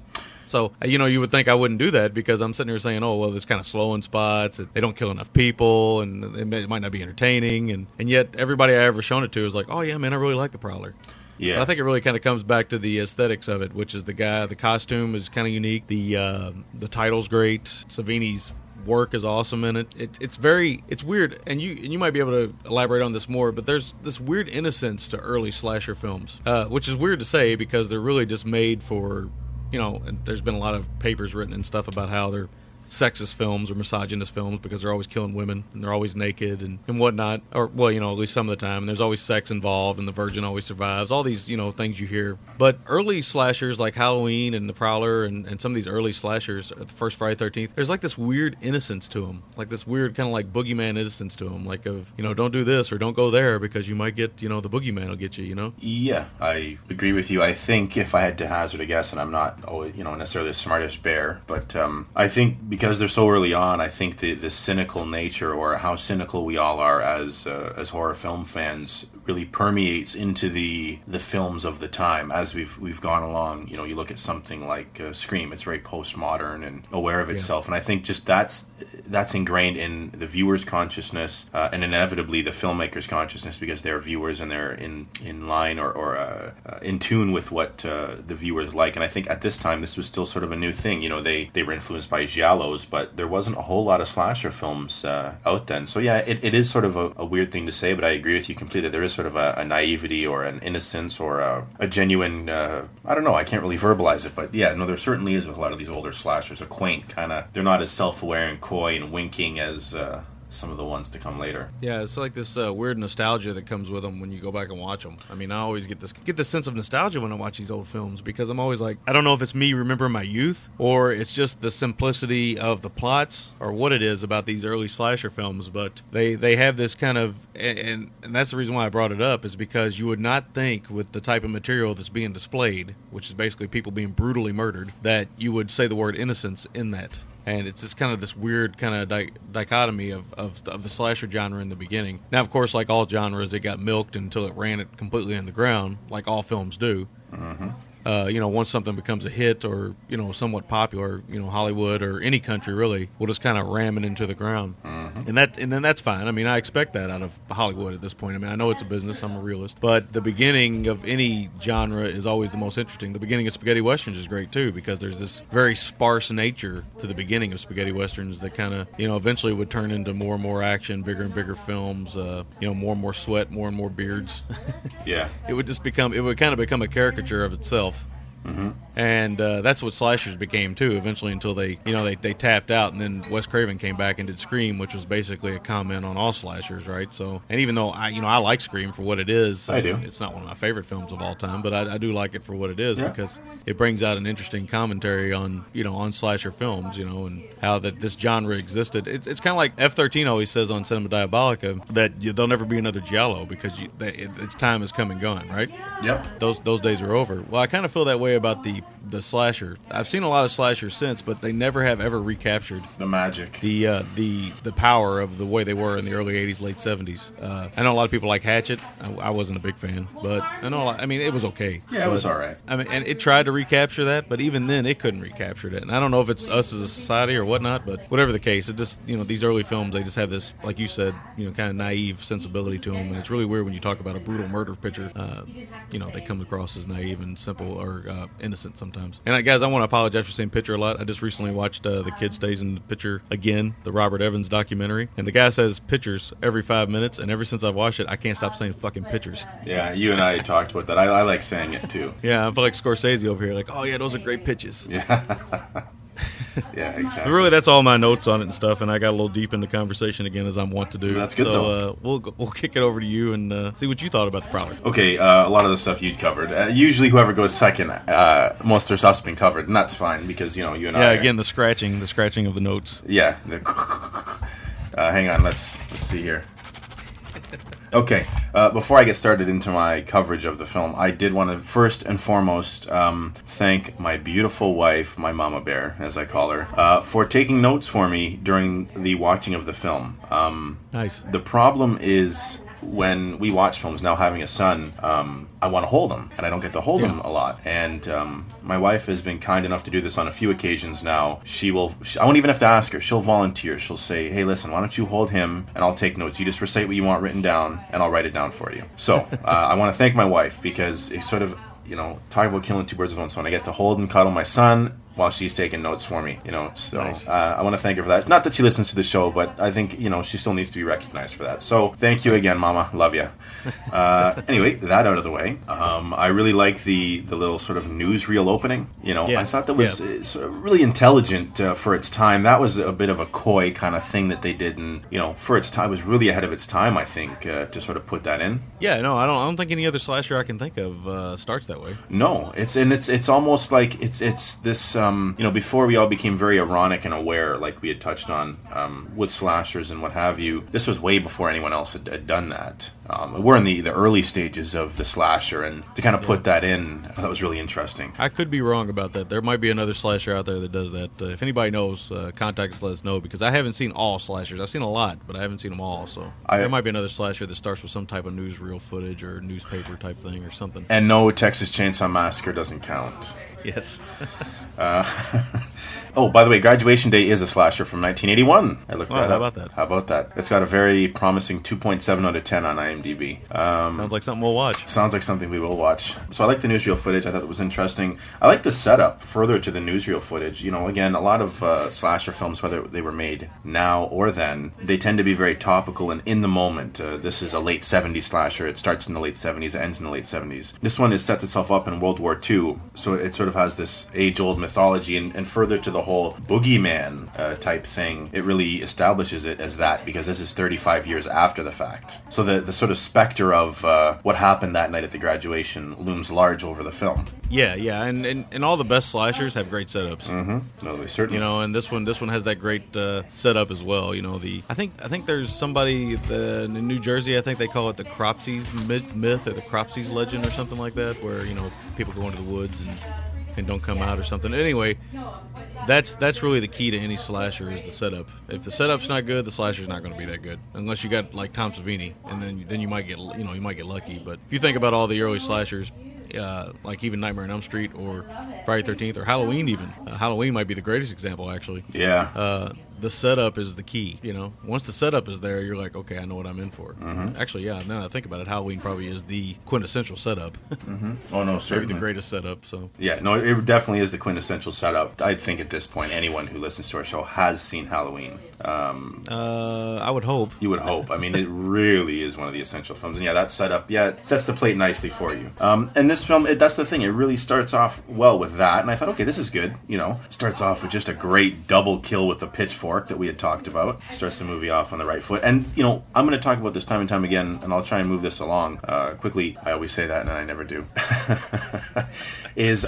So you know, you would think I wouldn't do that because I'm sitting here saying, "Oh, well, it's kind of slow in spots. They don't kill enough people, and it, may, it might not be entertaining." And and yet, everybody I ever shown it to is like, "Oh yeah, man, I really like the Prowler." Yeah. So I think it really kind of comes back to the aesthetics of it, which is the guy, the costume is kind of unique. The uh, the title's great. Savini's work is awesome in it. it. It's very, it's weird, and you and you might be able to elaborate on this more. But there's this weird innocence to early slasher films, uh, which is weird to say because they're really just made for, you know. There's been a lot of papers written and stuff about how they're sexist films or misogynist films because they're always killing women and they're always naked and, and whatnot. Or, well, you know, at least some of the time. And there's always sex involved and the virgin always survives. All these, you know, things you hear. But early slashers like Halloween and The Prowler and, and some of these early slashers, uh, the first Friday 13th, there's like this weird innocence to them. Like this weird kind of like boogeyman innocence to them. Like of, you know, don't do this or don't go there because you might get, you know, the boogeyman will get you, you know? Yeah, I agree with you. I think if I had to hazard a guess, and I'm not always, you know, necessarily the smartest bear, but um, I think because they're so early on, I think the the cynical nature or how cynical we all are as uh, as horror film fans really permeates into the the films of the time as we've we've gone along. You know, you look at something like uh, Scream; it's very postmodern and aware of itself, and I think just that's that's ingrained in the viewer's consciousness uh, and inevitably the filmmaker's consciousness because they're viewers and they're in in line or, or uh, uh, in tune with what uh, the viewers like. And I think at this time this was still sort of a new thing. You know, they they were influenced by giallos, but there wasn't a whole lot of slasher films uh, out then. So yeah, it, it is sort of a, a weird thing to say, but I agree with you completely. There is sort of a, a naivety or an innocence or a, a genuine. Uh, I don't know. I can't really verbalize it, but yeah, no, there certainly is with a lot of these older slashers. A quaint kind of. They're not as self-aware and coy and winking as. Uh, some of the ones to come later. Yeah, it's like this uh, weird nostalgia that comes with them when you go back and watch them. I mean, I always get this get this sense of nostalgia when I watch these old films because I'm always like, I don't know if it's me remembering my youth or it's just the simplicity of the plots or what it is about these early slasher films. But they they have this kind of and and that's the reason why I brought it up is because you would not think with the type of material that's being displayed, which is basically people being brutally murdered, that you would say the word innocence in that and it's just kind of this weird kind of di- dichotomy of, of, of the slasher genre in the beginning. Now, of course, like all genres, it got milked until it ran it completely in the ground, like all films do. Mm-hmm. Uh, you know, once something becomes a hit or you know somewhat popular, you know, Hollywood or any country really will just kind of ram it into the ground, Mm-hmm. and that and then that's fine. I mean, I expect that out of Hollywood at this point. I mean, I know it's a business. I'm a realist, but the beginning of any genre is always the most interesting. The beginning of spaghetti westerns is great too because there's this very sparse nature to the beginning of spaghetti westerns that kind of you know eventually would turn into more and more action, bigger and bigger films. Uh, you know, more and more sweat, more and more beards. Yeah. it would just become it would kind of become a caricature of itself Mm-hmm. And uh, that's what slashers became too eventually until they you know they, they tapped out and then wes craven came back and did scream which was basically a comment on all slashers right so and even though i you know i like scream for what it is I do. it's not one of my favorite films of all time but i, I do like it for what it is Yeah. because it brings out an interesting commentary on you know on slasher films you know and how that this genre existed it's, it's kind of like f-13 always says on cinema diabolica that you, there'll never be another giallo because you, that, it, its time has come and gone right Yep. those those days are over. Well, I kind of feel that way about the the slasher. I've seen a lot of slashers since, but they never have ever recaptured The magic. the uh, the the power of the way they were in the early '80s, late '70s. Uh, I know a lot of people like Hatchet. I, I wasn't a big fan, but I know. A lot, I mean, it was okay. Yeah, it was all right. I mean, and it tried to recapture that, but even then, it couldn't recapture that. And I don't know if it's us as a society or whatnot, but whatever the case, it just you know these early films they just have this, like you said, you know, kind of naive sensibility to them, and it's really weird when you talk about a brutal murder picture. Uh, you know, they come across as naive and simple or uh, sometimes. And uh, guys, I want to apologize for saying pitcher a lot. I just recently watched uh, The Kid Stays in the Pitcher again, the Robert Evans documentary, and the guy says pitchers every five minutes, and ever since I've watched it, I can't stop saying fucking pitchers. Yeah, you and I talked about that. I, I like saying it too. Yeah, I feel like Scorsese over here, like, oh yeah, those are great pitches. Yeah, But exactly. really, that's all my notes on it and stuff, and I got a little deep in the conversation again as I'm wont to do. That's good, so, though. Uh, we'll we'll kick it over to you and uh, see what you thought about the Prowler. Okay, uh, a lot of the stuff you'd covered. Uh, usually, whoever goes second, uh, most of their stuff's been covered, and that's fine because you know you and Yeah, I. Yeah, again, the scratching, the scratching of the notes. Yeah. The uh, hang on. Let's let's see here. Okay. Uh, before I get started into my coverage of the film, I did want to first and foremost um, thank my beautiful wife, my mama bear, as I call her, uh, for taking notes for me during the watching of the film. Um, Nice. the problem is when we watch films now, having a son, um, I want to hold him, and I don't get to hold him a lot. And um, my wife has been kind enough to do this on a few occasions now. She will. She, I won't even have to ask her. She'll volunteer. She'll say, "Hey, listen, why don't you hold him, and I'll take notes. You just recite what you want written down, and I'll write it down for you." So uh, I want to thank my wife because it's sort of you know talk about killing two birds with one stone. I get to hold and cuddle my son while she's taking notes for me, you know. So Nice. uh, I want to thank her for that. Not that she listens to the show, but I think you know she still needs to be recognized for that. So thank you again, Mama. Love you. Uh, anyway, that out of the way. Um, I really like the the little sort of newsreel opening. You know, Yeah. I thought that was Yeah. uh, sort of really intelligent uh, for its time. That was a bit of a coy kind of thing that they did, and you know, for its time, was really ahead of its time. I think uh, to sort of put that in. Yeah, no, I don't. I don't think any other slasher I can think of uh, starts that way. No, it's and it's it's almost like it's it's this um, you know before we all became very ironic and aware, like we had touched on um, with slashers and what have you. This was way before anyone else had, had done that. Um, we're in the the early stages of the slasher, and to kind of put that in, that was really interesting. I could be wrong about that. There might be another slasher out there that does that. Uh, if anybody knows, uh, contact us, let us know because I haven't seen all slashers. I've seen a lot, but I haven't seen them all. So I- there might be another slasher that starts with some type of newsreel footage or newspaper type thing or something. And no, Texas Chainsaw Massacre doesn't count. Yes. Uh, oh, by the way, Graduation Day is a slasher from 1981. I looked Oh, that how up. about that? How about that? It's got a very promising 2.7 out of 10 on IMDb. Um, Sounds like something we'll watch. Sounds like something we will watch. So I like the newsreel footage. I thought it was interesting. I like the setup further to the newsreel footage. You know, again, a lot of uh, slasher films, whether they were made now or then, they tend to be very topical and in the moment. Uh, this is a late 70s slasher. It starts in the late 70s, it ends in the late 70s. This one is sets itself up in World War II, so it sort of has this age-old mythology, and, and further to the whole boogeyman uh, type thing. It really establishes it as that because this is 35 years after the fact. So the the sort of specter of uh, what happened that night at the graduation looms large over the film. Yeah, yeah, and, and, and all the best slashers have great setups. Mm-hmm. No, they certainly. You know, and this one this one has that great uh, setup as well. You know, the I think I think there's somebody the, in New Jersey. I think they call it the Cropsey's myth, myth or the Cropsey's legend or something like that, where you know people go into the woods and and don't come out or something. Anyway, that's that's really the key to any slasher is the setup. If the setup's not good, the slasher's not going to be that good unless you got like Tom Savini, and then then you might get you know you might get lucky. But if you think about all the early slashers. Uh, like even Nightmare on Elm Street or Friday Thirteenth or Halloween, even uh, Halloween might be the greatest example. Actually, Yeah. Uh, the setup is the key. You know, once the setup is there, you're like, okay, I know what I'm in for. Mhm. Actually, yeah. Now that I think about it, Halloween probably is the quintessential setup. Mhm. Oh no, Maybe certainly the greatest setup. So Yeah, no, it definitely is the quintessential setup. I think at this point, anyone who listens to our show has seen Halloween. Um, uh, I would hope. You would hope. I mean, it really is one of the essential films. And yeah, that setup, yeah, sets the plate nicely for you. Um, and this film, it, that's the thing. It really starts off well with that. And I thought, okay, this is good. You know, starts off with just a great double kill with the pitchfork that we had talked about. Starts the movie off on the right foot. And, you know, I'm going to talk about this time and time again, and I'll try and move this along uh, quickly. I always say that, and I never do. is,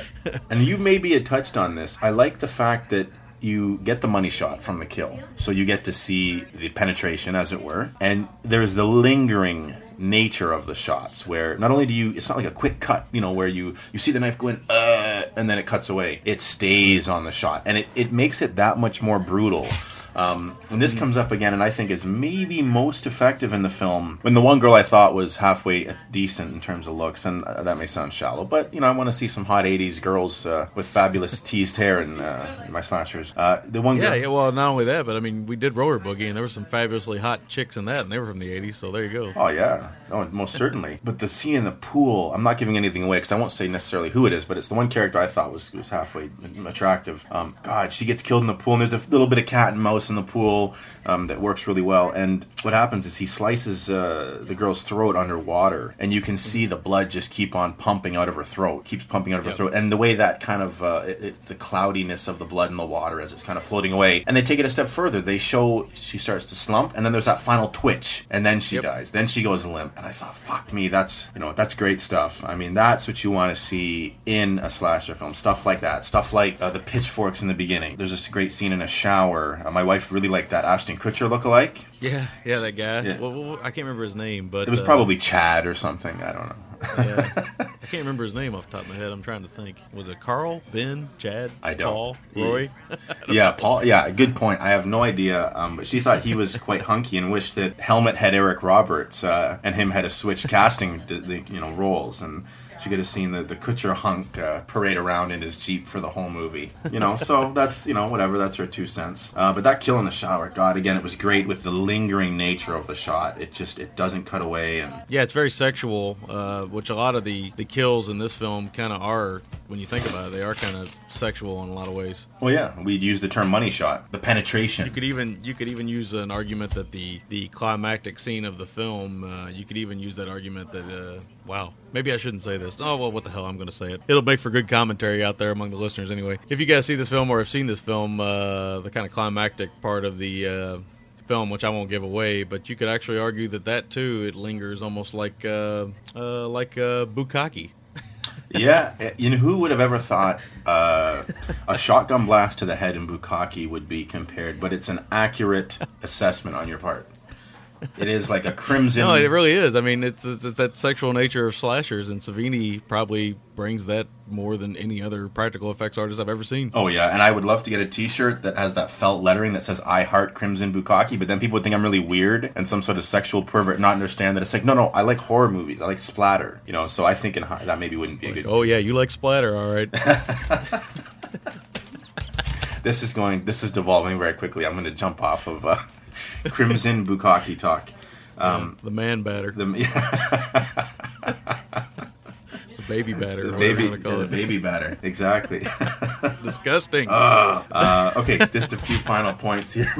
and you maybe had touched on this, I like the fact that you get the money shot from the kill. So you get to see the penetration, as it were, and there's the lingering nature of the shots where not only do you it's not like a quick cut you know where you you see the knife going uh, and then it cuts away. It stays on the shot. And it, it makes it that much more brutal um, and this comes up again, and I think is maybe most effective in the film. When the one girl I thought was halfway decent in terms of looks, and uh, that may sound shallow, but you know I want to see some hot '80s girls uh, with fabulous teased hair and uh, my slashers. Uh, the one Yeah, girl, yeah. Well, not only that, but I mean, we did Roller Boogie, and there were some fabulously hot chicks in that, and they were from the '80s. So there you go. Oh yeah, oh most certainly. But the scene in the pool, I'm not giving anything away because I won't say necessarily who it is, but it's the one character I thought was was halfway attractive. Um, God, she gets killed in the pool, and there's a little bit of cat and mouse in the pool um, that works really well. And what happens is he slices uh, the girl's throat underwater, and you can see the blood just keep on pumping out of her throat, keeps pumping out of her Yep. throat, and the way that kind of uh, it, it's the cloudiness of the blood in the water as it's kind of floating away. And they take it a step further. They show she starts to slump, and then there's that final twitch, and then she dies. Then she goes limp, and I thought, fuck me, that's you know that's great stuff. I mean, that's what you want to see in a slasher film. Stuff like that. Stuff like uh, the pitchforks in the beginning. There's this great scene in a shower. Uh, my wife really liked that Ashton Kutcher lookalike. Yeah, yeah, that guy. Yeah. Well, well, I can't remember his name, but It was uh, probably Chad or something. I don't know. I can't remember his name off the top of my head. I'm trying to think. Was it Carl, Ben, Chad, I don't. Paul, Yeah. Roy? yeah, Paul. Yeah, good point. I have no idea. Um, but she thought he was quite hunky and wished that Helmet had Eric Roberts uh, and him had a switch casting, the, you know, roles, and she could have seen the the Kutcher hunk uh, parade around in his jeep for the whole movie. You know, so that's you know whatever. That's her two cents. Uh, but that kill in the shower, God, again, it was great with the lingering nature of the shot. It just it doesn't cut away and. Yeah, it's very sexual, uh, which a lot of the, the kills in this film kind of are, when you think about it, they are kind of sexual in a lot of ways. Well, yeah, we'd use the term money shot, the penetration. You could even you could even use an argument that the the climactic scene of the film, uh, you could even use that argument that uh, wow, maybe I shouldn't say this. Oh well, what the hell, I'm going to say it. It'll make for good commentary out there among the listeners anyway. If you guys see this film or have seen this film, uh, the kind of climactic part of the uh, film, which I won't give away, but you could actually argue that that too it lingers almost like uh, uh, like uh, bukkake. yeah, you know who would have ever thought uh, a shotgun blast to the head in Bukkake would be compared, but it's an accurate assessment on your part. It is like a crimson. No, it really is. I mean, it's, it's, it's that sexual nature of slashers, and Savini probably brings that more than any other practical effects artist I've ever seen. Oh yeah, and I would love to get a T-shirt that has that felt lettering that says "I heart Crimson Bukkake," but then people would think I'm really weird and some sort of sexual pervert, not understand that it's like, no, no, I like horror movies, I like splatter, you know. So I think in that maybe wouldn't be a good. Oh yeah, you like splatter, all right. This is going. This is devolving very quickly. I'm going to jump off of uh, Crimson Bukkake talk. Um, the man batter, the, the baby batter, the baby, you wanna call yeah, the baby batter, exactly. Disgusting. Uh, uh, okay, just a few final points here.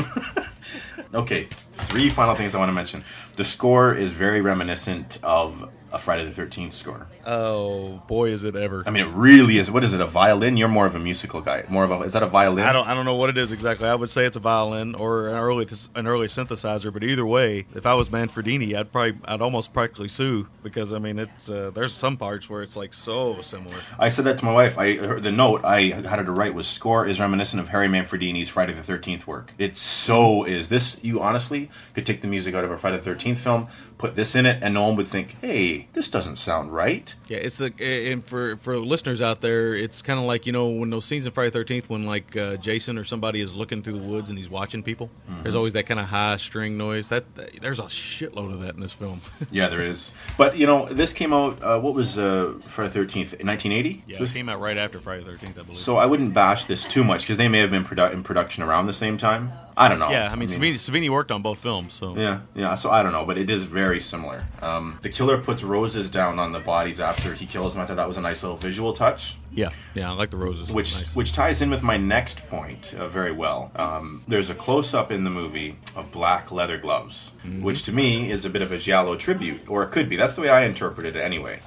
okay, three final things I want to mention. The score is very reminiscent of a Friday the Thirteenth score. Oh boy, is it ever! I mean, it really is. What is it? A violin? You're more of a musical guy. More of a. Is that a violin? I don't, I don't know what it is exactly. I would say it's a violin or an early, an early synthesizer. But either way, if I was Manfredini, I'd probably, I'd almost practically sue because I mean, it's uh, there's some parts where it's like so similar. I said that to my wife. I her, the note I had her to write was score is reminiscent of Harry Manfredini's Friday the Thirteenth work. It so is. This you honestly could take the music out of a Friday the Thirteenth film, put this in it, and no one would think, "Hey, this doesn't sound right." Yeah, it's the and for for listeners out there, it's kind of like you know when those scenes in Friday Thirteenth when like uh, Jason or somebody is looking through the woods and he's watching people. Mhm. There's always that kind of high string noise. That, that- there's a shitload of that in this film. Yeah, there is. But you know, this came out. Uh, what was uh, Friday Thirteenth? Nineteen eighty. yeah, it came out right after Friday Thirteenth, I believe. So I wouldn't bash this too much because they may have been produ- in production around the same time. I don't know. yeah, I mean, Savini, Savini worked on both films, so Yeah, yeah. So I don't know, but it is very similar. Um, the killer puts roses down on the bodies after he kills them. I thought that was a nice little visual touch. yeah, yeah, I like the roses. Which Nice. which ties in with my next point uh, very well. Um, there's a close up in the movie of black leather gloves, Mhm. which to me is a bit of a giallo tribute, or it could be. That's the way I interpreted it anyway.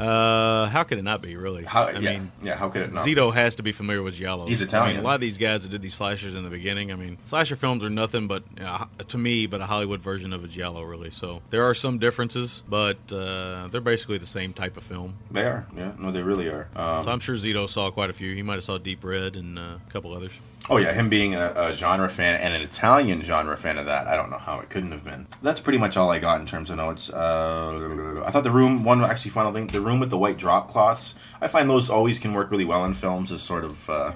Uh, how could it not be really? How- I yeah, mean, yeah, how could it not Zito has to be familiar with giallo. He's I Italian. mean, a lot of these guys that did these slashers in the beginning. I mean, slasher films are nothing but uh, to me, but a Hollywood version of a giallo, really. So there are some differences, but uh, they're basically the same type of film. They are, yeah, no, they really are. Um, so I'm sure Zito saw quite a few. He might have saw Deep Red and uh, a couple others. Oh yeah, him being a, a genre fan and an Italian genre fan of that, I don't know how it couldn't have been. That's pretty much all I got in terms of notes. Uh, I thought the room, one actually final thing, the room with the white drop cloths. I find those always can work really well in films as sort of uh,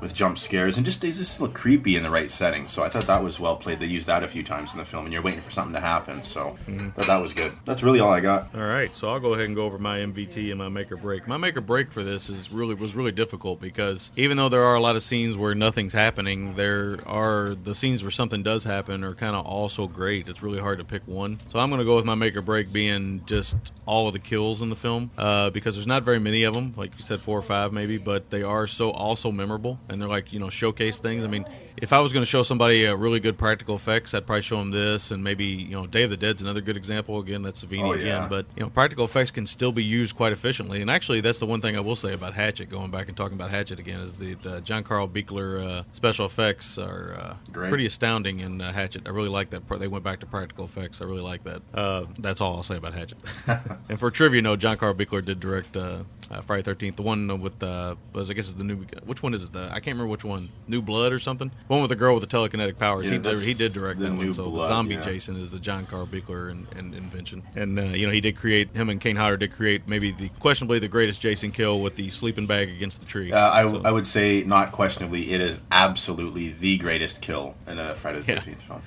with jump scares and just they just look creepy in the right setting. So I thought that was well played. They used that a few times in the film, and you're waiting for something to happen. So Mhm. thought that was good. That's really all I got. All right, so I'll go ahead and go over my MVT and my make or break. My make or break for this is really was really difficult because even though there are a lot of scenes where nothing's happening, there are the scenes where something does happen are kind of also great. It's really hard to pick one. So I'm going to go with my make or break being just all of the kills in the film uh, because there's not very many of them, like you said, four or five maybe, but they are so also memorable and they're like you know showcase things. I mean, if I was going to show somebody a really good practical effects, I'd probably show them this and maybe you know Day of the Dead's another good example. Again, that's Savini Oh, again, but you know practical effects can still be used quite efficiently. And actually, that's the one thing I will say about Hatchet. Going back and talking about Hatchet again is the uh, John Carl Buechler uh, special effects are uh, pretty astounding in uh, Hatchet. I really like that. part. They went back to practical effects. I really like that. Uh, that's all I'll say about Hatchet. and for trivia note, John Carl Buechler did direct uh, uh, Friday Thirteenth, the one with uh, was I guess is the new. Which one is it? The, I can't remember which one, New Blood or something. One with the girl with the telekinetic powers. Yeah, he did, he did direct that one. So Blood, the zombie yeah. Jason is the John Carl Buechler in, invention, and uh, you know he did create him and Kane Hodder did create maybe the questionably the greatest Jason kill with the sleeping bag against the tree. Uh, I, So- I would say, not questionably, it is absolutely the greatest kill in a Friday the Yeah. 13th film.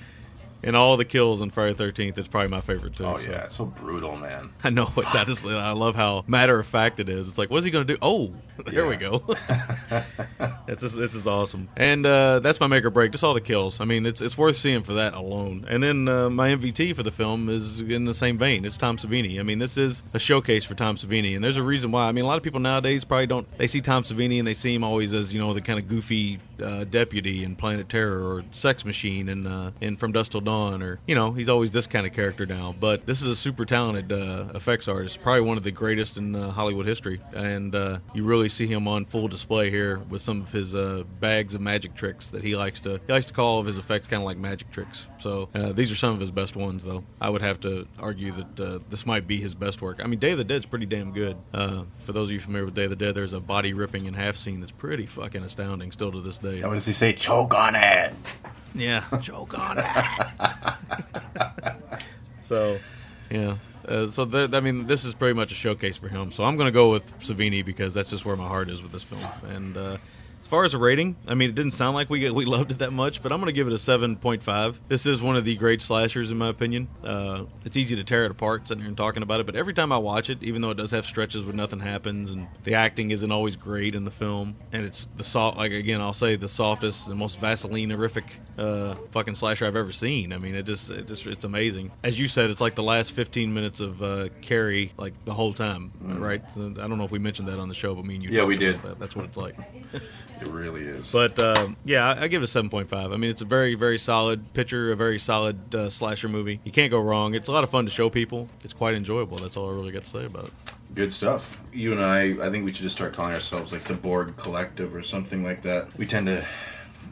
And all the kills in Friday Thirteenth, it's probably my favorite too. Oh, so. yeah. It's so brutal, man. I know it's I just I love how matter of fact it is. It's like, what's he going to do? Oh, there we go. it's just, this is awesome, and uh, that's my make or break. Just all the kills. I mean, it's it's worth seeing for that alone. And then uh, my MVT for the film is in the same vein. It's Tom Savini. I mean, this is a showcase for Tom Savini, and there's a reason why. I mean, a lot of people nowadays probably don't. They see Tom Savini and they see him always as you know the kind of goofy uh, deputy in Planet Terror or Sex Machine and uh, in From Dusk Till Dawn, or you know he's always this kind of character now. But this is a super talented uh, effects artist, probably one of the greatest in uh, Hollywood history, and uh, you really see him on full display here with some of his uh, bags of magic tricks that he likes to he likes to call all of his effects kind of like magic tricks. So uh, these are some of his best ones, though. I would have to argue that uh, this might be his best work. I mean, Day of the Dead's pretty damn good. For those of you familiar with Day of the Dead, there's a body ripping in half scene that's pretty fucking astounding still to this day. What does he say? Choke on it. Yeah, choke on it. so, yeah. Uh, so th- I mean, this is pretty much a showcase for him. So I'm going to go with Savini because that's just where my heart is with this film. And uh, as far as a rating, I mean, it didn't sound like we we loved it that much, but I'm going to give it a 7.5. This is one of the great slashers in my opinion. Uh, it's easy to tear it apart sitting here and talking about it, but every time I watch it, even though it does have stretches where nothing happens and the acting isn't always great in the film, and it's the soft, like again, I'll say the softest, the most Vaseline horrific uh, fucking slasher I've ever seen. I mean, it just, it just, it's amazing. As you said, it's like the last 15 minutes of uh, Carrie, like the whole time, right? So, I don't know if we mentioned that on the show, but me and you, Yeah, we did. That. That's what it's like. It really is. But um, yeah, I, I give it a seven point five. I mean, it's a very, very solid picture, a very solid uh, slasher movie. You can't go wrong. It's a lot of fun to show people. It's quite enjoyable. That's all I really got to say about it. Good stuff. You and I, I think we should just start calling ourselves like the Borg Collective or something like that. We tend to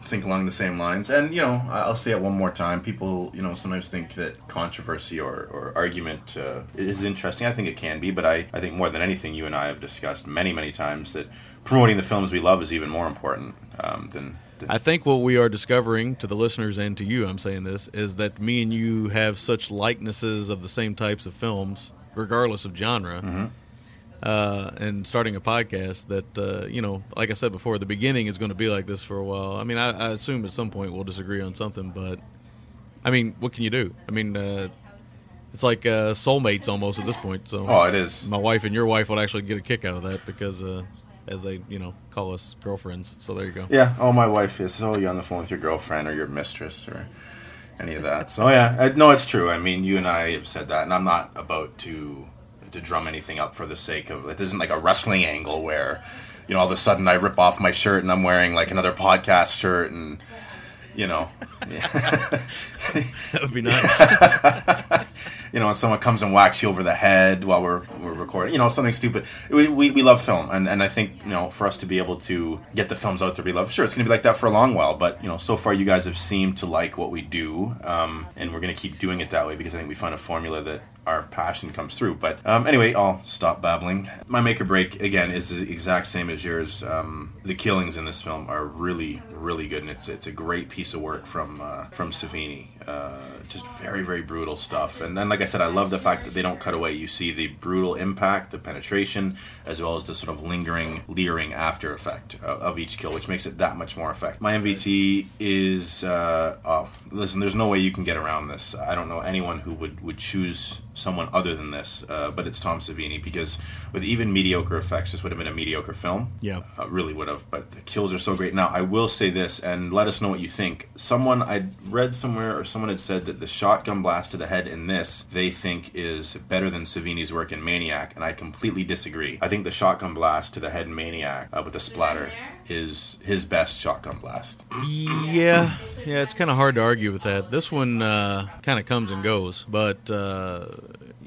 think along the same lines. And, you know, I'll say it one more time. People, you know, sometimes think that controversy or, or argument uh, is interesting. I think it can be, but I, I think more than anything, you and I have discussed many, many times that promoting the films we love is even more important um, than. than I think what we are discovering to the listeners and to you, I'm saying this, is that me and you have such likenesses of the same types of films, regardless of genre. Uh, and starting a podcast that uh, you know, like I said before, the beginning is going to be like this for a while. I mean, I, I assume at some point we'll disagree on something, but I mean, what can you do? I mean, uh, it's like uh, soulmates almost at this point. So, Oh, it is. My wife and your wife would actually get a kick out of that because, uh, as they you know call us girlfriends. So there you go. Yeah. Oh, my wife is. Oh, you're on the phone with your girlfriend or your mistress or any of that. So yeah, I, no, it's true. I mean, you and I have said that, and I'm not about to to drum anything up for the sake of it. Isn't like a wrestling angle where, you know, all of a sudden I rip off my shirt and I'm wearing like another podcast shirt and. You know, That would be nice. you know, when someone comes and whacks you over the head while we're, we're recording, you know, something stupid. We, we, we love film, and, and I think, you know, for us to be able to get the films out there we love, sure, it's going to be like that for a long while, but, you know, so far you guys have seemed to like what we do, um, and we're going to keep doing it that way because I think we find a formula that our passion comes through. But um, anyway, I'll stop babbling. My make or break, again, is the exact same as yours. Um, the killings in this film are really, really good, and it's it's a great piece of work from uh, from Savini. Uh, just very, very brutal stuff. And then, like I said, I love the fact that they don't cut away. You see the brutal impact, the penetration, as well as the sort of lingering, leering after effect of, of each kill, which makes it that much more effective. My MVT is, uh, oh, listen, there's no way you can get around this. I don't know anyone who would, would choose someone other than this, uh, but it's Tom Savini because with even mediocre effects, this would have been a mediocre film. Yeah. Uh, really would have, but the kills are so great. Now, I will say this, and let us know what you think. Someone I read somewhere, or someone had said that the shotgun blast to the head in this they think is better than Savini's work in Maniac, and I completely disagree. I think the shotgun blast to the head in Maniac uh, with the splatter is his best shotgun blast. Yeah, yeah, it's kind of hard to argue with that. This one uh, kind of comes and goes, but uh,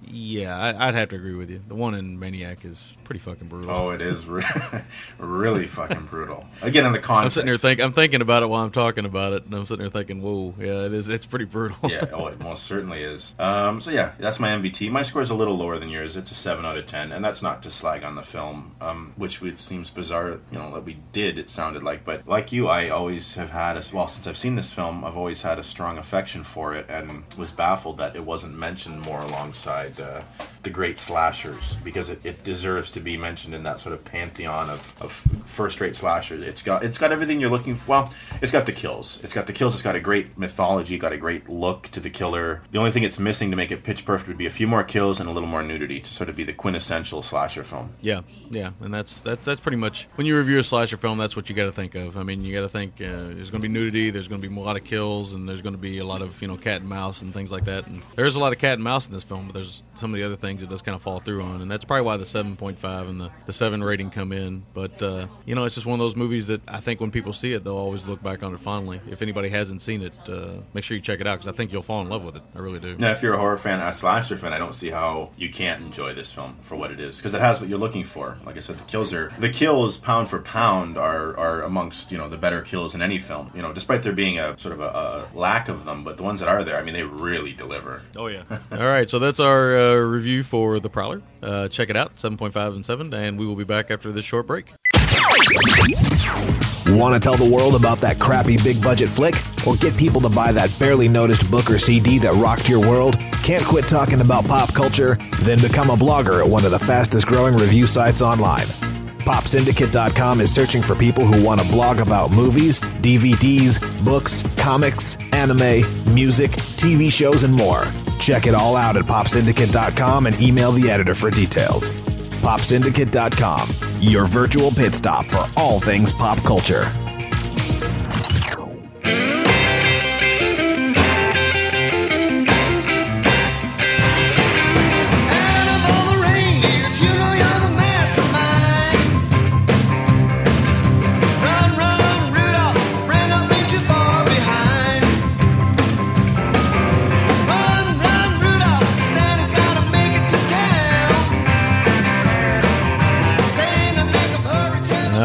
Yeah, I, I'd have to agree with you. The one in Maniac is pretty fucking brutal. Oh, it is re- really fucking brutal. Again, in the context, I'm sitting here think I'm thinking about it while I'm talking about it, and I'm sitting there thinking, "Whoa, yeah, it is. It's pretty brutal." yeah, oh, it most certainly is. Um, so yeah, that's my MVT. My score is a little lower than yours. It's a seven out of ten, and that's not to slag on the film, um, which it seems bizarre, you know, that we did. It sounded like, but like you, I always have had a well since I've seen this film, I've always had a strong affection for it, and was baffled that it wasn't mentioned more alongside uh, the great slashers because it, it deserves to be mentioned in that sort of pantheon of, of first-rate slashers. It's got it's got everything you're looking for. Well, it's got the kills. It's got the kills. It's got a great mythology. Got a great look to the killer. The only thing it's missing to make it pitch perfect would be a few more kills and a little more nudity to sort of be the quintessential slasher film. Yeah, yeah, and that's that's that's pretty much when you review a slasher film, that's what you got to think of. I mean, you got to think uh, there's going to be nudity, there's going to be a lot of kills, and there's going to be a lot of you know cat and mouse and things like that. And there's a lot of cat and mouse in this film, but there's some of the other things it does kind of fall through on, and that's probably why the 7.5 and the the seven rating come in. But uh, you know, it's just one of those movies that I think when people see it, they'll always look back on it fondly. If anybody hasn't seen it, uh, make sure you check it out because I think you'll fall in love with it. I really do. Now, if you're a horror fan, a slasher fan, I don't see how you can't enjoy this film for what it is because it has what you're looking for. Like I said, the kills are the kills pound for pound are are amongst you know the better kills in any film. You know, despite there being a sort of a, a lack of them, but the ones that are there, I mean, they really deliver. Oh yeah. All right, so that's our uh, review for the Prowler. Uh, check it out, 7.5 and 7, and we will be back after this short break. Want to tell the world about that crappy big budget flick? Or get people to buy that barely noticed book or CD that rocked your world? Can't quit talking about pop culture? Then become a blogger at one of the fastest growing review sites online. PopSyndicate.com is searching for people who want to blog about movies, DVDs, books, comics, anime, music, TV shows, and more. Check it all out at PopSyndicate.com and email the editor for details. PopSyndicate.com, your virtual pit stop for all things pop culture.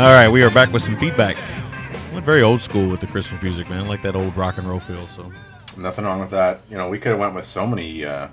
All right, we are back with some feedback. Went very old school with the Christmas music, man. I like that old rock and roll feel. So Nothing wrong with that. You know, we could have went with so many uh,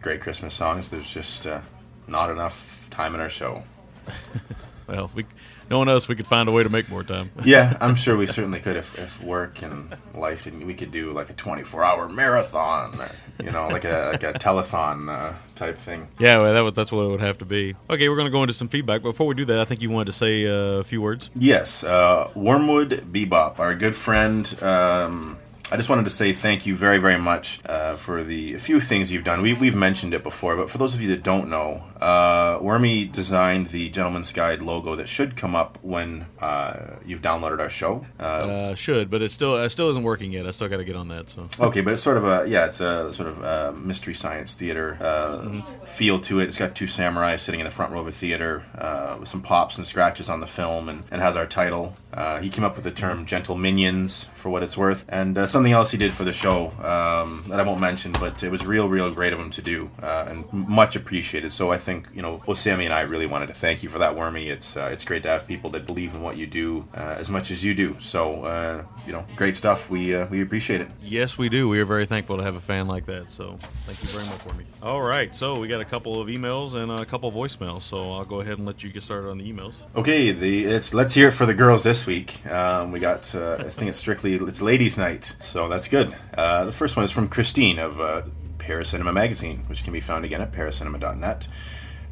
great Christmas songs. There's just uh, not enough time in our show. well, if we knowing us, we could find a way to make more time. yeah, I'm sure we certainly could if, if work and life didn't. We could do like a 24 hour marathon, or, you know, like a like a telethon uh, type thing. Yeah, well, that was, that's what it would have to be. Okay, we're going to go into some feedback. Before we do that, I think you wanted to say uh, a few words. Yes, uh, Wormwood Bebop, our good friend. Um, I just wanted to say thank you very, very much uh, for the few things you've done. We, we've mentioned it before, but for those of you that don't know, uh, Wormy designed the Gentleman's Guide logo that should come up when uh, you've downloaded our show. Uh, Uh, should, but it still it still isn't working yet. I still got to get on that. So Okay, but it's sort of a yeah, it's a sort of a mystery science theater uh, feel to it. It's got two samurai sitting in the front row of a theater uh, with some pops and scratches on the film, and, and has our title. Uh, he came up with the term "gentle minions" for what it's worth, and uh, something else he did for the show um, that I won't mention, but it was real, real great of him to do, uh, and much appreciated. So I think you know, both Sammy and I really wanted to thank you for that, Wormy. It's uh, it's great to have people that believe in what you do uh, as much as you do. So uh, you know, great stuff. We uh, we appreciate it. yes, we do. We are very thankful to have a fan like that. So thank you very much for me. All right, so we got a couple of emails and a couple of voicemails. So I'll go ahead and let you get started on the emails. Okay, the it's let's hear it for the girls this week. Um, we got uh, I think it's strictly it's ladies' night, so that's good. Uh, the first one is from Christine of uh, Paracinema Magazine, which can be found again at paracinema.net.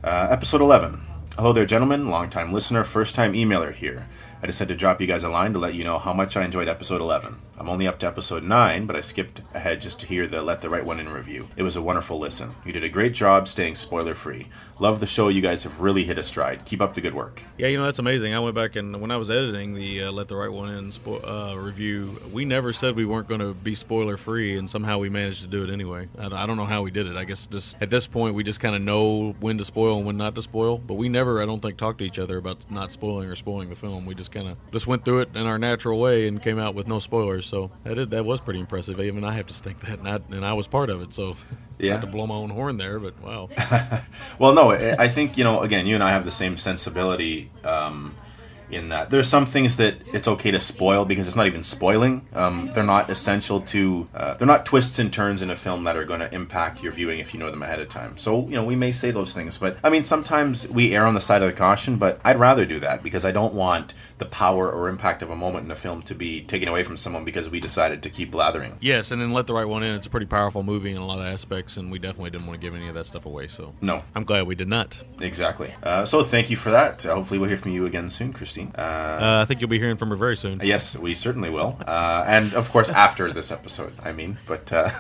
Uh, episode eleven. Hello there, gentlemen. Long-time listener, first-time emailer here. I just had to drop you guys a line to let you know how much I enjoyed episode 11. I'm only up to episode 9, but I skipped ahead just to hear the Let the Right One In review. It was a wonderful listen. You did a great job staying spoiler free. Love the show. You guys have really hit a stride. Keep up the good work. Yeah, you know that's amazing. I went back and when I was editing the uh, "Let the Right One In" spo- uh, review, we never said we weren't going to be spoiler free, and somehow we managed to do it anyway. I, don't know how we did it. I guess just at this point we just kind of know when to spoil and when not to spoil. But we never, I don't think, talked to each other about not spoiling or spoiling the film. We just just kind of just went through it in our natural way and came out with no spoilers. So that was pretty impressive. Even I have to think that, and I, and I was part of it. So Yeah. not to blow my own horn there, but wow. Well, no, I I think you know. Again, you and I have the same sensibility um, in that there's some things that it's okay to spoil because it's not even spoiling. Um, they're not essential to. Uh, they're not twists and turns in a film that are going to impact your viewing if you know them ahead of time. So you know, we may say those things, but I mean, sometimes we err on the side of the caution. But I'd rather do that because I don't want the power or impact of a moment in a film to be taken away from someone because we decided to keep blathering. Yes, and then let the right one in. It's a pretty powerful movie in a lot of aspects, and we definitely didn't want to give any of that stuff away. So No. I'm glad we did not. Exactly. Uh, so thank you for that. Uh, hopefully, we'll hear from you again soon, Christine. Uh, Uh, I think you'll be hearing from her very soon. Yes, we certainly will. Uh, and of course, after this episode, I mean, but uh,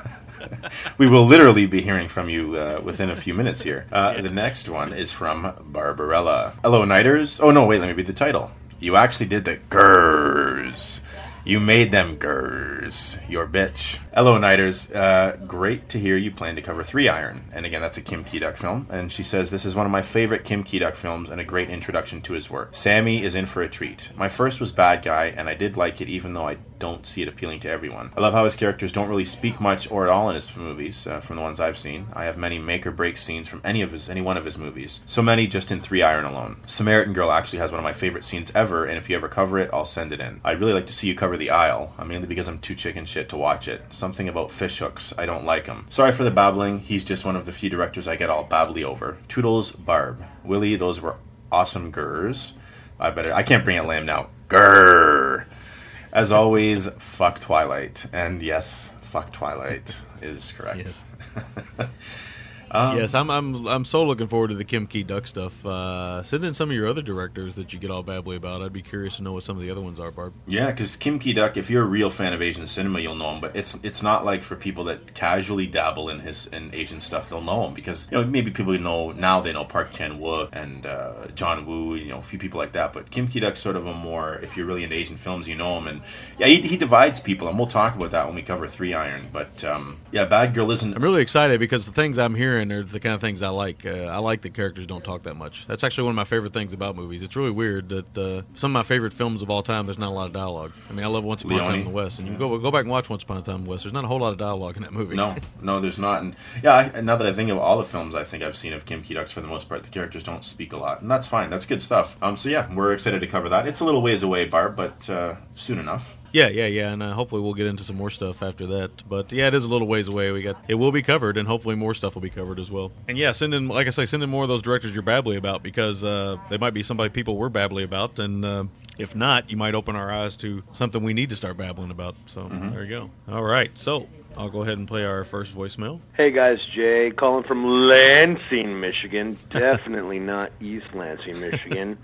we will literally be hearing from you uh, within a few minutes here. Uh, the next one is from Barbarella. Hello, Nighters. Oh, no, wait, let me read the title. You actually did the gurs. You made them gurs. Your bitch. Hello, Nighters. Uh, great to hear you plan to cover Three Iron. And again, that's a Kim Ki-duk film. And she says, This is one of my favorite Kim Ki-duk films and a great introduction to his work. Sammy is in for a treat. My first was Bad Guy, and I did like it even though I don't see it appealing to everyone. I love how his characters don't really speak much or at all in his movies, uh, from the ones I've seen. I have many make or break scenes from any of his any one of his movies. So many just in Three Iron alone. Samaritan Girl actually has one of my favorite scenes ever, and if you ever cover it, I'll send it in. I'd really like to see you cover The Isle, mainly because I'm too chicken shit to watch it. Something about fish hooks, I don't like him. Sorry for the babbling. He's just one of the few directors I get all babbly over. Toodles, Barb, Willie. Those were awesome gurs. I better. I can't bring a lamb now. Grrr. As always, fuck Twilight. And yes, fuck Twilight is correct. Um, yes, I'm, I'm I'm so looking forward to the Kim Ki-duk stuff. Uh, send in some of your other directors that you get all babbly about. I'd be curious to know what some of the other ones are, Barb. Yeah, because Kim Ki-duk, if you're a real fan of Asian cinema, you'll know him. But it's it's not like for people that casually dabble in his in Asian stuff, they'll know him because you know maybe people know now they know Park Chan Wook and uh, John Woo, you know a few people like that. But Kim Ki-duk's sort of a more if you're really into Asian films, you know him. And yeah, he, he divides people, and we'll talk about that when we cover Three Iron. But um, yeah, Bad Girl isn't. I'm really excited because the things I'm hearing are the kind of things I like. Uh, I like that characters don't talk that much. That's actually one of my favorite things about movies. It's really weird that uh, some of my favorite films of all time, there's not a lot of dialogue. I mean, I love Once Upon a Time in the West, and you go go back and watch Once Upon a Time in the West. There's not a whole lot of dialogue in that movie. No, no, there's not. And yeah, I, now that I think of all the films I think I've seen of Kim Ki-duk's, for the most part, the characters don't speak a lot, and that's fine. That's good stuff. Um, so yeah, we're excited to cover that. It's a little ways away, Barb, but uh, soon enough. Yeah, yeah, yeah, and uh, hopefully we'll get into some more stuff after that. But yeah, it is a little ways away. We got it will be covered, and hopefully more stuff will be covered as well. And yeah, send in, like I say, send in more of those directors you're babbly about because uh, they might be somebody people we're babbly about, and uh, if not, you might open our eyes to something we need to start babbling about. So there you go. All right, so I'll go ahead and play our first voicemail. Hey guys, Jay calling from Lansing, Michigan. Definitely not East Lansing, Michigan.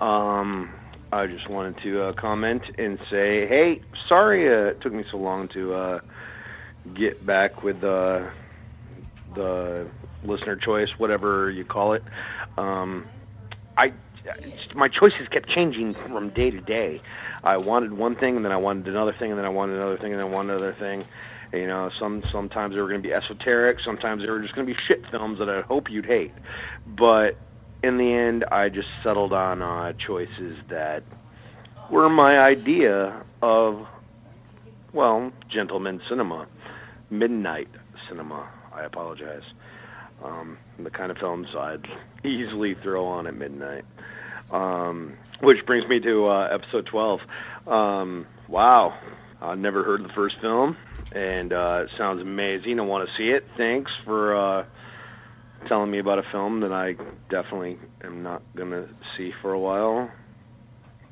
Um, I just wanted to uh, comment and say, hey, sorry uh, it took me so long to uh, get back with uh, the listener choice, whatever you call it. Um, I my choices kept changing from day to day. I wanted one thing, and then I wanted another thing, and then I wanted another thing, and then I wanted another thing. You know, some sometimes they were going to be esoteric, sometimes they were just going to be shit films that I hope you'd hate. But in the end, I just settled on uh, choices that were my idea of, well, gentleman cinema, midnight cinema. I apologize. Um, the kind of films I'd easily throw on at midnight. Um, which brings me to uh, episode 12. Um, wow, I've never heard the first film, and uh, it sounds amazing. I want to see it. Thanks for uh, telling me about a film that I definitely am not going to see for a while.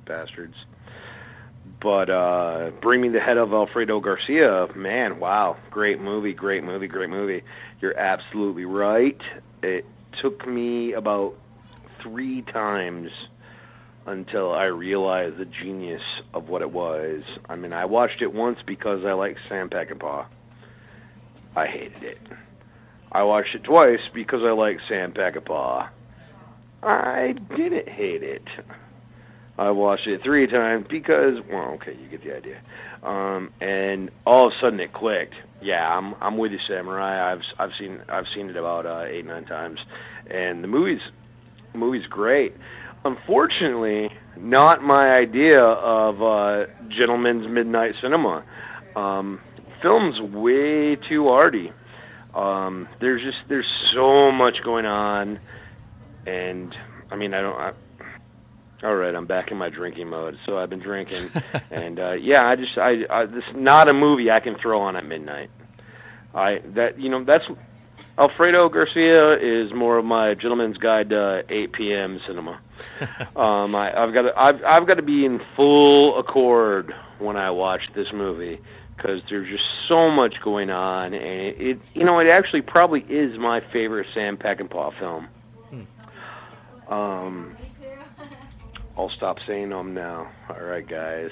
Bastards. But uh, Bring Me the Head of Alfredo Garcia, man, wow, great movie, great movie, great movie. You're absolutely right. It took me about three times until I realized the genius of what it was. I mean, I watched it once because I like Sam Peckinpah. I hated it. I watched it twice because I like Sam Peckinpah. I didn't hate it. I watched it three times because, well, okay, you get the idea. Um, and all of a sudden it clicked. Yeah, I'm I'm with you, Samurai. I've I've seen I've seen it about uh, eight nine times, and the movie's the movie's great. Unfortunately, not my idea of uh, gentleman's midnight cinema. Um, film's way too arty. Um, there's just there's so much going on, and I mean I don't. I, all right, I'm back in my drinking mode. So I've been drinking, and uh, yeah, I just I, I this is not a movie I can throw on at midnight. I that you know that's Alfredo Garcia is more of my gentleman's guide to 8 p.m. cinema. um, I, I've got to, I've I've got to be in full accord when I watch this movie because there's just so much going on, and it, it you know it actually probably is my favorite Sam Peckinpah film. Um, I'll stop saying them now. All right, guys.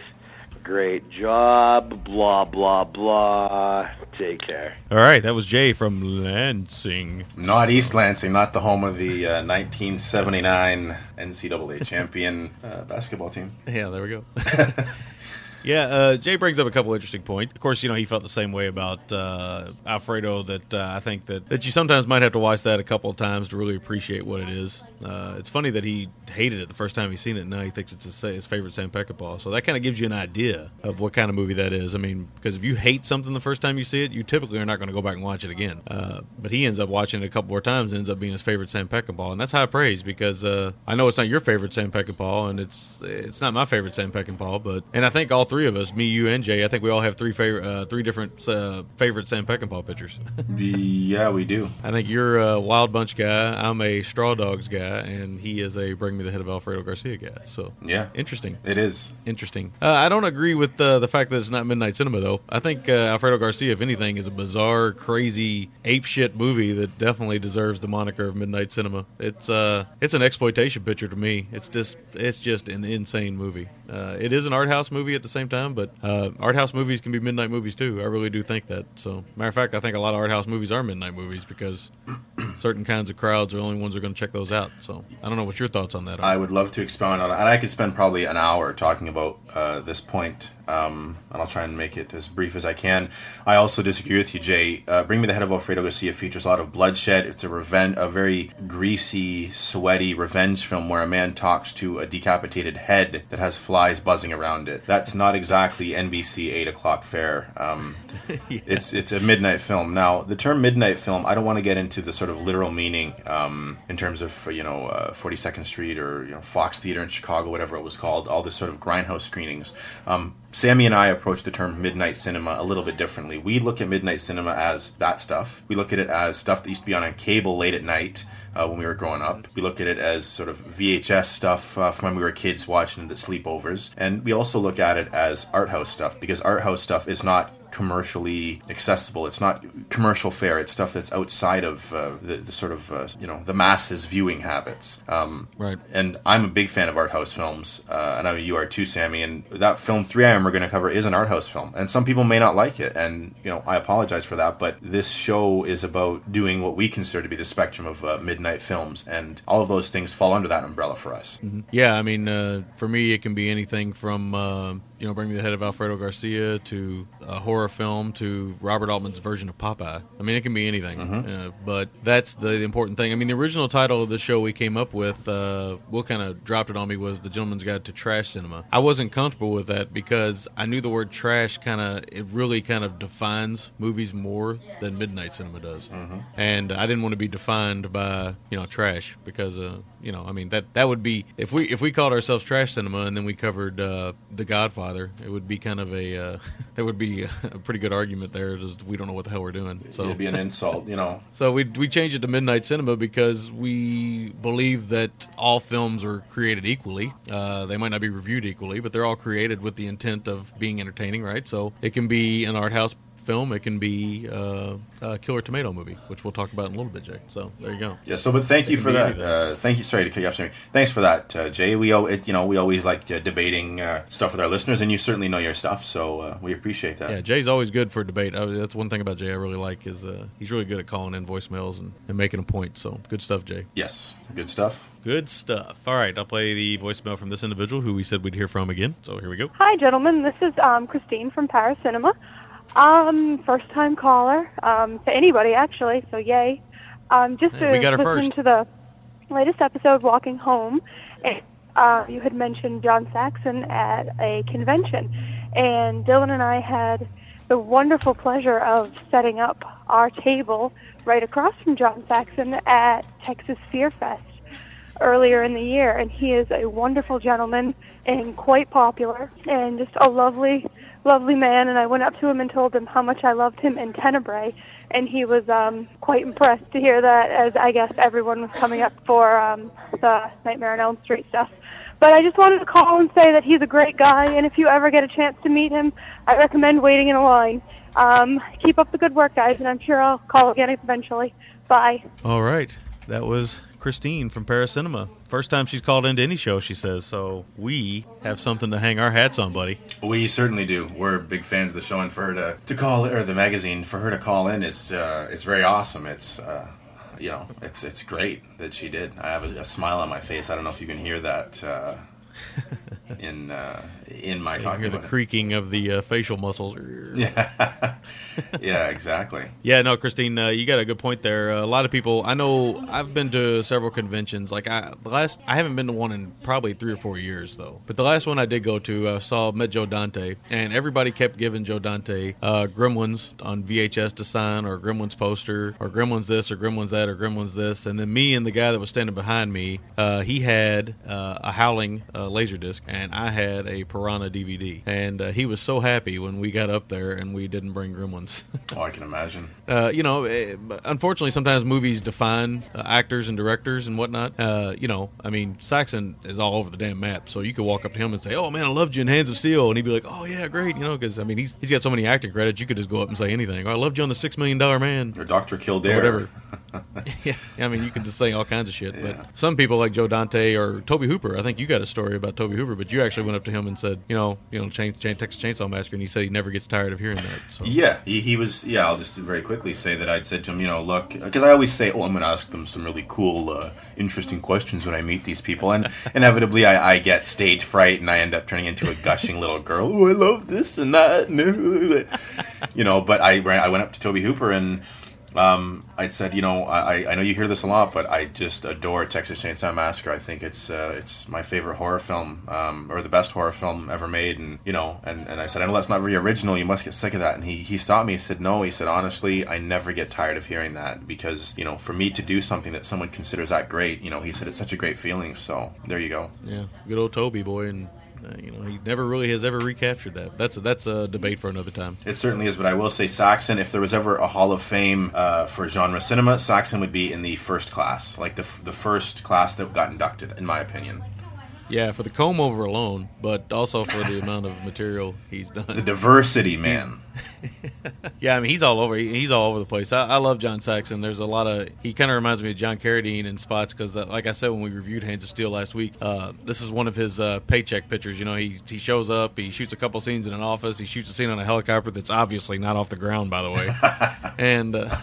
Great job. Blah blah blah. Take care. All right, that was Jay from Lansing. Not East Lansing, not the home of the uh, 1979 NCAA champion uh, basketball team. Yeah, there we go. Yeah, uh, Jay brings up a couple interesting points. Of course, you know he felt the same way about uh, Alfredo. That uh, I think that that you sometimes might have to watch that a couple of times to really appreciate what it is. Uh, it's funny that he hated it the first time he's seen it. And now he thinks it's his, his favorite Sam Peckinpah. So that kind of gives you an idea of what kind of movie that is. I mean, because if you hate something the first time you see it, you typically are not going to go back and watch it again. Uh, but he ends up watching it a couple more times and ends up being his favorite Sam Peckinpah, and that's high praise because uh, I know it's not your favorite Sam Peckinpah, and it's it's not my favorite Sam Peckinpah, but and I think all three of us, me, you, and Jay, I think we all have three favorite uh, three different uh, favorite Sam Peckinpah pictures. yeah, we do. I think you're a Wild Bunch guy. I'm a Straw Dogs guy, and he is a Bring Me the Head of Alfredo Garcia guy. So Yeah. interesting. It is. Interesting. Uh, I don't agree with uh, the fact that it's not midnight cinema, though. I think uh, Alfredo Garcia, if anything, is a bizarre, crazy, ape shit movie that definitely deserves the moniker of midnight cinema. It's uh, it's an exploitation picture to me. It's just it's just an insane movie. Uh, it is an art house movie at the same time, but uh, art house movies can be midnight movies too. I really do think that. So, matter of fact, I think a lot of art house movies are midnight movies because certain kinds of crowds are the only ones who are going to check those out. So, I don't know what your thoughts on that are. I would love to expound on it, and I could spend probably an hour talking about uh, this point, um, and I'll try and make it as brief as I can. I also disagree with you, Jay. Uh, Bring Me the Head of Alfredo Garcia features a lot of bloodshed. It's a revenge, a very greasy, sweaty revenge film where a man talks to a decapitated head that has flies buzzing around it. That's not exactly NBC eight o'clock fare. Um, It's it's a midnight film. Now, the term midnight film, I don't want to get into the sort of literal meaning um, in terms of you know Forty Second Street or you know Fox Theater in Chicago, whatever it was called, all this sort of grindhouse screenings. Um, Sammy and I approach the term midnight cinema a little bit differently. We look at midnight cinema as that stuff. We look at it as stuff that used to be on a cable late at night uh, when we were growing up. We look at it as sort of VHS stuff uh, from when we were kids watching it at sleepovers. And we also look at it as art house stuff because art house stuff is not commercially accessible. It's not commercial fare. It's stuff that's outside of uh, the, the sort of uh, you know the masses viewing habits. Um, Right. And I'm a big fan of art house films, uh, and I know you are too, Sammy. And that film 3-Iron we're going to cover is an art house film, and some people may not like it, and you know I apologize for that. But this show is about doing what we consider to be the spectrum of uh, midnight films, and all of those things fall under that umbrella for us. Yeah, I mean, uh, for me, it can be anything from uh, you know, Bring Me the Head of Alfredo Garcia to a horror film to Robert Altman's version of Popeye. I mean, it can be anything. Uh, but that's the, the important thing. I mean, the original title of the show we came up with, uh, Will kind of dropped it on me, was The Gentleman's Guide to Trash Cinema. I wasn't comfortable with that because I knew the word trash kind of, it really kind of defines movies more than Midnight Cinema does. And I didn't want to be defined by, you know, trash because, uh, you know, I mean that that would be if we if we called ourselves trash cinema and then we covered uh, The Godfather, it would be kind of a uh, that would be a pretty good argument there. Just we don't know what the hell we're doing. So It'd be an insult, you know. so we we changed it to midnight cinema because we believe that all films are created equally. Uh, they might not be reviewed equally, but they're all created with the intent of being entertaining, right? So it can be an art house film, it can be uh, a killer tomato movie, which we'll talk about in a little bit, Jay. So there you go. Yeah. So, but thank It you for that. Uh, thank you. Sorry to cut you off. Sammy. Thanks for that, uh, Jay. We, it, you know, we always like uh, debating uh, stuff with our listeners, and you certainly know your stuff, so uh, we appreciate that. Yeah, Jay's always good for debate. Uh, that's one thing about Jay I really like is uh, he's really good at calling in voicemails and, and making a point. So good stuff, Jay. Yes, good stuff. Good stuff. All right, I'll play the voicemail from this individual who we said we'd hear from again. So here we go. Hi, gentlemen. This is um, Christine from Paris Cinema. Um, first time caller um, to anybody actually, so yay. Um, just Hey, we got her to listen first. to the latest episode, Walking Home. And uh, you had mentioned John Saxon at a convention, and Dylan and I had the wonderful pleasure of setting up our table right across from John Saxon at Texas Fear Fest earlier in the year, and he is a wonderful gentleman and quite popular and just a lovely, lovely man. And I went up to him and told him how much I loved him in Tenebrae, and he was um, quite impressed to hear that, as I guess everyone was coming up for um, the Nightmare on Elm Street stuff. But I just wanted to call and say that he's a great guy, and if you ever get a chance to meet him, I recommend waiting in a line. Um, keep up the good work, guys, and I'm sure I'll call again eventually. Bye. All right. That was Christine from Paracinema. First time she's called into any show, she says. So we have something to hang our hats on, buddy. We certainly do. We're big fans of the show, and for her to, to call or the magazine for her to call in is uh, it's very awesome. It's uh, you know it's it's great that she did. I have a, a smile on my face. I don't know if you can hear that uh, in uh, in my You talking hear the it. creaking of the uh, facial muscles. Yeah, yeah, exactly. Yeah, no, Christine, uh, you got a good point there. Uh, a lot of people, I know, I've been to several conventions. Like I, the last, I haven't been to one in probably three or four years though. But the last one I did go to, I saw met Joe Dante, and everybody kept giving Joe Dante uh, Gremlins on VHS to sign, or Gremlins poster, or Gremlins this, or Gremlins that, or Gremlins this. And then me and the guy that was standing behind me, uh, he had uh, a Howling uh, laser disc, and I had a Piranha DVD. And uh, he was so happy when we got up there and we didn't bring Gremlins. Oh, I can imagine. Uh, you know, eh, unfortunately, sometimes movies define uh, actors and directors and whatnot. Uh, you know, I mean, Saxon is all over the damn map, so you could walk up to him and say, "Oh man, I loved you in Hands of Steel," and he'd be like, "Oh yeah, great," you know, because I mean, he's he's got so many acting credits, you could just go up and say anything. Oh, I loved you on the Six Million Dollar Man or Doctor Kildare, or whatever. yeah, I mean, you can just say all kinds of shit. But some people like Joe Dante or Tobe Hooper. I think you got a story about Tobe Hooper, but you actually went up to him and said, you know, you know, chain, chain, Texas Chainsaw Massacre, and he said he never gets tired of hearing that. So. Yeah, he, he was. Yeah, I'll just very quickly say that I'd said to him, you know, look, because I always say, oh, I'm going to ask them some really cool, uh, interesting questions when I meet these people, and inevitably I, I get stage fright and I end up turning into a gushing little girl. Oh, I love this and that, you know. But I I went up to Tobe Hooper and. Um, I'd said, you know, I, I know you hear this a lot, but I just adore Texas Chainsaw Massacre. I think it's uh, it's my favorite horror film, um, or the best horror film ever made. And you know, and, and I said, I know that's not very original. You must get sick of that. And he he stopped me. He said, No. He said, honestly, I never get tired of hearing that because you know, for me to do something that someone considers that great, you know, he said it's such a great feeling. So there you go. Yeah, good old Toby boy, and uh, you know he never really has ever recaptured that. That's a, that's a debate for another time. It certainly is, but I will say Saxon. If there was ever a Hall of Fame uh, for genre cinema, Saxon would be in the first class, like the the first class that got inducted, in my opinion. Yeah, for the comb over alone, but also for the amount of material he's done. The diversity, man. Yeah, I mean he's all over. He's all over the place. I, I love John Saxon. There's a lot of. He kind of reminds me of John Carradine in spots because, uh, like I said when we reviewed Hands of Steel last week, uh, this is one of his uh, paycheck pictures. You know, he he shows up, he shoots a couple scenes in an office, he shoots a scene on a helicopter that's obviously not off the ground, by the way, and uh,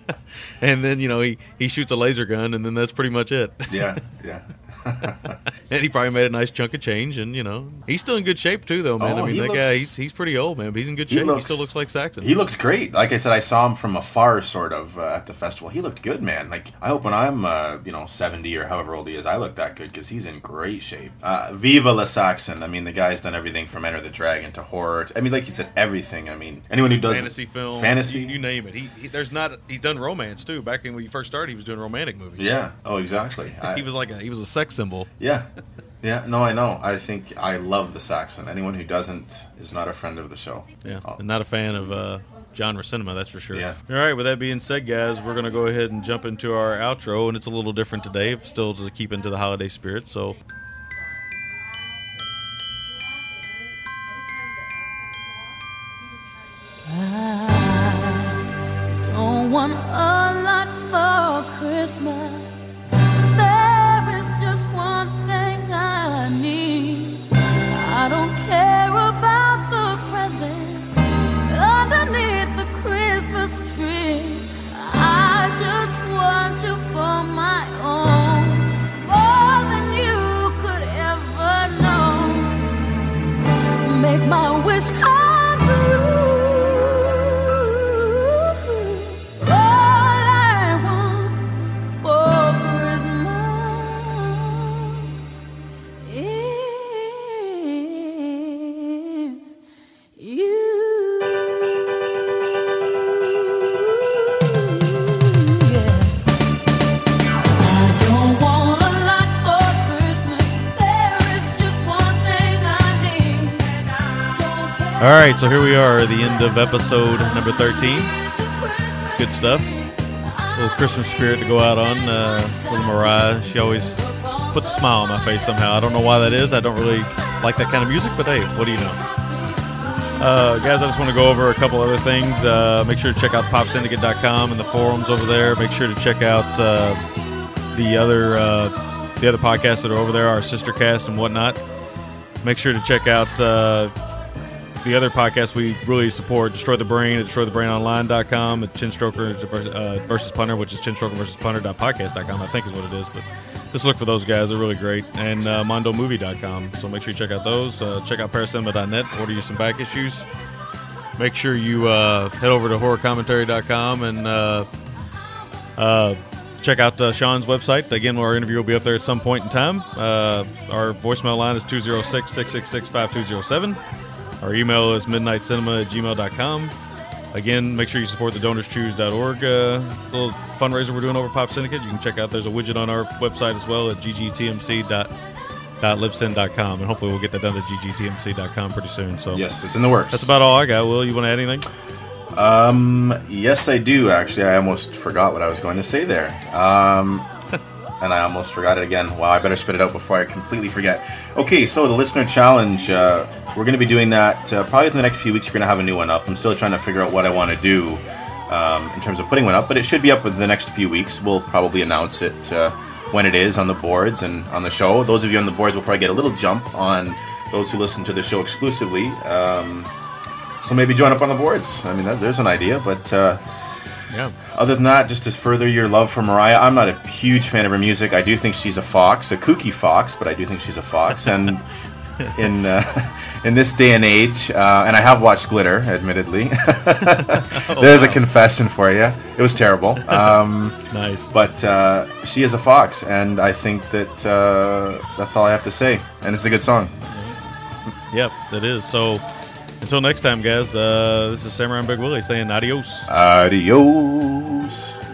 and then you know he he shoots a laser gun, and then that's pretty much it. Yeah, yeah. and he probably made a nice chunk of change, and you know he's still in good shape too, though, man. Oh, I mean that looks- guy, he's he's pretty old, man, but he's in good shape. He, looks- still looks like Saxon. He looks great. Like I said, I saw him from afar, sort of, uh, at the festival. He looked good, man. Like I hope when I'm, uh, you know, seventy or however old he is, I look that good because he's in great shape. Uh, Viva La Saxon. I mean, the guy's done everything from Enter the Dragon to horror. I mean, like you said, everything. I mean, anyone who does fantasy film, fantasy, you, you name it. He, he there's not. He's done romance too. Back when he first started, he was doing romantic movies. Yeah. Oh, exactly. I- he was like a he was a sex symbol. Yeah. Yeah, no, I know. I think I love the Saxon. Anyone who doesn't is not a friend of the show. Yeah, and not a fan of uh, genre cinema, that's for sure. Yeah. All right. With that being said, guys, we're gonna go ahead and jump into our outro, and it's a little different today, still to keep into the holiday spirit. So. I don't want a lot for Christmas. My own, more than you could ever know. Make my wish come right, so here we are, the end of episode number 13. Good stuff. A little Christmas spirit to go out on. Uh, little Mariah, she always puts a smile on my face somehow. I don't know why that is. I don't really like that kind of music, but hey, what do you know? Uh, guys, I just want to go over a couple other things. Uh, make sure to check out popsyndicate.com and the forums over there. Make sure to check out uh, the other uh, the other podcasts that are over there, our sister cast and whatnot. Make sure to check out uh, the other podcast we really support Destroy the Brain at destroythebrainonline.com, at Chinstroker versus, uh, versus Punter, which is chinstroker versus punter.podcast.com, I think is what it is. But just look for those guys. They're really great. And uh, mondomovie.com. So make sure you check out those. Uh, check out paracinema.net. Order you some back issues. Make sure you uh, head over to horrorcommentary.com and uh, uh, check out uh, Sean's website. Again, our interview will be up there at some point in time. Uh, our voicemail line is 206 666 5207. Our email is midnightcinema at gmail.com. Again, make sure you support the donorschoose.org uh, little fundraiser we're doing over Pop Syndicate. You can check out, there's a widget on our website as well at ggtmc.libsyn.com. And hopefully we'll get that done to ggtmc.com pretty soon. So Yes, it's in the works. That's about all I got. Will, you want to add anything? Um, yes, I do. Actually, I almost forgot what I was going to say there. Um, and I almost forgot it again. Wow, I better spit it out before I completely forget. Okay, so the listener challenge. Uh, we're going to be doing that uh, probably in the next few weeks. We're going to have a new one up. I'm still trying to figure out what I want to do um, in terms of putting one up, but it should be up within the next few weeks. We'll probably announce it uh, when it is on the boards and on the show. Those of you on the boards will probably get a little jump on those who listen to the show exclusively. Um, so maybe join up on the boards. I mean, that, there's an idea, but. Yeah. Other than that, just to further your love for Mariah, I'm not a huge fan of her music. I do think she's a fox, a kooky fox, but I do think she's a fox. And in uh, in this day and age, uh, and I have watched Glitter, admittedly. There's a wow. confession for you. It was terrible. Um, Nice. But uh, she is a fox, and I think that uh, that's all I have to say. And it's a good song. Yep, it is. So until next time, guys, uh, this is Samurai Big Willie saying adios. Adios.